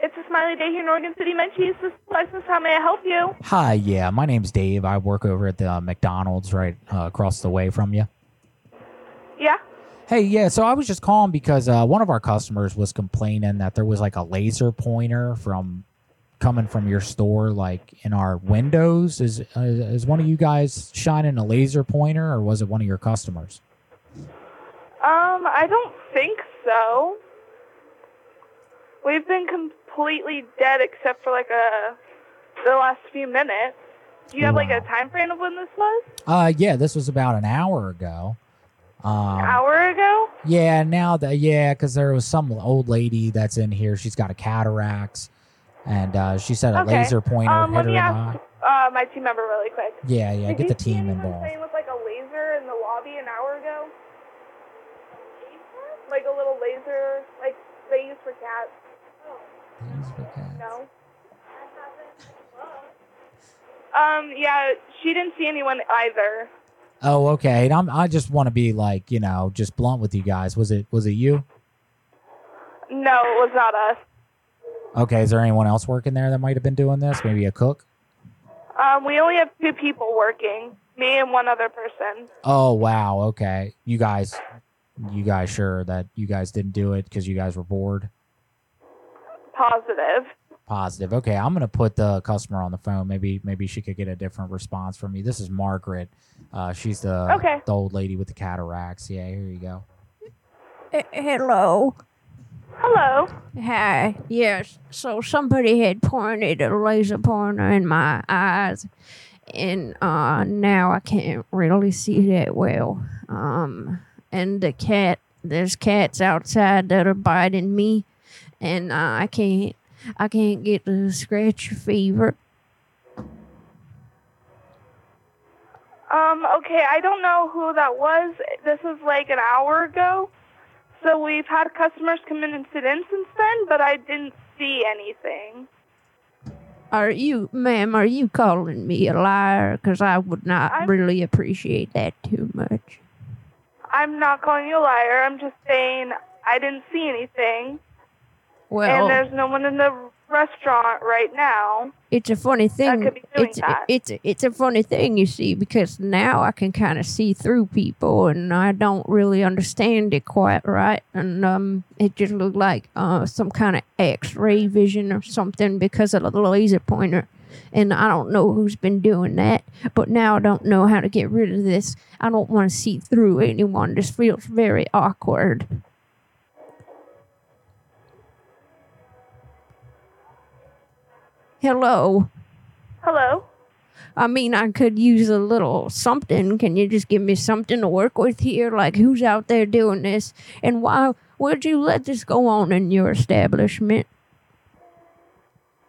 It's a smiley day here in Oregon City. Menchie's this is license. How may I help you? Hi, yeah, my name's Dave. I work over at the uh, McDonald's right uh, across the way from you. Yeah. Hey, yeah, so I was just calling because uh, one of our customers was complaining that there was like a laser pointer from coming from your store, like in our windows. Is uh, is one of you guys shining a laser pointer, or was it one of your customers? Um, I don't think so. We've been completely dead except for like a the last few minutes. Do you have like a time frame of when this was? Uh, yeah, this was about an hour ago. Um, An hour ago? Yeah, now that yeah, because there was some old lady that's in here. She's got a cataracts, and uh, she said a okay. laser pointer um, hit let her me ask uh, my team member really quick. Yeah, yeah, Did get the team involved. playing with like a laser in the lobby an hour ago? Like a little laser, like they use for cats. No. Um. Yeah, she didn't see anyone either. Oh, okay. And I'm, I just want to be like, you know, just blunt with you guys. Was it was it you? No, it was not us. Okay. Is there anyone else working there that might have been doing this? Maybe a cook? Um, we only have two people working, me and one other person. Oh, wow. Okay. You guys, you guys sure that you guys didn't do it because you guys were bored? Positive. Positive. Okay, I'm gonna put the customer on the phone. Maybe maybe she could get a different response from you. This is Margaret. Uh, she's the Okay. the old lady with the cataracts. Yeah, here you go. hello. Hello. Hi. Yes. So somebody had pointed a laser pointer in my eyes, and uh, now I can't really see that well. Um, and the cat, there's cats outside that are biting me, and uh, I can't, I can't get the scratch fever. Um, okay, I don't know who that was. This was like an hour ago. So we've had customers come in and sit in since then, but I didn't see anything. Are you, ma'am? Are you calling me a liar? Because I would not I'm- really appreciate that too much. I'm not calling you a liar. I'm just saying I didn't see anything. Well, and there's no one in the restaurant right now. it's a funny thing. could be doing it's that. it's it's a funny thing, you see, because now I can kind of see through people, and I don't really understand it quite right, and um, it just looked like uh some kind of X-ray vision or something because of the laser pointer. And I don't know who's been doing that, but now I don't know how to get rid of this. I don't want to see through anyone. This feels very awkward. Hello. Hello? I mean, I could use a little something. Can you just give me something to work with here? Like, who's out there doing this? And why would you let this go on in your establishment?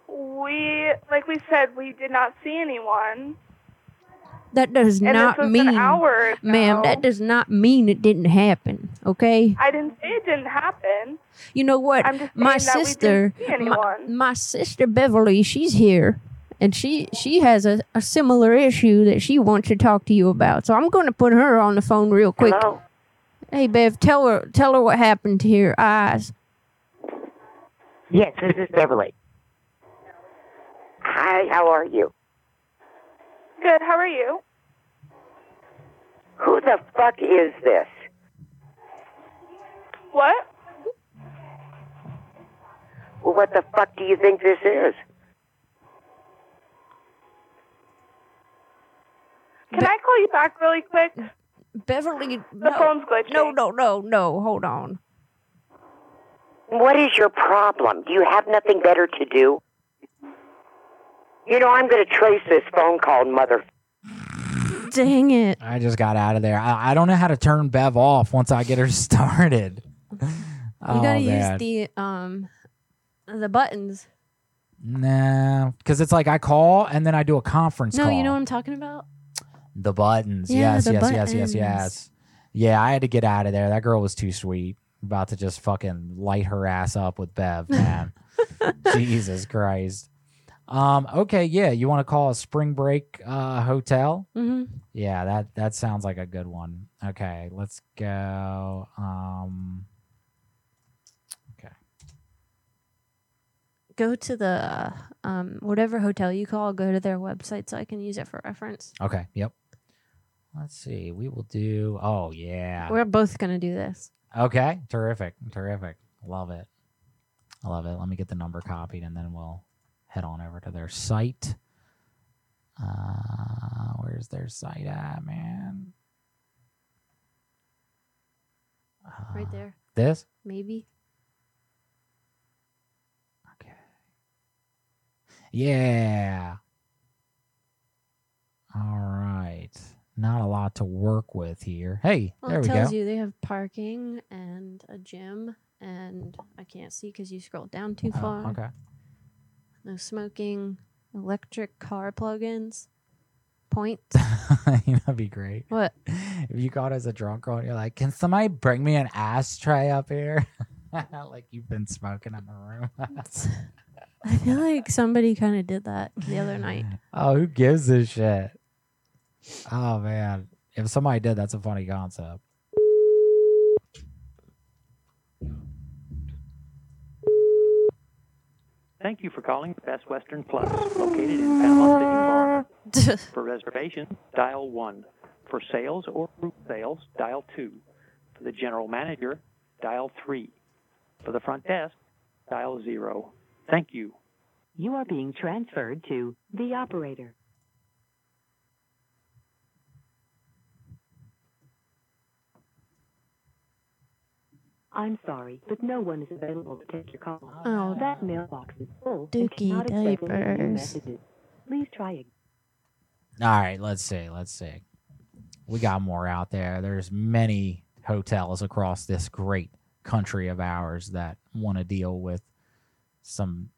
We, like we said, we did not see anyone. That does And this not was an mean, hour ma'am, that does not mean it didn't happen, okay? I didn't say it didn't happen. You know what? I'm just my saying that we sister, didn't see my, my sister Beverly, she's here, and she she has a, a similar issue that she wants to talk to you about. So I'm going to put her on the phone real quick. Hello? Hey, Bev, tell her tell her what happened to your eyes. Yes, this is Beverly. Hi, how are you? Good, how are you? Who the fuck is this? What? Well, what the fuck do you think this is? Can I call you back really quick? Beverly, The no, phone's glitching. No, no, no, no. Hold on. What is your problem? Do you have nothing better to do? You know, I'm going to trace this phone call, mother. Dang it. I just got out of there. I, I don't know how to turn Bev off once I get her started. You oh, gotta man. use the um the buttons. Nah, because it's like I call and then I do a conference No, call. you know what I'm talking about? the buttons. Yeah, yes, the yes, yes, yes, yes. Yeah, I had to get out of there. That girl was too sweet. About to just fucking light her ass up with Bev, man. Jesus Christ. Um, okay, yeah, you want to call a spring break uh hotel? Mhm. Yeah, that that sounds like a good one. Okay, let's go. Um Go to the um whatever hotel you call, go to their website so I can use it for reference. okay, yep. Let's see. We will do oh yeah. We're both gonna do this. Okay, terrific, terrific. Love it. I love it. Let me get the number copied and then we'll head on over to their site. Uh, where's their site at, man? right there. This? Maybe. Okay. Yeah. All right. Not a lot to work with here. Hey, Well, there we go. it tells you they have parking and a gym, and I can't see because you scrolled down too Oh, far. okay. No smoking, electric car plugins, point. That'd be great. What? If you got as a drunk girl and you're like, can somebody bring me an ashtray up here? like you've been smoking in the room. I feel like somebody kind of did that the other night. oh, who gives a shit? Oh man. If somebody did, that's a funny concept. Thank you for calling Best Western Plus, located in Panama City, Florida. for reservations, dial 1. For sales or group sales, dial 2. For the general manager, dial 3. For the front desk, dial 0. Thank you. You are being transferred to the operator. I'm sorry, but no one is available to take your call. Oh. that mailbox is full. and Dookie cannot accept new diapers. messages. Please try again. All right, let's see. Let's see. We got more out there. There's many hotels across this great country of ours that want to deal with some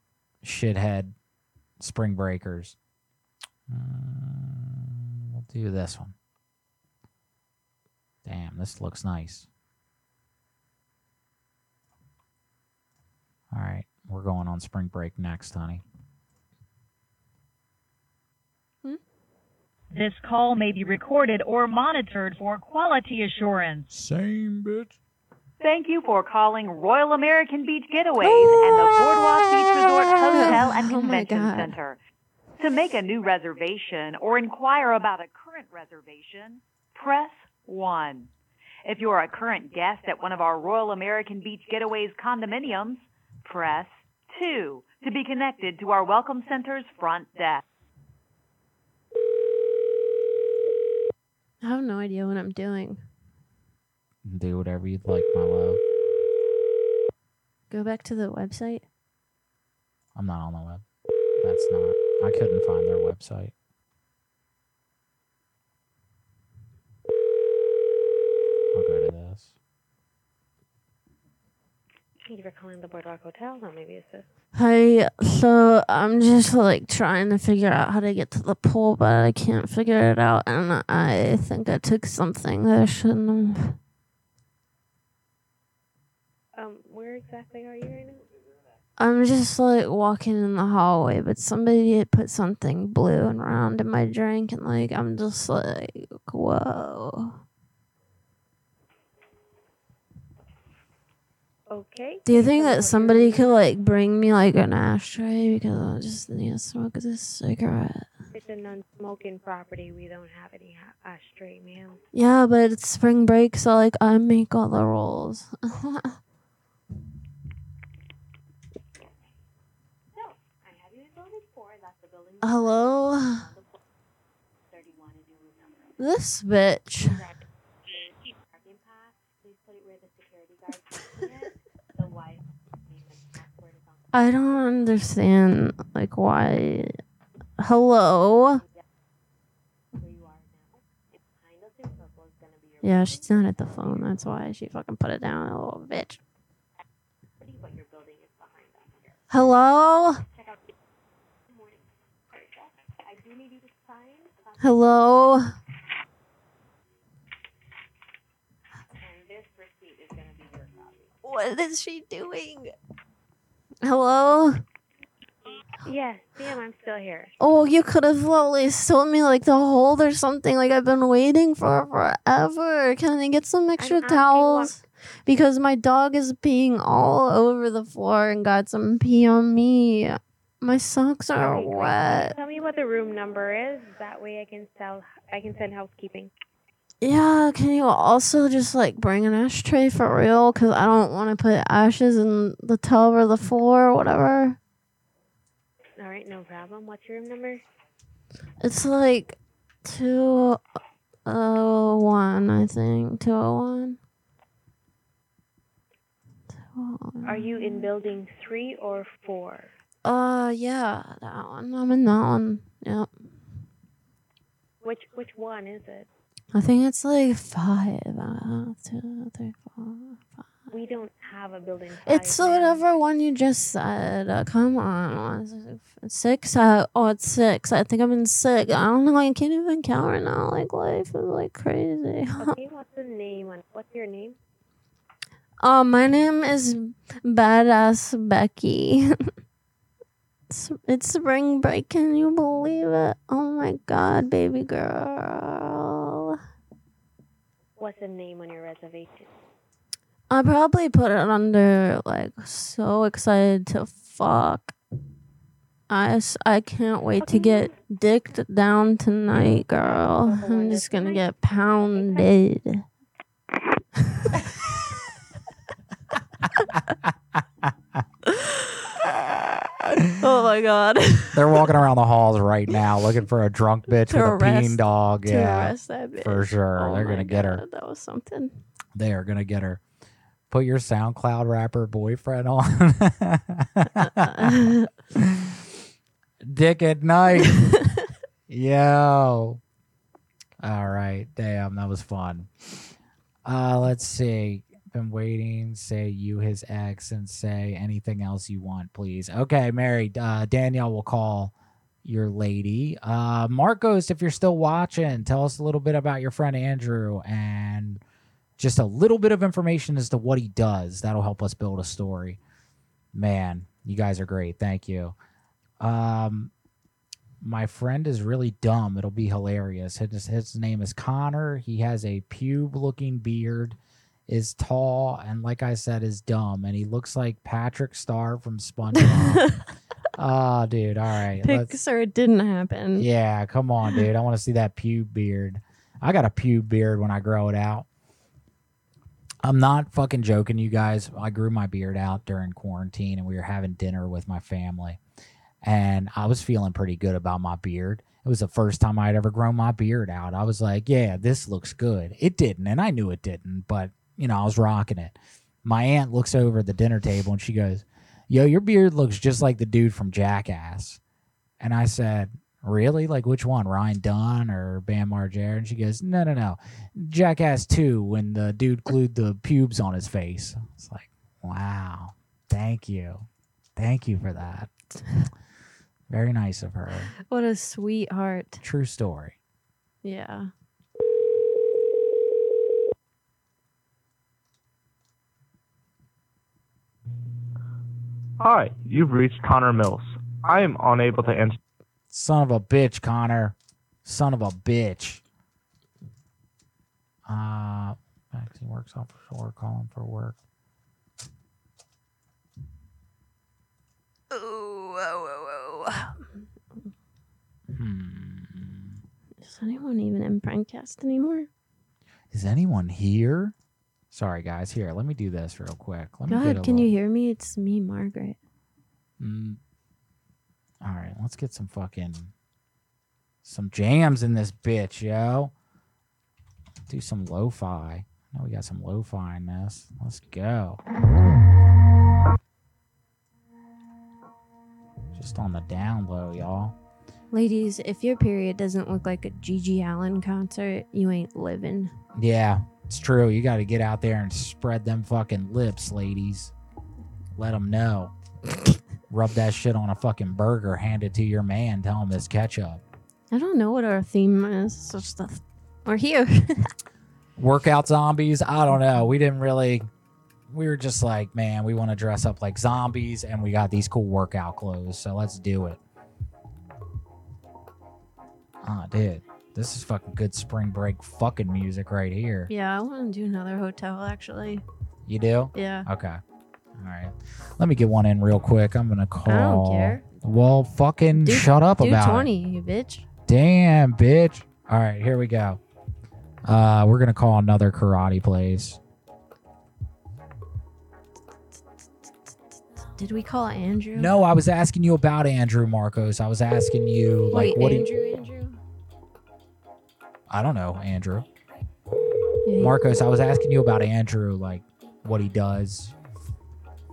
shithead spring breakers. Mm, we'll do this one. Damn, this looks nice. All right, we're going on spring break next, honey. Hmm? This call may be recorded or monitored for quality assurance. Same bitch. Thank you for calling Royal American Beach Getaways and the Boardwalk Beach Resort Hotel and Oh my Convention God. Center. To make a new reservation or inquire about a current reservation, press 1. If you're a current guest at one of our Royal American Beach Getaways condominiums, press 2 to be connected to our Welcome Center's front desk. I have no idea what I'm doing. Do whatever you'd like, my love. Go back to the website. I'm not on the web. That's not. I couldn't find their website. I'll go to this. Thank you for calling the Boardwalk Hotel. How may we assist? Hi, so I'm just like trying to figure out how to get to the pool, but I can't figure it out, and I think I took something that I shouldn't have. Um, where exactly are you right now? I'm just like walking in the hallway, but somebody had put something blue and round in my drink, and like I'm just like, whoa. Okay. Do you think that somebody could like bring me like an ashtray because I just need to smoke this cigarette? It's a non-smoking property. We don't have any ashtray, ma'am. Yeah, but it's spring break, so like I make all the rules. Hello? This bitch. I don't understand like why Hello? Yeah, she's not at the phone. That's why she fucking put it down, a little bitch. Hello? Hello? What is she doing? Hello? Yes, ma'am, I'm still here. Oh, you could have at least told me like the hold or something. Like I've been waiting for forever. Can I get some extra towels? Because my dog is peeing all over the floor and got some pee on me. My socks are wet. Tell me what the room number is. That way I can sell. I can send housekeeping. Yeah, can you also just like bring an ashtray for real? Because I don't want to put ashes in the tub or the floor or whatever. All right, no problem. What's your room number? It's like two oh one, I think. Two oh one. Are you in building three or four? Uh yeah, that one. I'm in that one. Yep. Which which one is it? I think it's like five. Uh, two, three, four. We don't have a building. It's whatever one you just said. Uh, come on. Six? Uh, oh, it's six. I think I'm in six. I don't know. I can't even count right now. Like, life is like crazy. Okay, what's the name? What's your name? Oh, my name is Badass Becky. it's, it's spring break. Can you believe it? Oh my god, baby girl. What's the name on your reservation? I probably put it under like so excited to fuck. I, I can't wait to get dicked down tonight, girl. I'm just gonna get pounded. oh my god. They're walking around the halls right now looking for a drunk bitch To with a arrest- dog. to yeah, arrest that for sure. Oh They're my gonna get her. God, That was something. They are gonna get her. Put your SoundCloud rapper boyfriend on. Dick at night. Yo. All right. Damn, that was fun. Uh, let's see. Been waiting. Say you his ex and say anything else you want, please. Okay, Mary. Uh, Danielle will call your lady. Uh, Marcos, if you're still watching, tell us a little bit about your friend Andrew and just a little bit of information as to what he does. That'll help us build a story. Man, you guys are great. Thank you. Um, my friend is really dumb. It'll be hilarious. His, his name is Connor. He has a pube looking beard, is tall, and like I said, is dumb. And he looks like Patrick Star from SpongeBob. oh, dude. All right. let's- Pixar, it didn't happen. yeah, come on, dude. I want to see that pube beard. I got a pube beard when I grow it out. I'm not fucking joking, you guys. I grew my beard out during quarantine and we were having dinner with my family. And I was feeling pretty good about my beard. It was the first time I'd ever grown my beard out. I was like, yeah, this looks good. It didn't, and I knew it didn't, but you know, I was rocking it. My aunt looks over at the dinner table and she goes, Yo, your beard looks just like the dude from Jackass. And I said, Really? Like which one? Ryan Dunn or Bam Margera? And she goes, No, no, no. Jackass 2 when the dude glued the pubes on his face. It's like, wow. Thank you. Thank you for that. Very nice of her. What a sweetheart. True story. Yeah. Hi, you've reached Connor Mills. I am unable to answer. Son of a bitch, Connor. Son of a bitch. Uh, Maxine works offshore, calling for work. Is anyone even in Prankcast anymore? Is anyone here? Sorry, guys. Here, let me do this real quick. Let me get Can little- you hear me? It's me, Margaret. Mm. All right, let's get some fucking some jams in this bitch, yo. Do some lo-fi. Now we got some lo-fi in this. Let's go. Just on the down low, y'all. Ladies, if your period doesn't look like a GG Allin concert, you ain't living. Yeah, it's true. You got to get out there and spread them fucking lips, ladies. Let them know. Rub that shit on a fucking burger, hand it to your man, tell him it's ketchup. I don't know what our theme is. It's just we're here. Workout zombies, I don't know. We didn't really. We were just like, man, we want to dress up like zombies and we got these cool workout clothes, so let's do it. Ah, dude. This is fucking good spring break fucking music right here. yeah, I want to do another hotel actually. You do? Yeah. Okay. All right. Let me get one in real quick. I'm gonna call. I don't care. Well, fucking Do- shut up do about 20, it. you bitch. Damn, bitch. All right, here we go. Uh, we're gonna call another karate place. Did we call Andrew? No, I was asking you about Andrew Marcos. I was asking you like Wait, what? Andrew, you, Andrew? I don't know, Andrew. Yeah, Marcos, I was asking you about Andrew, like what he does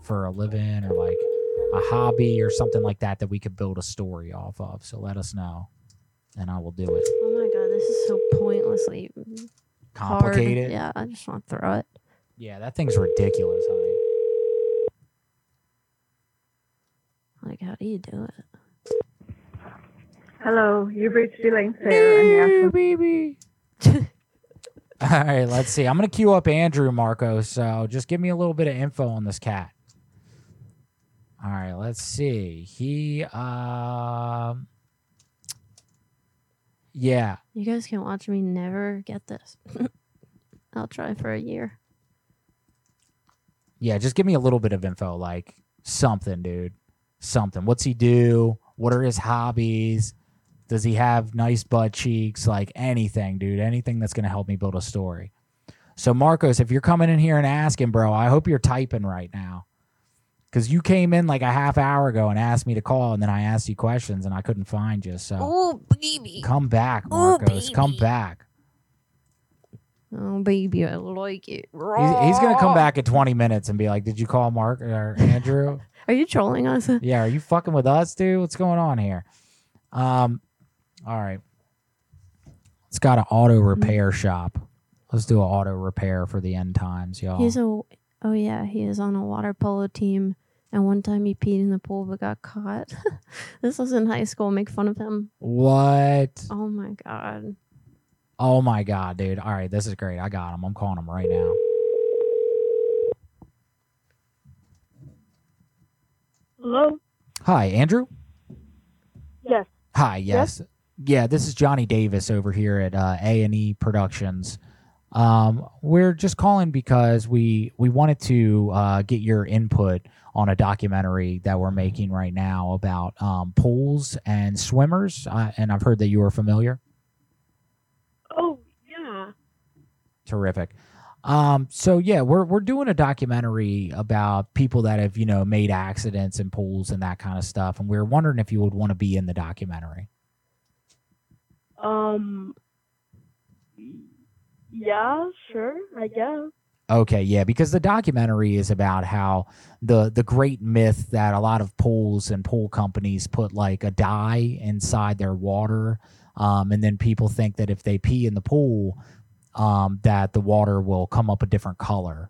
for a living or like a hobby or something like that that we could build a story off of. So let us know, and I will do it. Oh my god, this is so pointlessly hard. Complicated? Yeah, I just want to throw it. Yeah, that thing's ridiculous, honey. Like, how do you do it? Hello, you've reached Elaine Sayer and baby. All right, let's see. I'm gonna queue up Andrew Marco. So just give me a little bit of info on this cat. All right, let's see. He, um, yeah, You guys can watch me never get this. I'll try for a year. yeah. Just give me a little bit of info, like something, dude. Something. What's he do? What are his hobbies? Does he have nice butt cheeks? Like anything, dude. Anything that's gonna help me build a story. So Marcos, if you're coming in here and asking, bro, I hope you're typing right now. Cause you came in like a half hour ago and asked me to call, and then I asked you questions and I couldn't find you. So Oh, baby. come back, Oh, Marcos. come back. Oh, baby, I like it. He's, he's gonna come back in 20 minutes and be like, "Did you call Mark or Andrew?" Are you trolling us? yeah, are you fucking with us, dude? What's going on here? Um, All right. It's got an auto mm-hmm. repair shop. Let's do an auto repair for the end times, y'all. He's a oh yeah, he is on a water polo team. And one time he peed in the pool but got caught. this was in high school. Make fun of him. what? Oh my god. Oh my god, dude. All right, this is great. I got him. I'm calling him right now. Hello? Hi, Andrew. Yes. Hi, yes. Yeah, this is Johnny Davis over here at uh, A&E Productions. Um, we're just calling because we we wanted to uh, get your input on a documentary that we're making right now about um, pools and swimmers, uh, and I've heard that you are familiar. Oh, yeah. Terrific. Um, so yeah, we're we're doing a documentary about people that have you know made accidents in pools and that kind of stuff, and we are wondering if you would want to be in the documentary. Um, yeah, sure, I guess. Okay, yeah, because the documentary is about how the the great myth that a lot of pools and pool companies put like a dye inside their water, um, and then people think that if they pee in the pool, um, that the water will come up a different color.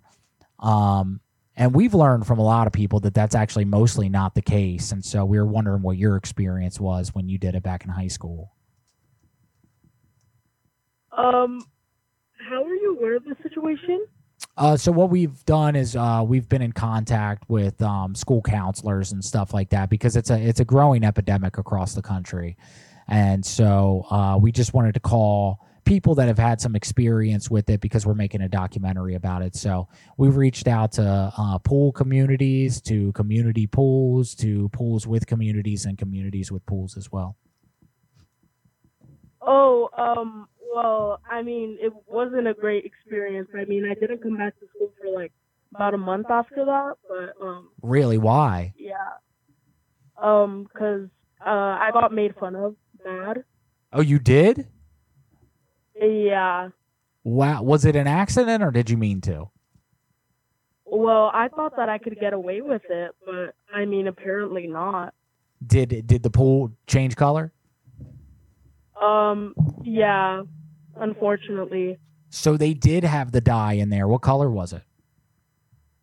Um, and we've learned from a lot of people that that's actually mostly not the case. And so we were wondering what your experience was when you did it back in high school. Um, how are you aware of the situation? Uh, so what we've done is uh, we've been in contact with um, school counselors and stuff like that because it's a it's a growing epidemic across the country, and so uh, we just wanted to call people that have had some experience with it because we're making a documentary about it. So we've reached out to uh, pool communities, to community pools, to pools with communities, and communities with pools as well. Oh, um, well, I mean, it wasn't a great experience. I mean, I didn't come back to school for like about a month after that, but um, Really, why? yeah, um, 'cause uh, I got made fun of bad. Oh, you did? Yeah. Wow. Was it an accident or did you mean to? Well, I thought that I could get away with it, but I mean, apparently not. Did did the pool change color? Um, yeah, unfortunately, So they did have the dye in there. What color was it?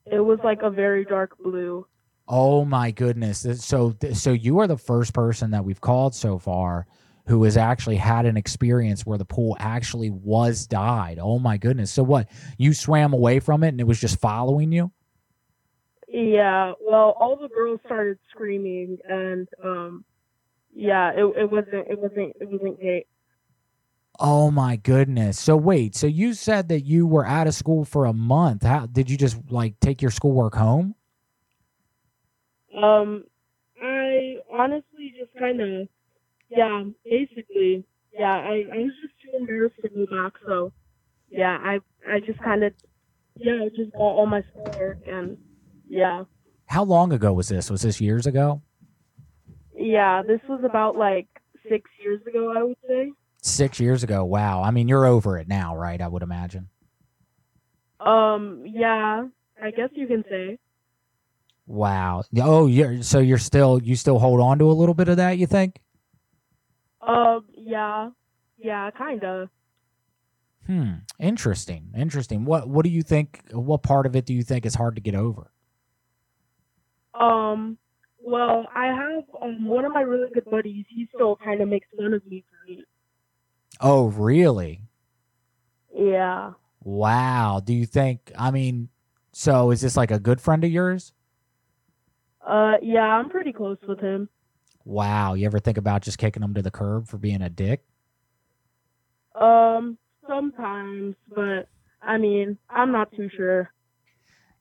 it was like a very dark blue. Oh my goodness. So so you are the first person that we've called so far who has actually had an experience where the pool actually was dyed. Oh my goodness. So what? You swam away from it and it was just following you? Yeah, well, all the girls started screaming, and um, yeah, it it wasn't it wasn't it wasn't great. Oh my goodness. So wait, so you said that you were out of school for a month. How did you just like take your schoolwork home? Um, I honestly just kind of, yeah, basically, yeah, I I was just too embarrassed to go back, so yeah, I I just kind of, yeah, I just got all my schoolwork, and yeah, How long ago was this? Was this years ago? yeah, this was about like six years ago, I would say. Six years ago. Wow. I mean, you're over it now, right? I would imagine. Um, yeah, I guess you can say. Wow. Oh, you're so you're still you still hold on to a little bit of that, you think? Um, yeah, yeah, kind of. Hmm. Interesting. Interesting. What what do you think what part of it do you think is hard to get over? Um, well, I have um one of my really good buddies. He still kind of makes fun of me for it. Oh, really? Yeah. Wow. Do you think I mean, so is this like a good friend of yours? Uh, yeah, I'm pretty close with him. Wow. You ever think about just kicking him to the curb for being a dick? Um, sometimes, but I mean, I'm not too sure.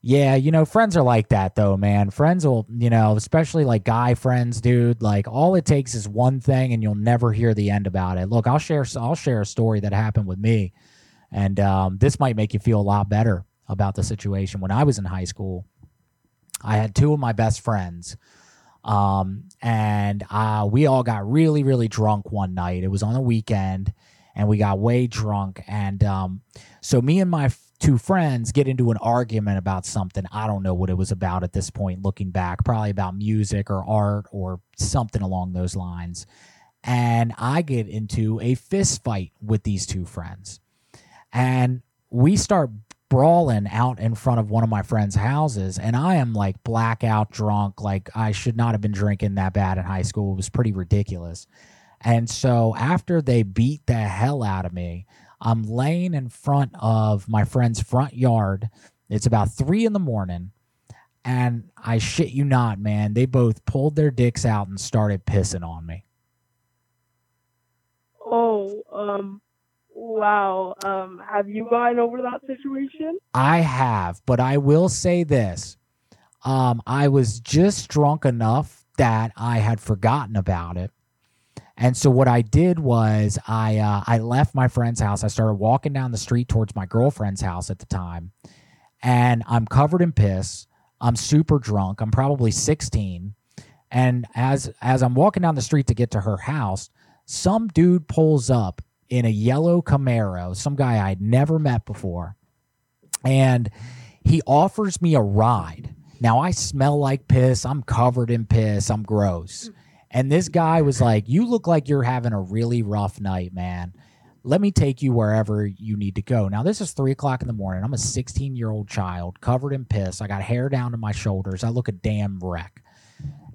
Yeah, you know, friends are like that though, man. Friends will, you know, especially like guy friends, dude. Like all it takes is one thing, and you'll never hear the end about it. Look, I'll share, I'll share a story that happened with me, and um, this might make you feel a lot better about the situation. When I was in high school, I had two of my best friends, um, and uh, we all got really, really drunk one night. It was on a weekend, and we got way drunk, and um, so me and my two friends get into an argument about something. I don't know what it was about at this point, looking back, probably about music or art or something along those lines. and I get into a fist fight with these two friends. And we start brawling out in front of one of my friends' houses. And I am like blackout drunk. Like I should not have been drinking that bad in high school. It was pretty ridiculous. And so after they beat the hell out of me, I'm laying in front of my friend's front yard. It's about three in the morning. And I shit you not, man, they both pulled their dicks out and started pissing on me. Oh, um, wow. Um, have you gotten over that situation? I have, but I will say this. Um, I was just drunk enough that I had forgotten about it. And so what I did was I uh, I left my friend's house. I started walking down the street towards my girlfriend's house at the time, and I'm covered in piss. I'm super drunk. I'm probably 16, and as as I'm walking down the street to get to her house, some dude pulls up in a yellow Camaro. Some guy I'd never met before, and he offers me a ride. Now I smell like piss. I'm covered in piss. I'm gross. And this guy was like, You look like you're having a really rough night, man. Let me take you wherever you need to go. Now, this is three o'clock in the morning. I'm a 16 year old child covered in piss. I got hair down to my shoulders. I look a damn wreck.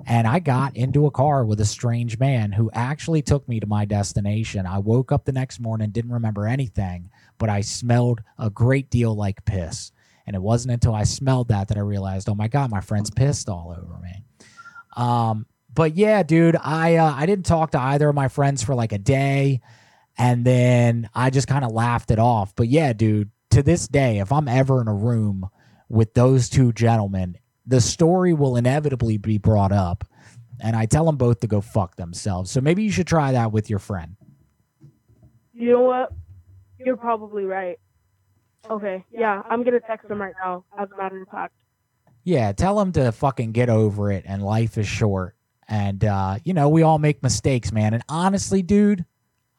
And I got into a car with a strange man who actually took me to my destination. I woke up the next morning, didn't remember anything, but I smelled a great deal like piss. And it wasn't until I smelled that that I realized, oh my God, my friend's pissed all over me. Um, but yeah, dude, I uh, I didn't talk to either of my friends for like a day, and then I just kind of laughed it off. But yeah, dude, to this day, if I'm ever in a room with those two gentlemen, the story will inevitably be brought up, and I tell them both to go fuck themselves. So maybe you should try that with your friend. You know what? You're probably right. Okay, yeah, I'm gonna text him right now. As a matter of fact. Yeah, tell them to fucking get over it, and life is short. And uh, you know, we all make mistakes, man. And honestly, dude,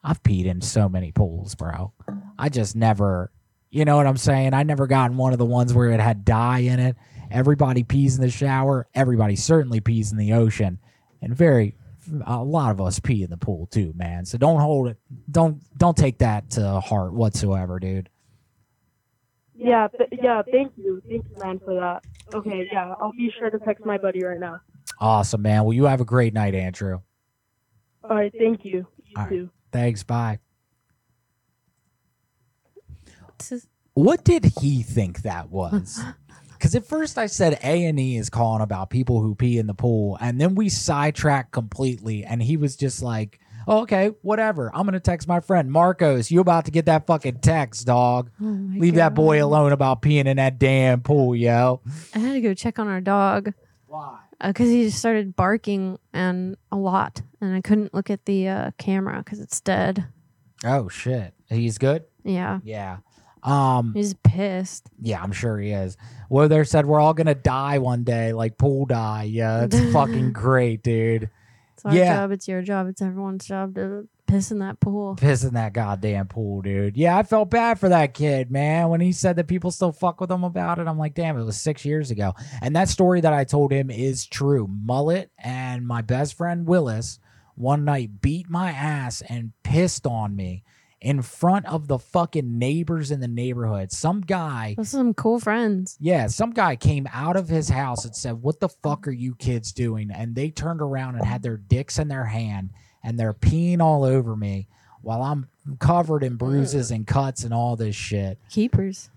I've peed in so many pools, bro. I just never, you know what I'm saying? I never gotten one of the ones where it had dye in it. Everybody pees in the shower. Everybody certainly pees in the ocean, and very a lot of us pee in the pool too, man. So don't hold it. Don't don't take that to heart whatsoever, dude. Yeah, th- yeah. Thank you, thank you, man, for that. Okay, yeah, I'll be sure to text my buddy right now. Awesome, man. Well, you have a great night, Andrew. All right, thank you. You All right. too. Thanks. Bye. What did he think that was? Because at first I said A and E is calling about people who pee in the pool, and then we sidetracked completely, and he was just like, oh, "Okay, whatever. I'm gonna text my friend Marcos. You about to get that fucking text, dog? Oh my Leave that boy alone about peeing in that damn pool, yo." I had to go check on our dog. Why? Because he just started barking and a lot, and I couldn't look at the uh, camera because it's dead. Oh shit, he's good. Yeah, Yeah. Um. he's pissed. Yeah, I'm sure he is. Well, they said we're all gonna die one day, like pool die. Yeah, that's fucking great, dude. It's our Yeah. job. It's your job. It's everyone's job to piss in that pool. Piss in that goddamn pool, dude. Yeah, I felt bad for that kid, man. When he said that people still fuck with him about it, I'm like, damn, it was six years ago. And that story that I told him is true. Mullet and my best friend Willis one night beat my ass and pissed on me in front of the fucking neighbors in the neighborhood. Some guy Those are some cool friends. Yeah, some guy came out of his house and said, What the fuck are you kids doing? And they turned around and had their dicks in their hand and they're peeing all over me while I'm covered in bruises and cuts and all this shit. Keepers.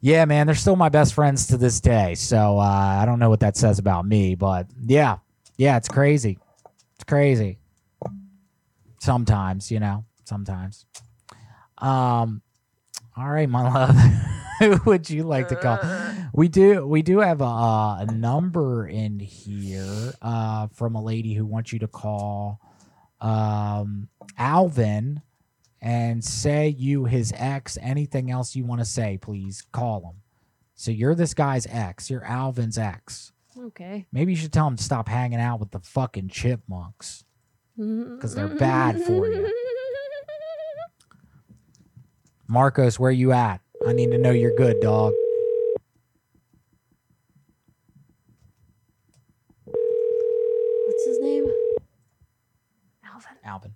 Yeah, man, they're still my best friends to this day. So uh, I don't know what that says about me, but yeah, yeah, it's crazy. It's crazy. Sometimes, you know, sometimes. Um, all right, my love. Who would you like to call? We do. We do have a, a number in here uh, from a lady who wants you to call um, Alvin and say you his ex. Anything else you want to say, please call him. So you're this guy's ex. You're Alvin's ex. Okay. Maybe you should tell him to stop hanging out with the fucking chipmunks because they're bad for you. Marcos, where you at? I need to know you're good, dog. What's his name? Alvin.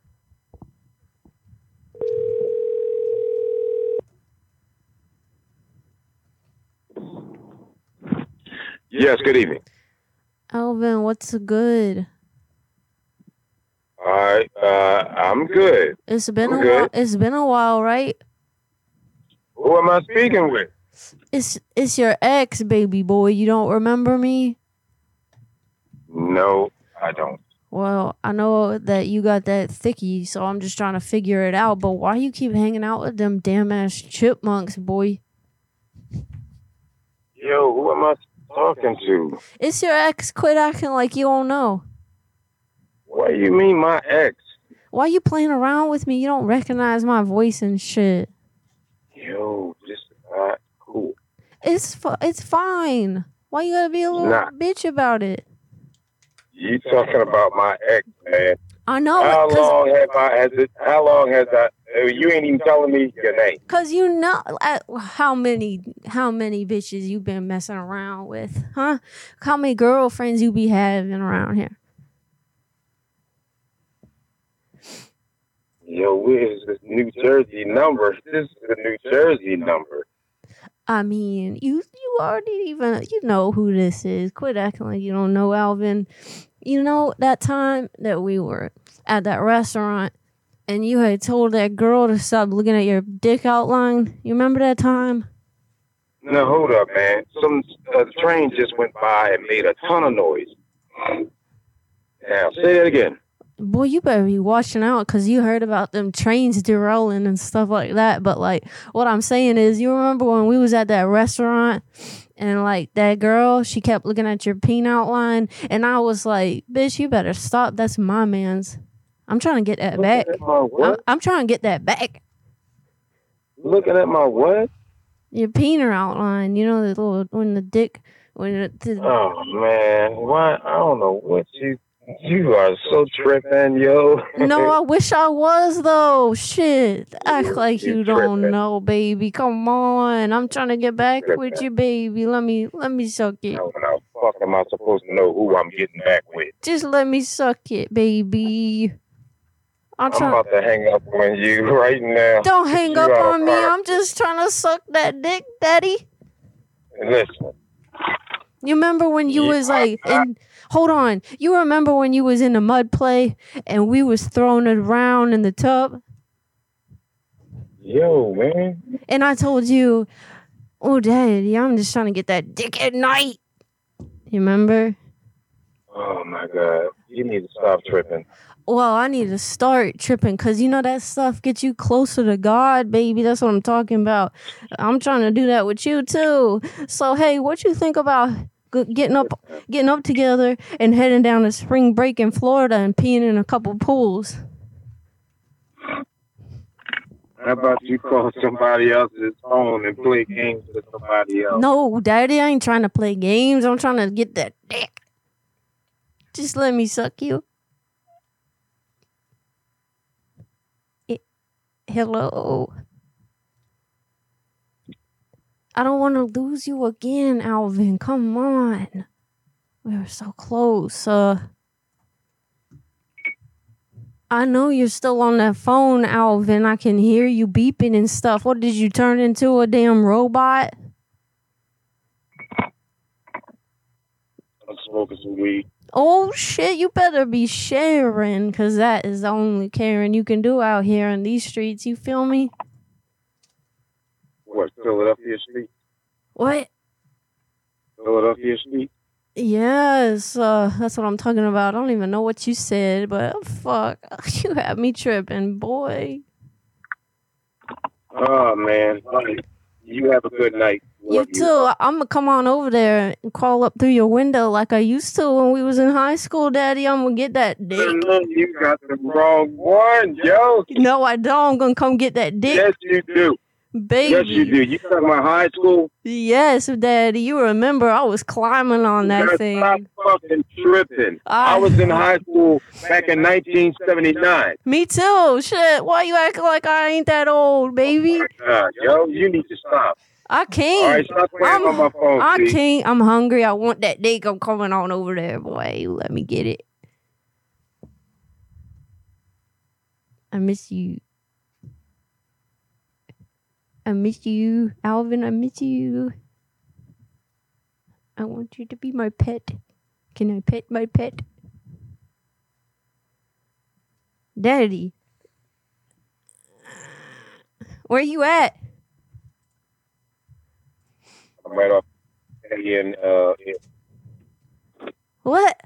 Yes, good evening. Alvin, what's good? All right, uh, I'm good. It's been I'm a good. while. It's been a while, right? Who am I speaking with? It's it's your ex, baby boy. You don't remember me? No, I don't. Well, I know that you got that thicky, so I'm just trying to figure it out. But why you keep hanging out with them damn ass chipmunks, boy? Yo, who am I talking to? It's your ex. Quit acting like you don't know. What do you mean, my ex? Why you playing around with me? You don't recognize my voice and shit. Yo, this is not cool. It's fu- it's fine. Why you gotta be a little Nah. bitch about it? You talking about my ex, man? I know How cause, long have I? Has it? How long has I? uh, You ain't even telling me your name. cause you know uh, how many how many bitches you been messing around with, huh? How many girlfriends you be having around here? Yo, where's this New Jersey number? This is the New Jersey number. I mean, you you already even you know who this is. Quit acting like you don't know Alvin. You know that time that we were at that restaurant and you had told that girl to stop looking at your dick outline. You remember that time? No, hold up, man. Some uh, train just went by and made a ton of noise. Now, say that again. Boy, you better be watching out because you heard about them trains derailing and stuff like that. But like, what I'm saying is, you remember when we was at that restaurant and like that girl, she kept looking at your peen outline, and I was like, "Bitch, you better stop. That's my man's. I'm trying to get that back. I'm. I'm trying to get that back. Looking at my what? Your peener outline. You know the little when the dick when it, the, Oh man, what? I don't know what you. You are so tripping, yo. No, I wish I was though. Shit. Act like you you don't tripping. know, baby. Come on. I'm trying to get back with you, baby. Let me let me suck it. How the fuck am I supposed to know who I'm getting back with? Just let me suck it, baby. I'm I'm about to hang up on you right now. Don't hang You up on me. I'm just trying to suck that dick, daddy. Listen, You remember when you Yeah, was like in hold on. You remember when you was in the mud play and we was throwing it around in the tub? yo, man. And I told you, oh, daddy, I'm just trying to get that dick at night. You remember? Oh my God, you need to stop tripping. Well, I need to start tripping because you know that stuff gets you closer to God, baby. That's what I'm talking about. I'm trying to do that with you too. So, hey, what you think about getting up, getting up together and heading down to spring break in Florida and peeing in a couple pools? How about you call somebody else's phone and play games with somebody else? No, daddy, I ain't trying to play games. I'm trying to get that dick. Just let me suck you. Eh, Hello. I don't want to lose you again, Alvin. Come on. We were so close. Uh I know you're still on that phone, Alvin. I can hear you beeping and stuff. What did you turn into a damn robot? I'm smoking some weed. Oh shit, you better be sharing, cause that is the only caring you can do out here in these streets. You feel me? What, Philadelphia Street? What? Philadelphia Street? Yes, uh, that's what I'm talking about. I don't even know what you said, but fuck, you had me tripping, boy. Oh man, you have a good night. You Love too. I'm gonna come on over there and crawl up through your window like I used to when we was in high school, Daddy. I'm gonna get that dick. You got the wrong one, yo. No, I don't. I'm gonna come get that dick, Yes, you do. Baby. Yes, you do. You talking about high school? Yes, Daddy. You remember I was climbing on that Gotta thing. Stop fucking tripping. I- I was in high school back in 1979. Me too. Shit. Why you acting like I ain't that old, baby? Uh, yo, you need to stop. I can't. All right, stop I'm, on my phone, I please. can't. I'm hungry. I want that dick. I'm coming on over there, boy. Let me get it. I miss you. I miss you, Alvin. I miss you. I want you to be my pet. Can I pet my pet? Daddy. Where are you at? I'm right off in uh What?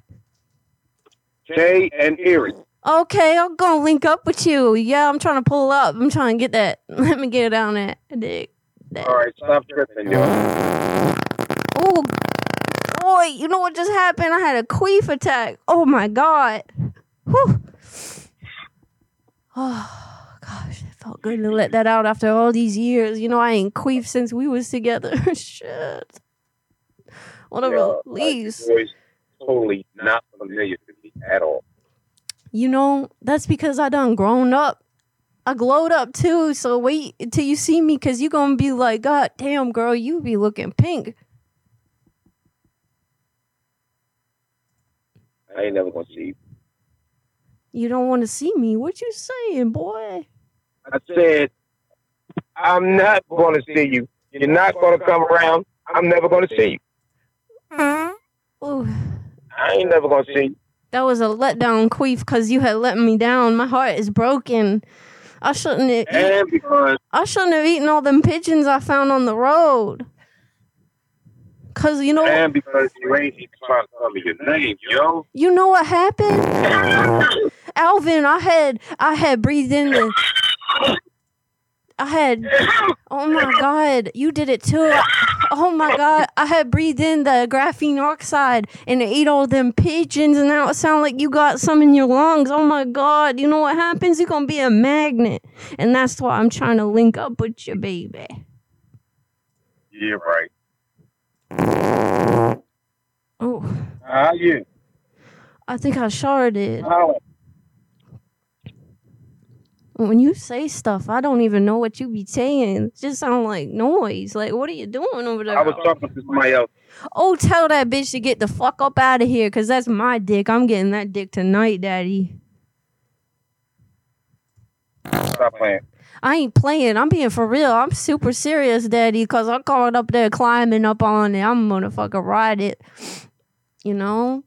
Jay and Erie. Okay, I'm gonna link up with you. Yeah, I'm trying to pull up. I'm trying to get that. Let me get it down there. Dick. All right, stop tripping, yo. Oh, boy, you know what just happened? I had a queef attack. Oh my god. Whew. Oh gosh, it felt good to let that out after all these years. You know, I ain't queef since we was together. Shit. What a Yo, release. Totally not familiar to me at all. You know, that's because I done grown up. I glowed up too. So wait until you see me, cause you gonna be like, God damn, girl, you be looking pink. I ain't never gonna see you. You don't want to see me. What you saying, boy? I said, I'm not gonna see you. You're not gonna come around. I'm never gonna see you. Ooh, I ain't never gonna see you. That was a letdown, queef, cause you had let me down. My heart is broken. I shouldn't have. And because I shouldn't have eaten all them pigeons I found on the road. Cause you know, and because you ain't even trying to tell me your name, yo. you know what happened, Alvin. I had, I had breathed in the. I had, oh my god, you did it too. Oh my god, I had breathed in the graphene oxide and ate all them pigeons, and now it sounds like you got some in your lungs. Oh my god, you know what happens? You're gonna be a magnet, and that's why I'm trying to link up with you, baby. Yeah, right. Oh, How are you? I think I sure did. How? When you say stuff, I don't even know what you be saying. It just sound like noise. Like, what are you doing over there? I was talking to somebody else. Oh, tell that bitch to get the fuck up out of here, cause that's my dick. I'm getting that dick tonight, daddy. Stop playing. I ain't playing. I'm being for real. I'm super serious, daddy, cause I'm going up there climbing up on it. I'm gonna fucking ride it. You know?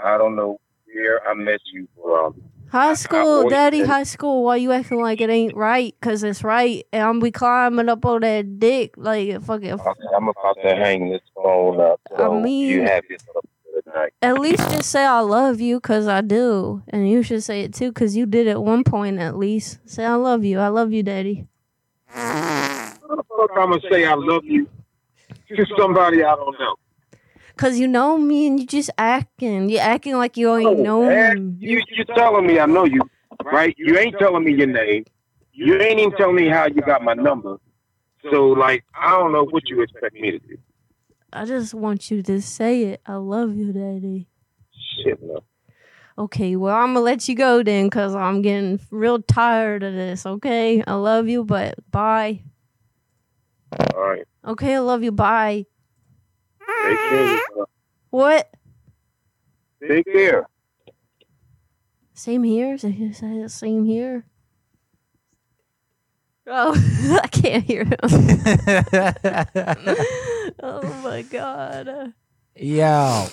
I don't know where I met you from. High school, always daddy, said- high school. Why you acting like it ain't right? Cause it's right, and I'm be climbing up on that dick like a fucking. Okay, I'm about to hang this phone up. So I mean- you have yourself a good night. At least just say I love you, cause I do, and you should say it too, cause you did at one point at least. Say I love you. I love you, daddy. How the fuck I'm gonna say I love you to somebody I don't know? Cause you know me, and you just acting. You acting like you ain't oh, know Man, me. you you telling me I know you, right? You ain't telling me your name. You ain't even telling me how you got my number. So like I don't know what you expect me to do. I just want you to say it. I love you, daddy. Shit, no. Okay, well I'm gonna let you go then, cause I'm getting real tired of this. Okay, I love you, but bye. All right. Okay, I love you. Bye. Take care. What? Take care. Same here. Say- say- Same here. Oh, I can't hear him. oh my god. Yo,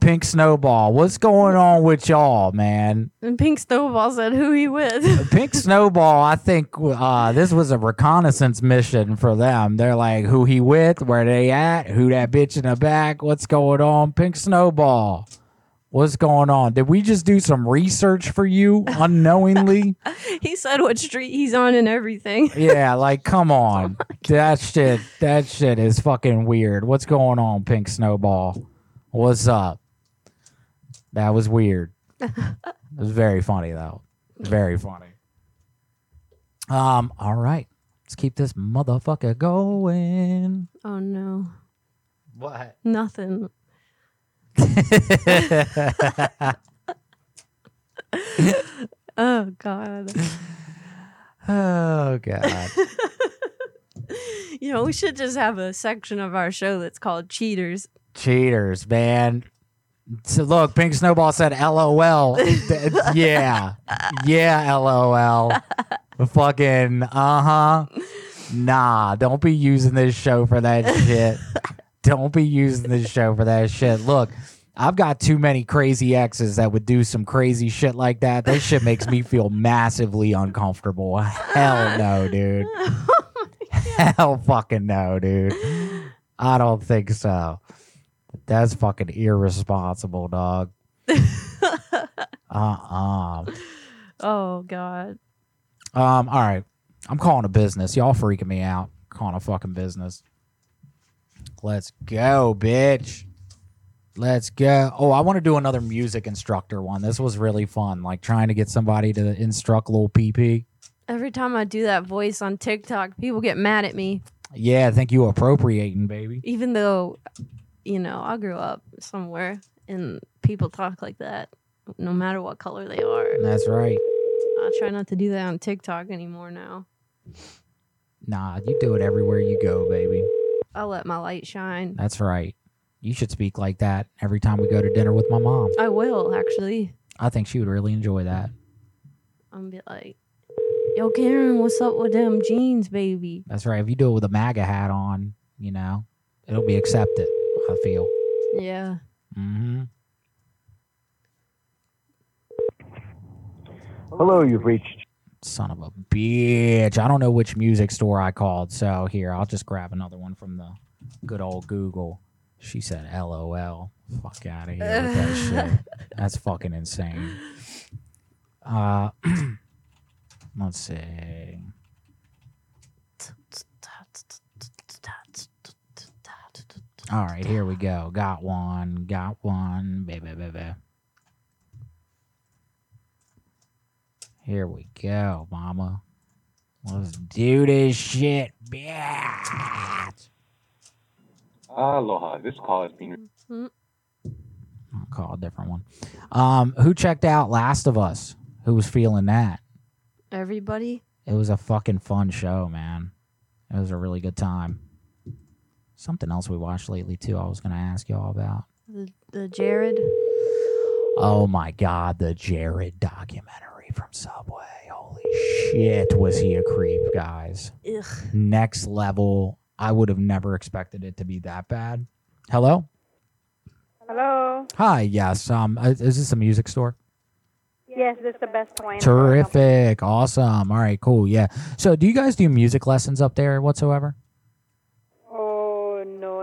Pink Snowball, what's going on with y'all, man? And Pink Snowball said who he with. Pink Snowball, I think uh, this was a reconnaissance mission for them. They're like, who he with, where they at, who that bitch in the back, what's going on? Pink Snowball, what's going on? Did we just do some research for you unknowingly? he said what street he's on and everything. yeah, like come on, that shit, that shit is fucking weird. What's going on, Pink Snowball? What's up? That was weird. It was very funny though. Very funny. Um, all right. Let's keep this motherfucker going. Oh no. What? Nothing. oh god. Oh god. You know, we should just have a section of our show that's called Cheaters. Cheaters, man. So look, Pink Snowball said LOL. Yeah. Yeah, LOL. Fucking uh-huh. Nah, don't be using this show for that shit. don't be using this show for that shit. Look, I've got too many crazy exes that would do some crazy shit like that. That shit makes me feel massively uncomfortable. Hell no, dude. Hell fucking no, dude. I don't think so. That's fucking irresponsible, dog. uh-uh. Oh God. Um, all right. I'm calling a business. Y'all freaking me out. Calling a fucking business. Let's go, bitch. Let's go. Oh, I want to do another music instructor one. This was really fun. Like trying to get somebody to instruct little PP. Every time I do that voice on TikTok, people get mad at me. Yeah, I think you appropriating, baby. Even though, you know, I grew up somewhere and people talk like that, no matter what color they are. That's right. I try not to do that on TikTok anymore now. Nah, you do it everywhere you go, baby. I let my light shine. That's right. You should speak like that every time we go to dinner with my mom. I will actually. I think she would really enjoy that. I'm gonna be like, "Yo, Karen, what's up with them jeans, baby?" That's right. If you do it with a MAGA hat on, you know, it'll be accepted. I feel. Yeah. Mm-hmm. Hello, you've reached. Son of a bitch. I don't know which music store I called, so here I'll just grab another one from the good old Google. She said LOL. Fuck out of here with that shit. That's fucking insane. Uh, let's see. All right, here we go. Got one. Got one. Baby, baby. Here we go, mama. Let's do this shit, bitch. Aloha. This call has been. Mm-hmm. I'll call a different one. Um, who checked out Last of Us? Who was feeling that? Everybody. It was a fucking fun show, man. It was a really good time. Something else we watched lately too. I was gonna ask y'all about. The the Jared. Oh my god, the Jared documentary from Subway. Holy shit, was he a creep, guys? Ugh. Next level. I would have never expected it to be that bad. Hello? Hello. Hi, yes. Um is is this a music store? Yes, this is the best one. Terrific. Awesome. All right, cool. Yeah. So do you guys do music lessons up there whatsoever?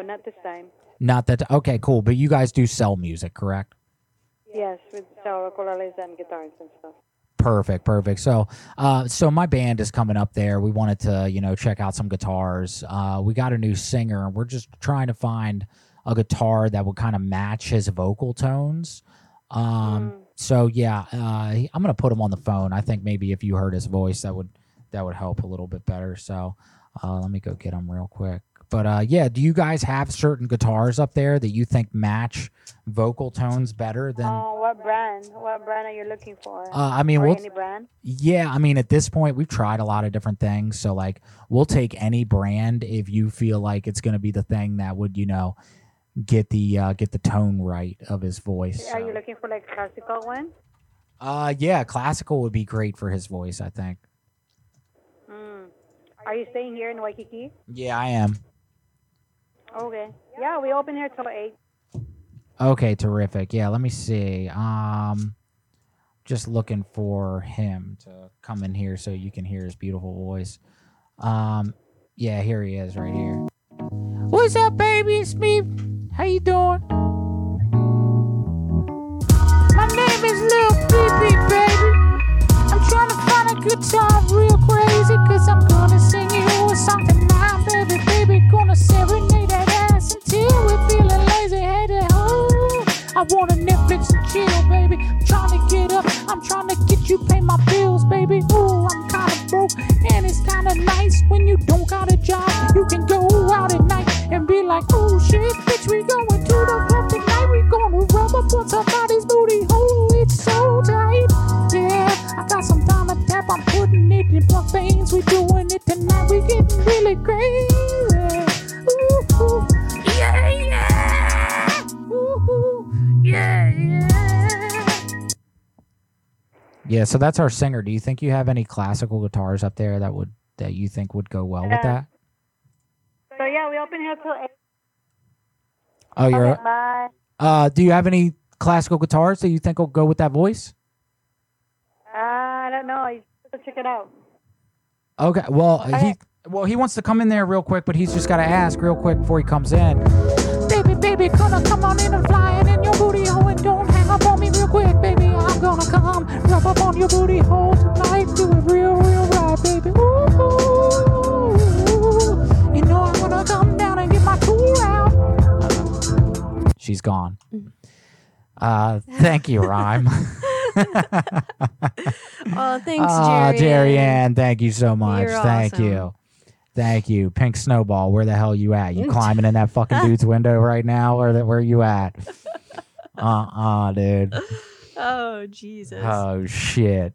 No, not this time. Not that okay, cool. But you guys do sell music, correct? Yes, with sell ukuleles and guitars and stuff. Perfect, perfect. So, uh, so my band is coming up there. We wanted to, you know, check out some guitars. Uh, we got a new singer, and we're just trying to find a guitar that would kind of match his vocal tones. Um, so yeah, uh, I'm gonna put him on the phone. I think maybe if you heard his voice, that would that would help a little bit better. So, uh, let me go get him real quick. But uh, yeah, do you guys have certain guitars up there that you think match vocal tones better than? Oh, what brand? What brand are you looking for? Uh, I mean, or we'll- any brand? Yeah, I mean, at this point, we've tried a lot of different things. So, like, we'll take any brand if you feel like it's going to be the thing that would, you know, get the uh, get the tone right of his voice. Are you looking for like classical one? Uh, yeah, classical would be great for his voice. I think. Mm. Are you staying here in Waikiki? Yeah, I am. Okay. Yeah, we open here till eight. Okay, terrific. Yeah, let me see. Um, just looking for him to come in here so you can hear his beautiful voice. Um, yeah, here he is, right here. What's up, baby? It's me. How you doing? My name is Lil Pee baby. I'm trying to find a guitar real crazy, cause I'm gonna sing you a song tonight, baby, baby. Gonna serenade I wanna Netflix and chill, baby. I'm trying to get up, I'm trying to get you pay my bills, baby. Ooh, I'm kinda broke, and it's kinda nice when you don't got a job. You can go out at night and be like, oh shit, bitch, we going to the club tonight. We gonna rub up on somebody's booty hole. It's so tight. Yeah, I got some time to tap. I'm putting it in plug veins. We doing it tonight. We getting really crazy. Yeah, so that's our singer. Do you think you have any classical guitars up there that would that you think would go well with that? So yeah, we open here till eight. Oh, you're. Okay. Uh, do you have any classical guitars that you think will go with that voice? Uh, I don't know. I have to check it out. Okay. Well, he well he wants to come in there real quick, but he's just got to ask real quick before he comes in. Baby, baby, gonna come on in and flying in your booty hole and don't hang up on me real quick, baby. I'm come rub up on your booty hole tonight, do it real, real right, baby. Ooh, you know I'm gonna come down and get my tool out. She's gone. Uh, thank you, Rhyme. Oh, thanks, Ah, Jerry. Jerry Ann, thank you so much. You're thank awesome. you. Thank you. Pink Snowball, where the hell you at? You climbing in that fucking dude's window right now? Or that where you at? Uh-uh, dude. Oh Jesus. Oh shit.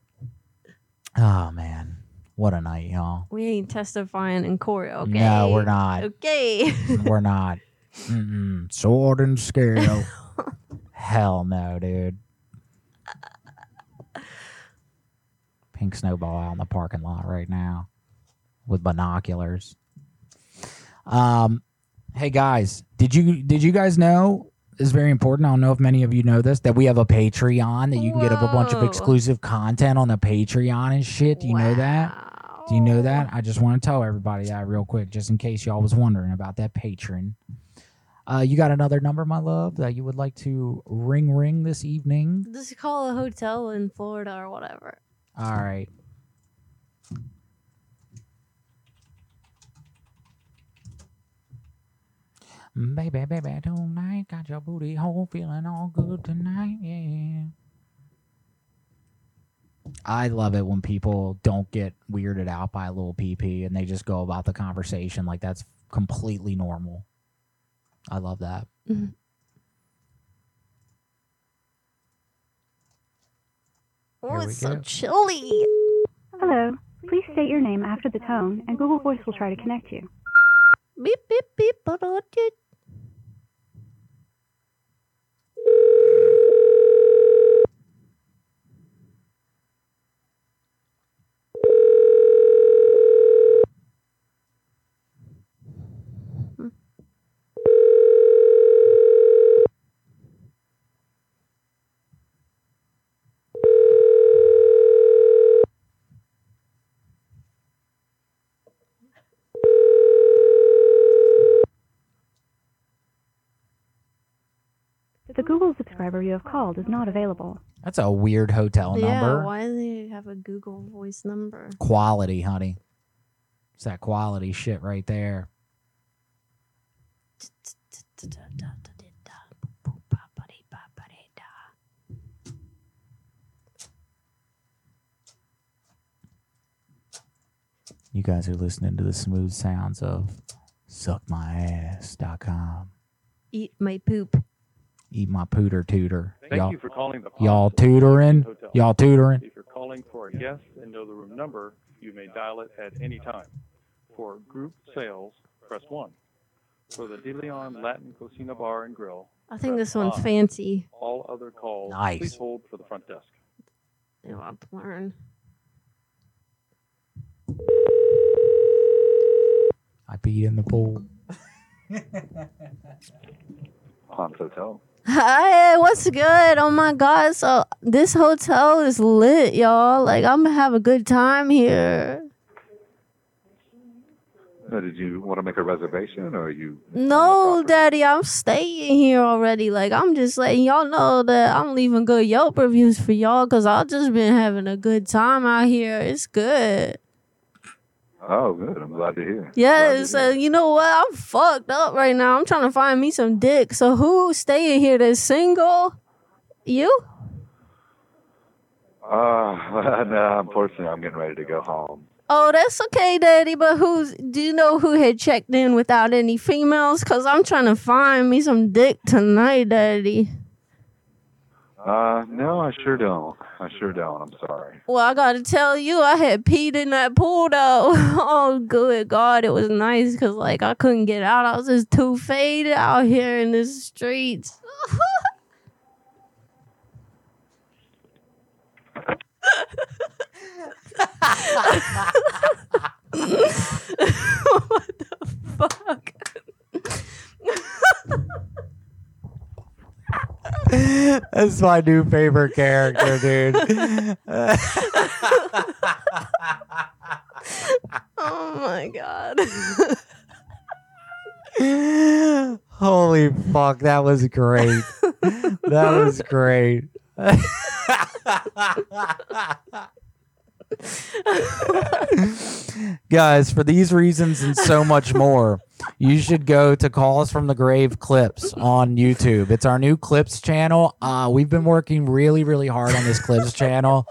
Oh man. What a night, y'all. we ain't testifying in court, okay? No, we're not. Okay. We're not. Mm-mm. Sword and scale. Hell no, dude. Pink Snowball out in the parking lot right now with binoculars. Um, hey guys, did you did you guys know? Is very important. I don't know if many of you know this that we have a Patreon that you can get a bunch of Whoa. exclusive content on the Patreon and shit. Do you know that? Do you know that? I just want to tell everybody that real quick, just in case y'all was wondering about that Patreon. Uh, you got another number, my love, that you would like to ring ring this evening? Just call a hotel in Florida or whatever. All right. Baby, baby, tonight got your booty hole feeling all good tonight. Yeah. I love it when people don't get weirded out by a little PP and they just go about the conversation like that's completely normal. I love that. Mhm. Oh, it's so go. chilly. Hello. Please state your name after the tone, and Google Voice will try to connect you. Beep beep beep. ba-da-dee. The Google subscriber you have called is not available. That's a weird hotel yeah, number. why do they have a Google Voice number? Quality, honey. It's that quality shit right there. You guys are listening to the smooth sounds of suckmyass.com. Eat my poop. Eat my pooter tutor. Thank y'all, you for calling the y'all tutoring? Hotel. Y'all tutoring? If you're calling for a guest and know the room number, you may dial it at any time. For group sales, press 1. For the De Leon Latin Cocina Bar and Grill, I think press this one's five. fancy. All other calls, Nice. please hold for the front desk. They want to learn. I beat in the pool. Ponce Hotel. Hi, what's good? Oh my god, so this hotel is lit, y'all. Like I'm gonna have a good time here. Uh, did you want to make a reservation, or are you? No, daddy, I'm staying here already. Like I'm just letting y'all know that I'm leaving good Yelp reviews for y'all because I've just been having a good time out here. It's good. Oh, good. I'm glad to hear. Yes, uh, you know what? I'm fucked up right now. I'm trying to find me some dick. So who's staying here that's single? You? Uh, no, unfortunately, I'm getting ready to go home. Oh, that's okay, Daddy. But who's? Do you know who had checked in without any females? Cause I'm trying to find me some dick tonight, Daddy. Uh, no, I sure don't. I sure don't. I'm sorry. Well, I gotta tell you, I had peed in that pool though. oh, good God, it was nice because like I couldn't get out. I was just too faded out here in the streets. what the fuck? That's my new favorite character, dude. oh my god. Holy fuck, that was great. that was great. Guys, for these reasons and so much more, you should go to Calls from the Grave Clips on YouTube. It's our new Clips channel. Uh, we've been working really, really hard on this Clips channel.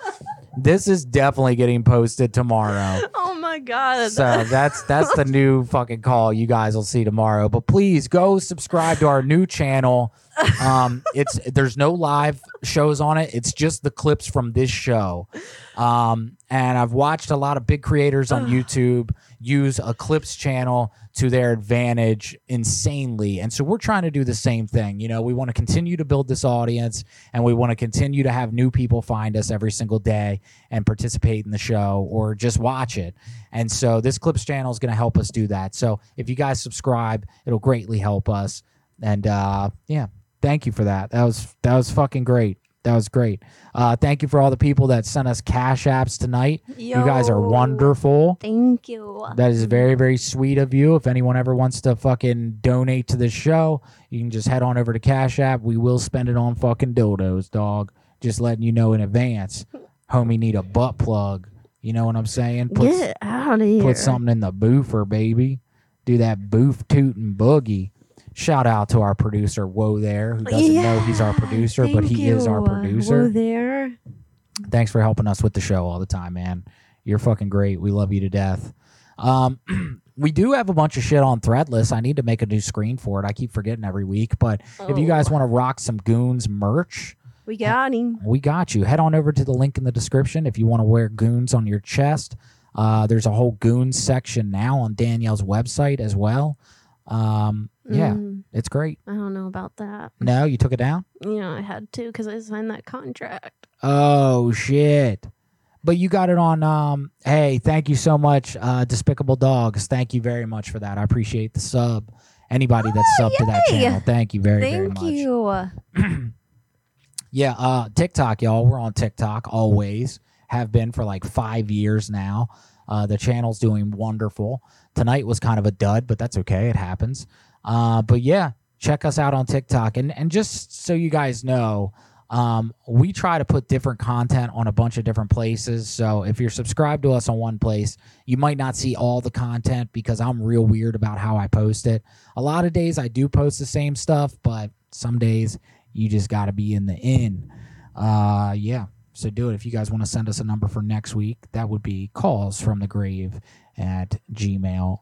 This is definitely getting posted tomorrow. oh my god. So that's that's the new fucking call you guys will see tomorrow. But please go subscribe to our new channel. Um, it's there's no live shows on it. It's just the clips from this show. Um, and I've watched a lot of big creators on YouTube use a clips channel to their advantage insanely. And so we're trying to do the same thing. You know, we want to continue to build this audience and we want to continue to have new people find us every single day and participate in the show or just watch it. And so this clips channel is going to help us do that. So if you guys subscribe, it'll greatly help us. And uh, yeah, thank you for that. That was that was fucking great. That was great. Uh, thank you for all the people that sent us cash apps tonight. You guys are wonderful. Thank you. That is very, very sweet of you. If anyone ever wants to fucking donate to this show, you can just head on over to Cash App. We will spend it on fucking dildos, dog. Just letting you know in advance. Homie need a butt plug. You know what I'm saying? Put, Get out of here. put something in the boofer, baby. Do that boof tootin' boogie. Shout out to our producer, Whoa there, who doesn't know he's our producer, but he is our producer Whoa there. thanks for helping us with the show all the time, man. You're fucking great. We love you to death. Um, we do have a bunch of shit on Threadless. I need to make a new screen for it. I keep forgetting every week. But if you Oh. guys want to rock some Goonz merch, We got him. we got you. Head on over to the link in the description if you want to wear Goonz on your chest. Uh, there's a whole Goonz section now on Danielle's website as well. Um, yeah, Mm, it's great. I don't know about that. No, you took it down? Yeah, I had to because I signed that contract. Oh shit. But you got it on um hey, thank you so much, uh Despicable Dogs. Thank you very much for that. I appreciate the sub. Anybody that's subbed to that yay! channel. Thank you very, very Thank much. you. Yeah, uh TikTok, y'all. We're on TikTok always. Have been for like five years now. Uh the channel's doing wonderful. Tonight was kind of a dud, but that's okay. It happens. Uh but yeah, check us out on TikTok. And and just so you guys know, um, we try to put different content on a bunch of different places. So if you're subscribed to us on one place, you might not see all the content because I'm real weird about how I post it. A lot of days I do post the same stuff, but some days you just got to be in the in. Uh, yeah. So do it. If you guys want to send us a number for next week, that would be calls from the grave at gmail.com.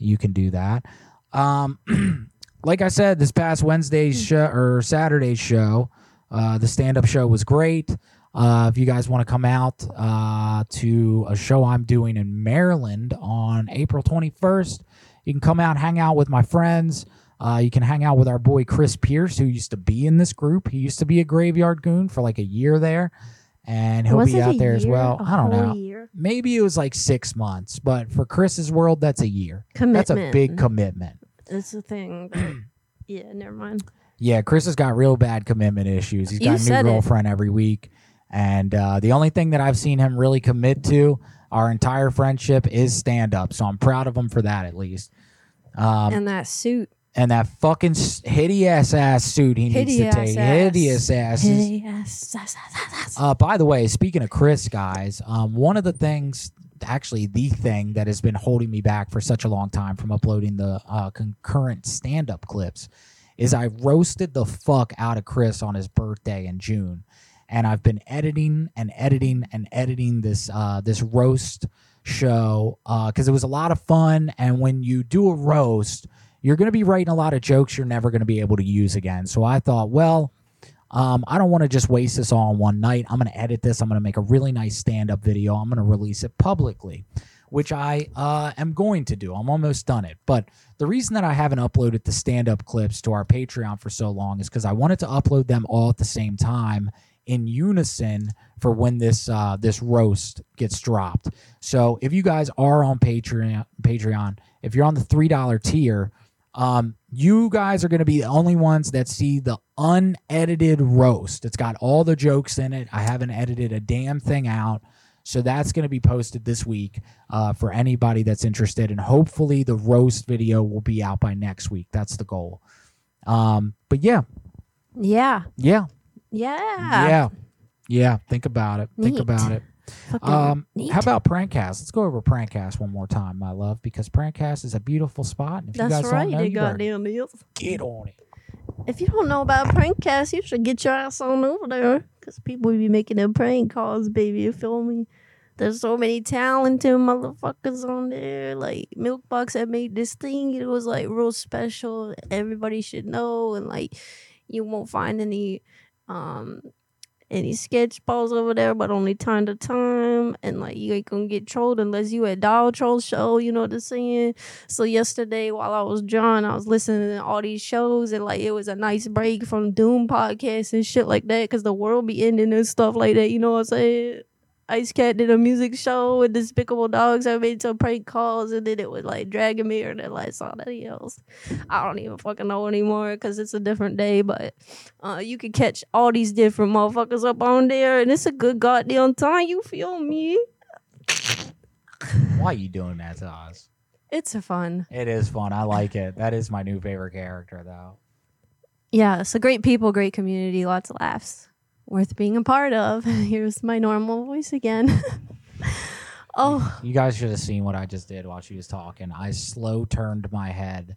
You can do that. Um, like I said, this past Wednesday's show or Saturday's show, uh, the stand up show was great. Uh, if you guys want to come out uh, to a show I'm doing in Maryland on April 21st, you can come out, hang out with my friends. Uh, you can hang out with our boy Chris Pierce, who used to be in this group. He used to be a graveyard goon for like a year there, and he'll Was be out there as year? well. A I don't know. year? Maybe it was like six months, but for Chris's world, that's a year. Commitment. That's a big Commitment. It's a thing. Yeah, never mind. Yeah, Chris has got real bad commitment issues. He's You got a new said it. girlfriend every week. And uh, the only thing that I've seen him really commit to our entire friendship is stand up. So I'm proud of him for that at least. Um, and that suit. And that fucking hideous ass suit he needs to Hideous take. ass. Hideous ass. Hideous ass. Uh, by the way, speaking of Chris, guys, um, one of the things, actually, the thing that has been holding me back for such a long time from uploading the uh, concurrent stand up clips is I roasted the fuck out of Chris on his birthday in June. And I've been editing and editing and editing this uh, this roast show because it was a lot of fun. And when you do a roast, you're going to be writing a lot of jokes you're never going to be able to use again. So I thought, well, um, I don't want to just waste this all in one night. I'm going to edit this. I'm going to make a really nice stand up video. I'm going to release it publicly, which I uh, am going to do. I'm almost done it. But the reason that I haven't uploaded the stand up clips to our Patreon for so long is because I wanted to upload them all at the same time in unison for when this uh, this roast gets dropped. So if you guys are on Patreon, Patreon, if you're on the three dollar tier, um, you guys are going to be the only ones that see the unedited roast. It's got all the jokes in it. I haven't edited a damn thing out. So that's going to be posted this week uh, for anybody that's interested. And hopefully the roast video will be out by next week. That's the goal. Um, but yeah, Yeah. yeah, Yeah. yeah, yeah. Think about it. Think about it. Um, how about Prankcast? Let's go over Prankcast one more time, my love, because Prankcast is a beautiful spot. And if That's you guys right, don't know, you goddamn is. get on it. If you don't know about Prankcast, you should get your ass on over there. Because people will be making them prank calls, baby. You feel me? There's so many talented motherfuckers on there. Like Milkbox had made this thing. It was like real special. Everybody should know. And like you won't find any um any sketch balls over there, but only time to time. And like you ain't gonna get trolled unless you at Dial Troll Show, you know what I'm saying? So yesterday while I was drawing, I was listening to all these shows and like it was a nice break from Doom podcast and shit like that because the world be ending and stuff like that, you know what I'm saying? Ice Cat did a music show with Despicable Dogs. I made some prank calls and then it was like Dragomir and then like somebody else. I don't even fucking know anymore because it's a different day, but uh, you can catch all these different motherfuckers up on there and it's a good goddamn time. You feel me? Why are you doing that to us? It's fun. It is fun. I like it. That is my new favorite character, though. Yeah, so great people, great community, lots of laughs. Worth being a part of. Here's my normal voice again. oh, You guys should have seen what I just did while she was talking. I slow turned my head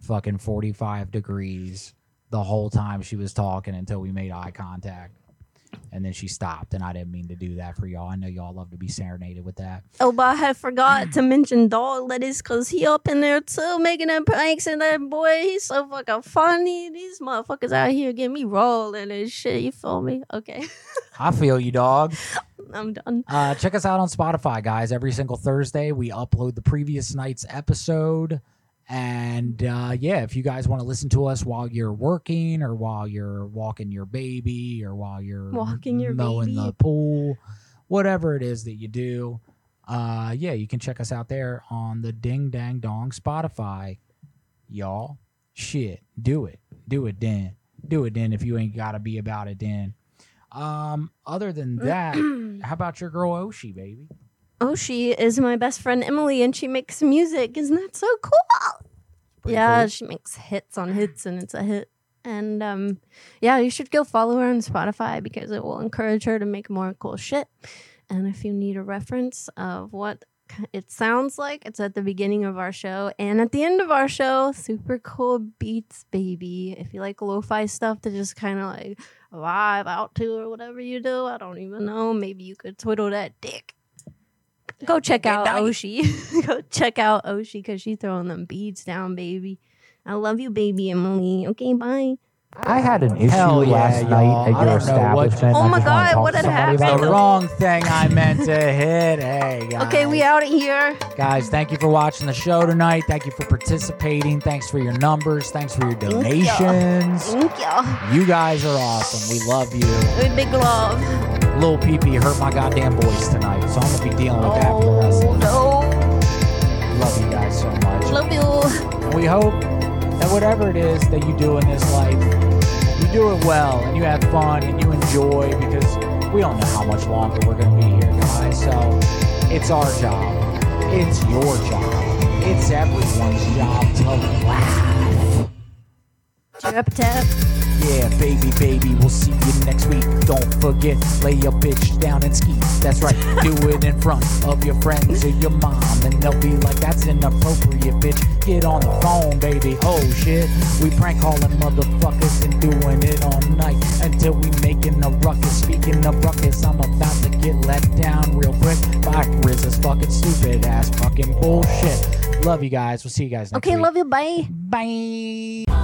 fucking 45 degrees the whole time she was talking until we made eye contact. And then she stopped, and I didn't mean to do that for y'all. I know y'all love to be serenaded with that. oh, but I had forgot to mention Dog Lettuce because he up in there too, making them pranks. And that boy, he's so fucking funny. These motherfuckers out here getting me rolling and shit. You feel me? Okay, I feel you, dog. I'm done. Uh, check us out on Spotify, guys. Every single Thursday, we upload the previous night's episode. And uh, yeah, if you guys want to listen to us while you're working or while you're walking your baby or while you're Walking your mowing baby. the pool, whatever it is that you do, uh, yeah, you can check us out there on the Ding Dang Dong Spotify, y'all. Shit, do it, do it, then, do it, then. If you ain't gotta be about it, then. Um, other than that, how about your girl Oshi, baby? She is my best friend Emily, and she makes music. Isn't that so cool? Yeah, cool. she makes hits on hits, and it's a hit. And um, yeah, you should go follow her on Spotify because it will encourage her to make more cool shit. And if you need a reference of what it sounds like, it's at the beginning of our show and at the end of our show. Super cool beats, baby. If you like lo-fi stuff to just kind of like vibe out to or whatever you do, I don't even know. Maybe you could twiddle that dick go check out Oshi. go check out Oshi because she's throwing them beads down, baby. I love you, baby Emily. Okay, bye. I had an issue Hell yeah, last y'all. night I at your don't know what- establishment. Oh I my just wanna God, talk what to had somebody happened? about The wrong thing I meant to hit. Hey, guys. Okay, we out of here. Guys, thank you for watching the show tonight. Thank you for participating. Thanks for your numbers. Thanks for your donations. Thank ya. You guys are awesome. We love you. With big love. Lil Peepee hurt my goddamn voice tonight, so I'm gonna be dealing with that for the rest of the oh, No. Love you guys so much. Love you. And we hope that whatever it is that you do in this life, you do it well and you have fun and you enjoy because we don't know how much longer we're to be here, guys. So it's our job. It's your job. It's everyone's job to laugh. Tap tap. Yeah, baby, baby, we'll see you next week. Don't forget, lay your bitch down and ski. That's right, do it in front of your friends or your mom, and they'll be like, that's inappropriate, bitch. Get on the phone, baby. Oh shit, we prank calling motherfuckers and doing it all night until we making a ruckus. Speaking of ruckus, I'm about to get let down real quick by Riz's fucking stupid ass fucking bullshit. Love you guys. We'll see you guys next Okay, week. love you. Bye. Bye.